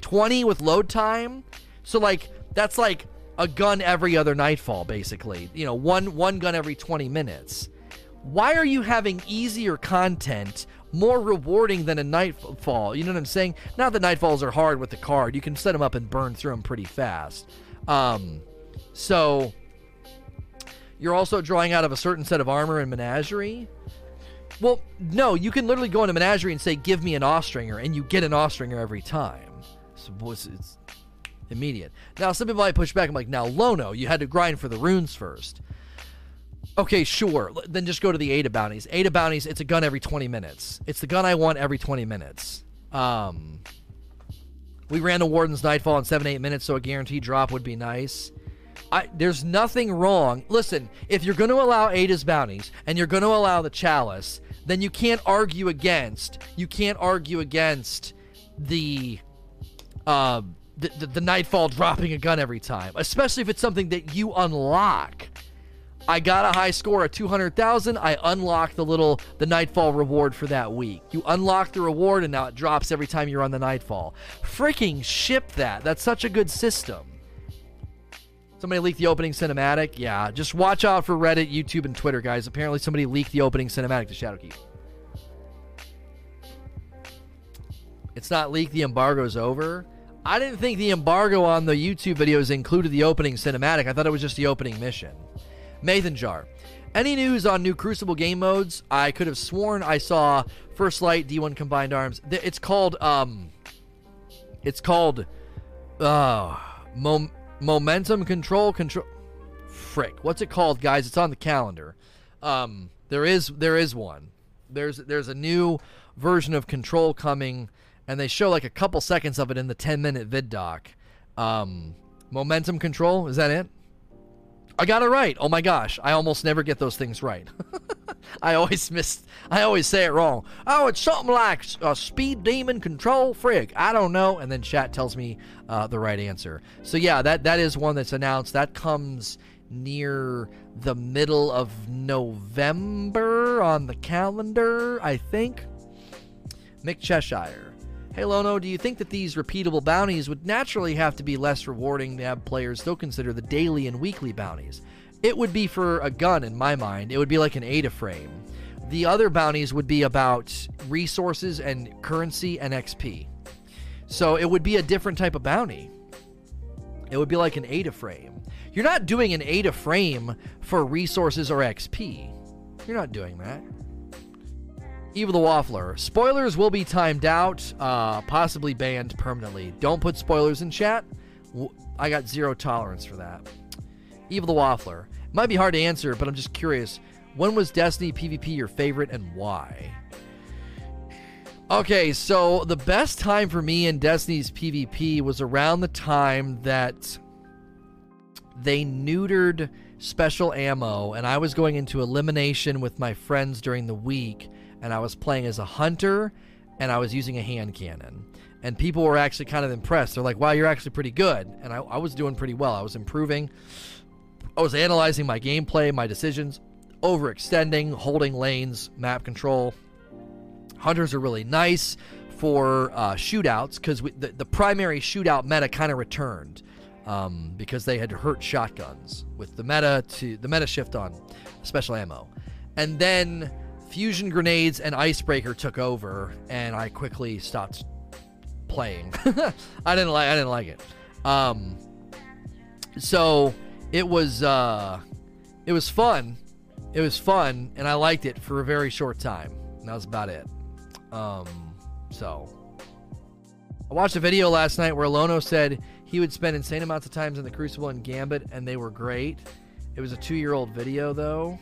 20 with load time. So like that's like a gun every other nightfall basically. You know, one one gun every 20 minutes. Why are you having easier content more rewarding than a nightfall? You know what I'm saying? Not that nightfalls are hard with the card. You can set them up and burn through them pretty fast. Um so you're also drawing out of a certain set of armor and menagerie. Well, no, you can literally go into menagerie and say, "Give me an Austringer," and you get an Austringer every time. It's, it's immediate. Now, some people might push back. I'm like, now, Lono, you had to grind for the runes first. Okay, sure. Then just go to the Ada bounties. Ada bounties, it's a gun every 20 minutes. It's the gun I want every 20 minutes. Um, we ran the Warden's Nightfall in 7 8 minutes, so a guaranteed drop would be nice. I, there's nothing wrong. Listen, if you're going to allow Ada's bounties and you're going to allow the Chalice, then you can't argue against. You can't argue against the uh, the, the, the Nightfall dropping a gun every time, especially if it's something that you unlock. I got a high score of 200,000. I unlock the little the Nightfall reward for that week. You unlock the reward and now it drops every time you're on the Nightfall. Freaking ship that. That's such a good system. Somebody leaked the opening cinematic. Yeah, just watch out for Reddit, YouTube, and Twitter, guys. Apparently, somebody leaked the opening cinematic to Shadowkeep. It's not leaked. The embargo's over. I didn't think the embargo on the YouTube videos included the opening cinematic. I thought it was just the opening mission. Nathan Jar. Any news on new Crucible game modes? I could have sworn I saw First Light D1 Combined Arms. It's called um it's called uh mom- momentum control control frick. What's it called, guys? It's on the calendar. Um there is there is one. There's there's a new version of control coming and they show like a couple seconds of it in the 10 minute vid doc. Um momentum control, is that it? I got it right. Oh my gosh, I almost never get those things right. [laughs] I always miss. I always say it wrong. Oh, it's something like uh, speed demon control frig. I don't know, and then chat tells me uh, the right answer. So yeah, that that is one that's announced. That comes near the middle of November on the calendar, I think. Mick Cheshire. Hey Lono, do you think that these repeatable bounties would naturally have to be less rewarding to have players still consider the daily and weekly bounties? It would be for a gun in my mind. It would be like an ADA frame. The other bounties would be about resources and currency and XP. So it would be a different type of bounty. It would be like an ADA frame. You're not doing an ADA frame for resources or XP. You're not doing that. Evil the Waffler. Spoilers will be timed out, uh, possibly banned permanently. Don't put spoilers in chat. I got zero tolerance for that. Evil the Waffler. Might be hard to answer, but I'm just curious. When was Destiny PvP your favorite and why? Okay, so the best time for me in Destiny's PvP was around the time that they neutered special ammo, and I was going into elimination with my friends during the week and I was playing as a hunter and I was using a hand cannon. And people were actually kind of impressed. They're like, wow, you're actually pretty good. And I, I was doing pretty well. I was improving. I was analyzing my gameplay, my decisions, overextending, holding lanes, map control. Hunters are really nice for uh, shootouts because the, the primary shootout meta kind of returned um, because they had hurt shotguns with the meta to the meta shift on special ammo, and then fusion grenades and icebreaker took over, and I quickly stopped playing. [laughs] I didn't like I didn't like it. Um, so it was uh, it was fun. It was fun, and I liked it for a very short time. And that was about it. Um, so I watched a video last night where Lono said he would spend insane amounts of times in the Crucible and Gambit, and they were great. It was a two-year-old video though,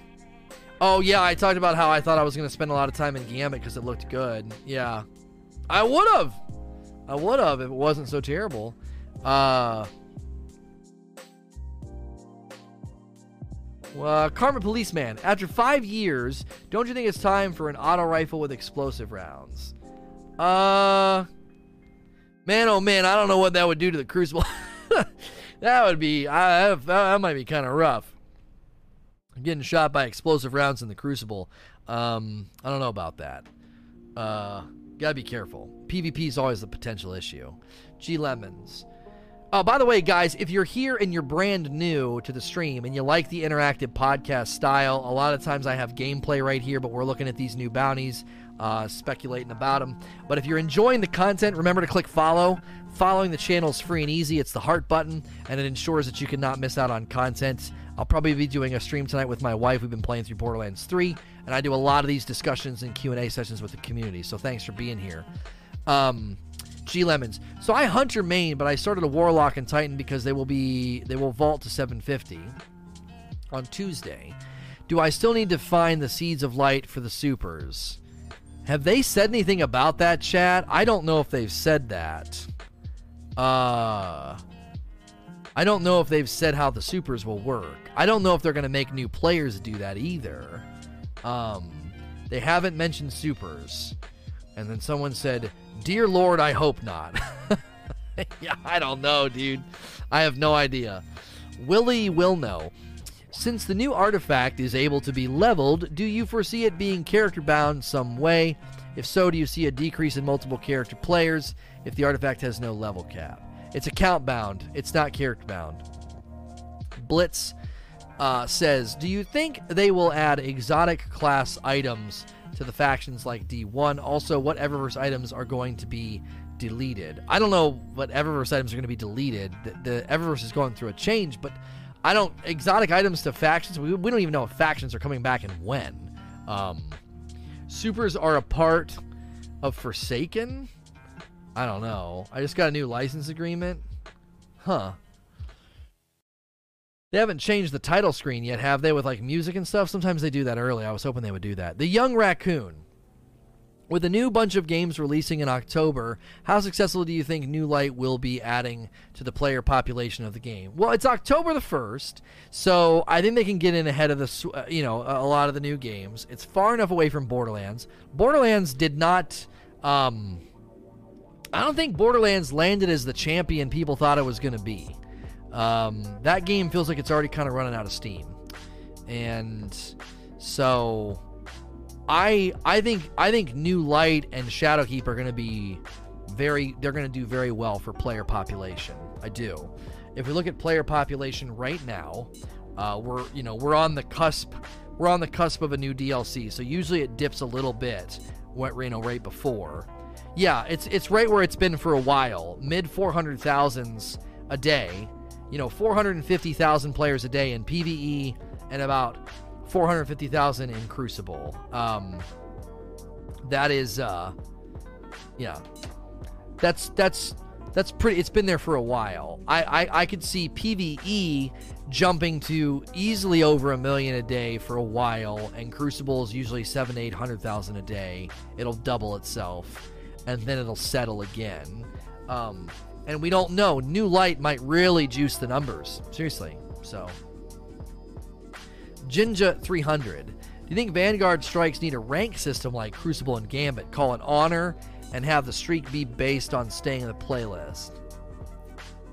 Oh yeah, I talked about how I thought I was going to spend a lot of time in Gambit because it looked good. Yeah, I would have. I would have if it wasn't so terrible. Uh, uh, Karma Policeman. After five years, don't you think it's time for an auto rifle with explosive rounds? Uh, man, oh man, I don't know what that would do to the Crucible. [laughs] that would be, I, that might be kind of rough getting shot by explosive rounds in the Crucible. Um, I don't know about that. Uh, gotta be careful. PvP is always a potential issue. G Lemons. Oh, by the way, guys, if you're here and you're brand new to the stream and you like the interactive podcast style, a lot of times I have gameplay right here, but we're looking at these new bounties, uh, speculating about them. But if you're enjoying the content, remember to click follow. Following the channel is free and easy. It's the heart button, and it ensures that you cannot miss out on content. I'll probably be doing a stream tonight with my wife. We've been playing through Borderlands 3, and I do a lot of these discussions and Q&A sessions with the community. So thanks for being here. Um, G Lemons. So I Hunter main, but I started a Warlock and Titan because they will be they will vault to 750 on Tuesday. Do I still need to find the Seeds of Light for the supers? Have they said anything about that, chat? I don't know if they've said that. Uh I don't know if they've said how the supers will work. I don't know if they're going to make new players do that either. Um, they haven't mentioned supers. And then someone said, Dear Lord, I hope not. [laughs] yeah, I don't know, dude. I have no idea. Willie will know. Since the new artifact is able to be leveled, do you foresee it being character bound some way? If so, do you see a decrease in multiple character players if the artifact has no level cap? It's account bound, it's not character bound. Blitz uh, says, Do you think they will add exotic class items to the factions like D1? Also, what Eververse items are going to be deleted? I don't know what Eververse items are going to be deleted. The, the Eververse is going through a change, but I don't. Exotic items to factions, we, we don't even know if factions are coming back and when. Um, supers are a part of Forsaken? I don't know. I just got a new license agreement. Huh. They haven't changed the title screen yet, have they, with like music and stuff? Sometimes they do that early. I was hoping they would do that. The Young Raccoon. With a new bunch of games releasing in October, how successful do you think New Light will be adding to the player population of the game? Well, it's October the 1st, so I think they can get in ahead of the uh, you know, a lot of the new games. It's far enough away from Borderlands. Borderlands did not um I don't think Borderlands landed as the champion people thought it was going to be. Um, that game feels like it's already kind of running out of steam, and so I I think I think New Light and Shadowkeep are going to be very they're going to do very well for player population. I do. If we look at player population right now, uh, we're you know we're on the cusp we're on the cusp of a new DLC. So usually it dips a little bit, what you know right before. Yeah, it's it's right where it's been for a while, mid four hundred thousands a day you know, 450,000 players a day in PVE and about 450,000 in Crucible. Um, that is, uh, yeah, that's that's that's pretty. It's been there for a while. I I, I could see PVE jumping to easily over a million a day for a while, and Crucible is usually seven, eight hundred thousand a day. It'll double itself, and then it'll settle again. Um, and we don't know. New light might really juice the numbers. Seriously. So, Jinja 300. Do you think Vanguard strikes need a rank system like Crucible and Gambit? Call it honor and have the streak be based on staying in the playlist.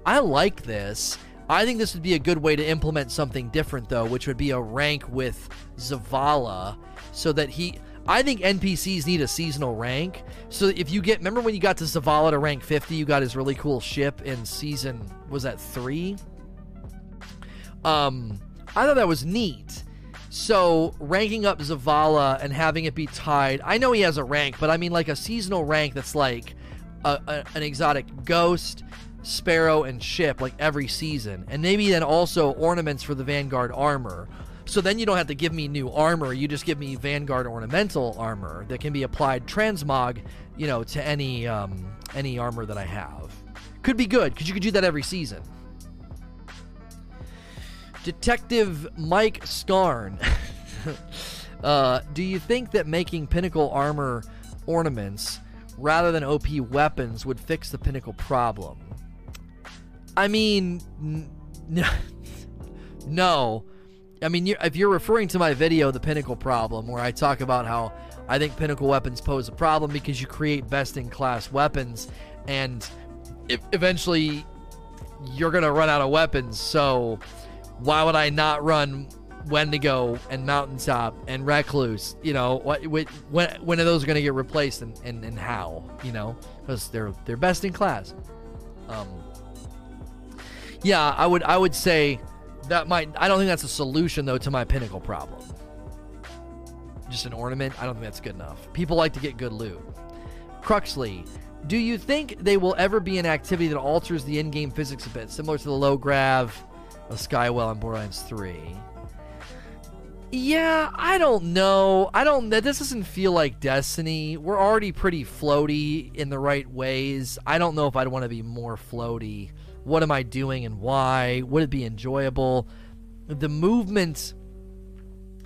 I like this. I think this would be a good way to implement something different, though, which would be a rank with Zavala so that he. I think NPCs need a seasonal rank. So if you get, remember when you got to Zavala to rank 50, you got his really cool ship in season, was that three? Um, I thought that was neat. So ranking up Zavala and having it be tied, I know he has a rank, but I mean like a seasonal rank that's like a, a, an exotic ghost, sparrow, and ship like every season, and maybe then also ornaments for the Vanguard armor so then you don't have to give me new armor. You just give me Vanguard ornamental armor that can be applied transmog, you know, to any um, any armor that I have. Could be good because you could do that every season. Detective Mike Scarn. [laughs] uh, do you think that making pinnacle armor ornaments rather than OP weapons would fix the pinnacle problem? I mean, n- [laughs] no. I mean, you're, if you're referring to my video, The Pinnacle Problem, where I talk about how I think pinnacle weapons pose a problem because you create best in class weapons, and eventually you're going to run out of weapons. So, why would I not run Wendigo and Mountaintop and Recluse? You know, what, when, when are those going to get replaced and, and, and how? You know, because they're, they're best in class. Um, yeah, I would I would say that might I don't think that's a solution though to my pinnacle problem. Just an ornament, I don't think that's good enough. People like to get good loot. Cruxley, do you think they will ever be an activity that alters the in-game physics a bit, similar to the low grav of Skywell in Borderlands 3? Yeah, I don't know. I don't. This doesn't feel like Destiny. We're already pretty floaty in the right ways. I don't know if I'd want to be more floaty what am I doing and why? Would it be enjoyable? The movement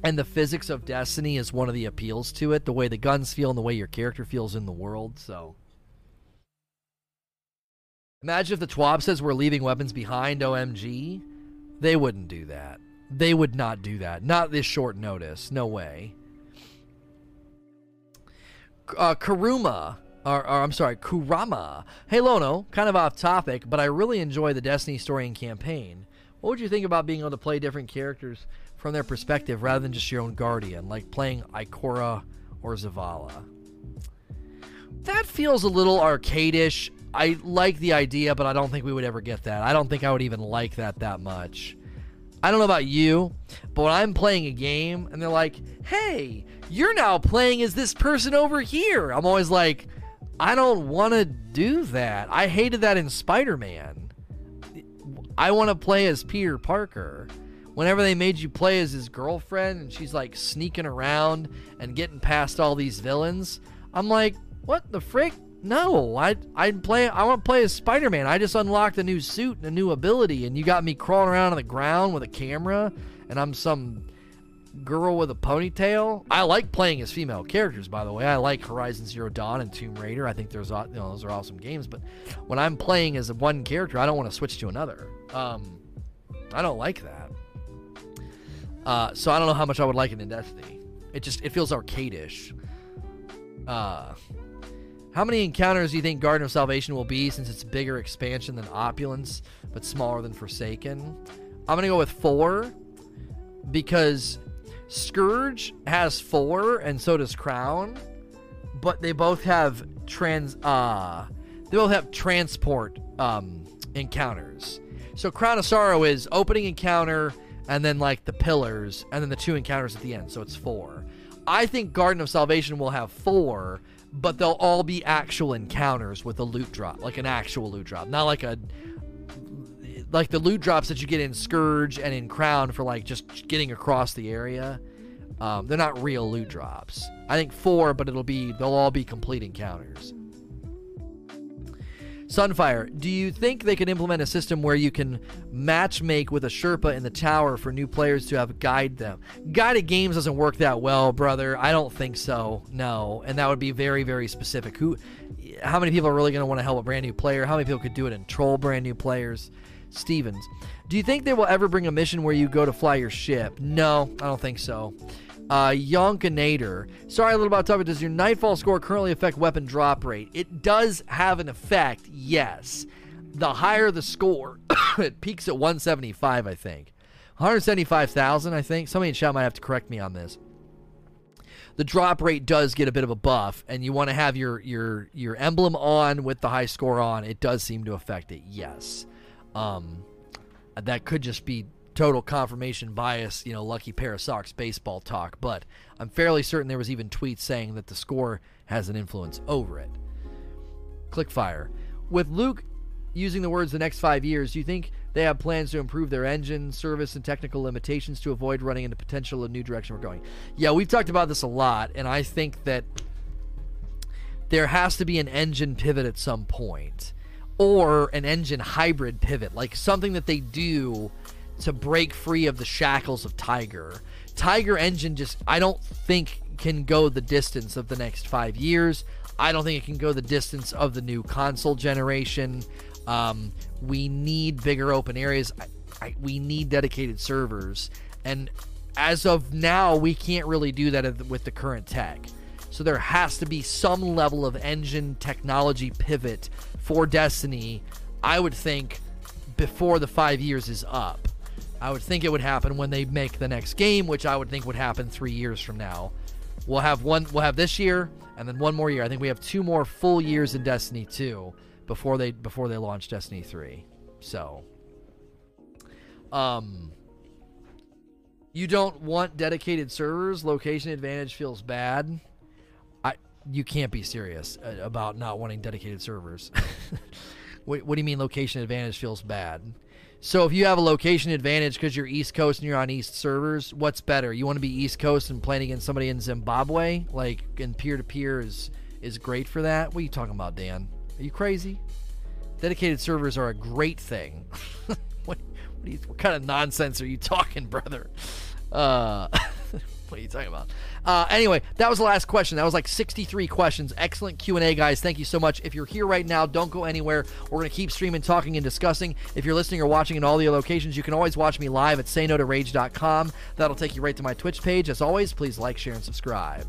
and the physics of Destiny is one of the appeals to it, the way the guns feel and the way your character feels in the world. So Imagine if the TWAB says we're leaving weapons behind, OMG. They wouldn't do that. They would not do that. Not this short notice. No way. Uh, Karuma or, or, I'm sorry, Kurama. Hey Lono, kind of off topic, but I really enjoy the Destiny story and campaign. What would you think about being able to play different characters from their perspective rather than just your own guardian, like playing Ikora or Zavala. That feels a little arcadish. I like the idea, but I don't think we would ever get that. I don't think I would even like that that much. I don't know about you, but when I'm playing a game and they're like, hey, you're now playing as this person over here, I'm always like, I don't want to do that. I hated that in Spider Man. I want to play as Peter Parker. Whenever they made you play as his girlfriend and she's like sneaking around and getting past all these villains, I'm like, what the frick? No, I I play. I want to play as Spider Man. I just unlocked a new suit and a new ability, and you got me crawling around on the ground with a camera, and I'm some girl with a ponytail. I like playing as female characters, by the way. I like Horizon Zero Dawn and Tomb Raider. I think there's you know those are awesome games. But when I'm playing as one character, I don't want to switch to another. Um, I don't like that. Uh, so I don't know how much I would like it in Destiny. It just it feels arcadish. Uh, how many encounters do you think Garden of Salvation will be since it's bigger expansion than Opulence, but smaller than Forsaken? I'm to go with four because Scourge has four and so does Crown, but they both have trans uh they both have transport um encounters. So Crown of Sorrow is opening encounter and then like the pillars and then the two encounters at the end, so it's four. I think Garden of Salvation will have four but they'll all be actual encounters with a loot drop, like an actual loot drop, not like a like the loot drops that you get in Scourge and in Crown for like just getting across the area. Um, they're not real loot drops. I think four, but it'll be they'll all be complete encounters. Sunfire, do you think they could implement a system where you can match make with a Sherpa in the tower for new players to have guide them? Guided games doesn't work that well, brother. I don't think so. No, and that would be very, very specific. Who, how many people are really going to want to help a brand new player? How many people could do it and troll brand new players? Stevens, do you think they will ever bring a mission where you go to fly your ship? No, I don't think so. Uh, Yonkanator. Sorry, a little about topic. Does your Nightfall score currently affect weapon drop rate? It does have an effect, yes. The higher the score, [coughs] it peaks at 175, I think. 175,000, I think. Somebody in chat might have to correct me on this. The drop rate does get a bit of a buff, and you want to have your your your emblem on with the high score on. It does seem to affect it, yes. Um, that could just be total confirmation bias, you know, lucky pair of socks baseball talk, but I'm fairly certain there was even tweets saying that the score has an influence over it. Clickfire. With Luke using the words the next five years, do you think they have plans to improve their engine, service, and technical limitations to avoid running into potential a new direction we're going? Yeah, we've talked about this a lot, and I think that there has to be an engine pivot at some point or an engine hybrid pivot, like something that they do to break free of the shackles of Tiger. Tiger engine just I don't think can go the distance of the next five years. I don't think it can go the distance of the new console generation. Um, we need bigger open areas. I, I, we need dedicated servers, and as of now, we can't really do that with the current tech. So there has to be some level of engine technology pivot for Destiny. I would think before the five years is up. I would think it would happen when they make the next game, which I would think would happen three years from now. We'll have one. We'll have this year, and then one more year. I think we have two more full years in Destiny 2 before they before they launch Destiny 3. So, um, you don't want dedicated servers. Location advantage feels bad. You can't be serious uh, about not wanting dedicated servers. [laughs] what, what do you mean location advantage feels bad? So if you have a location advantage because you're East Coast and you're on East servers, what's better? You want to be East Coast and playing against somebody in Zimbabwe, like in peer to peer is is great for that. What are you talking about, Dan? Are you crazy? Dedicated servers are a great thing. [laughs] what, what, you, what, kind of nonsense are you talking, brother? Uh, [laughs] what are you talking about? Uh, anyway, that was the last question. That was like 63 questions. Excellent Q&A, guys. Thank you so much. If you're here right now, don't go anywhere. We're going to keep streaming, talking, and discussing. If you're listening or watching in all the locations, you can always watch me live at sayno2rage.com. That'll take you right to my Twitch page. As always, please like, share, and subscribe.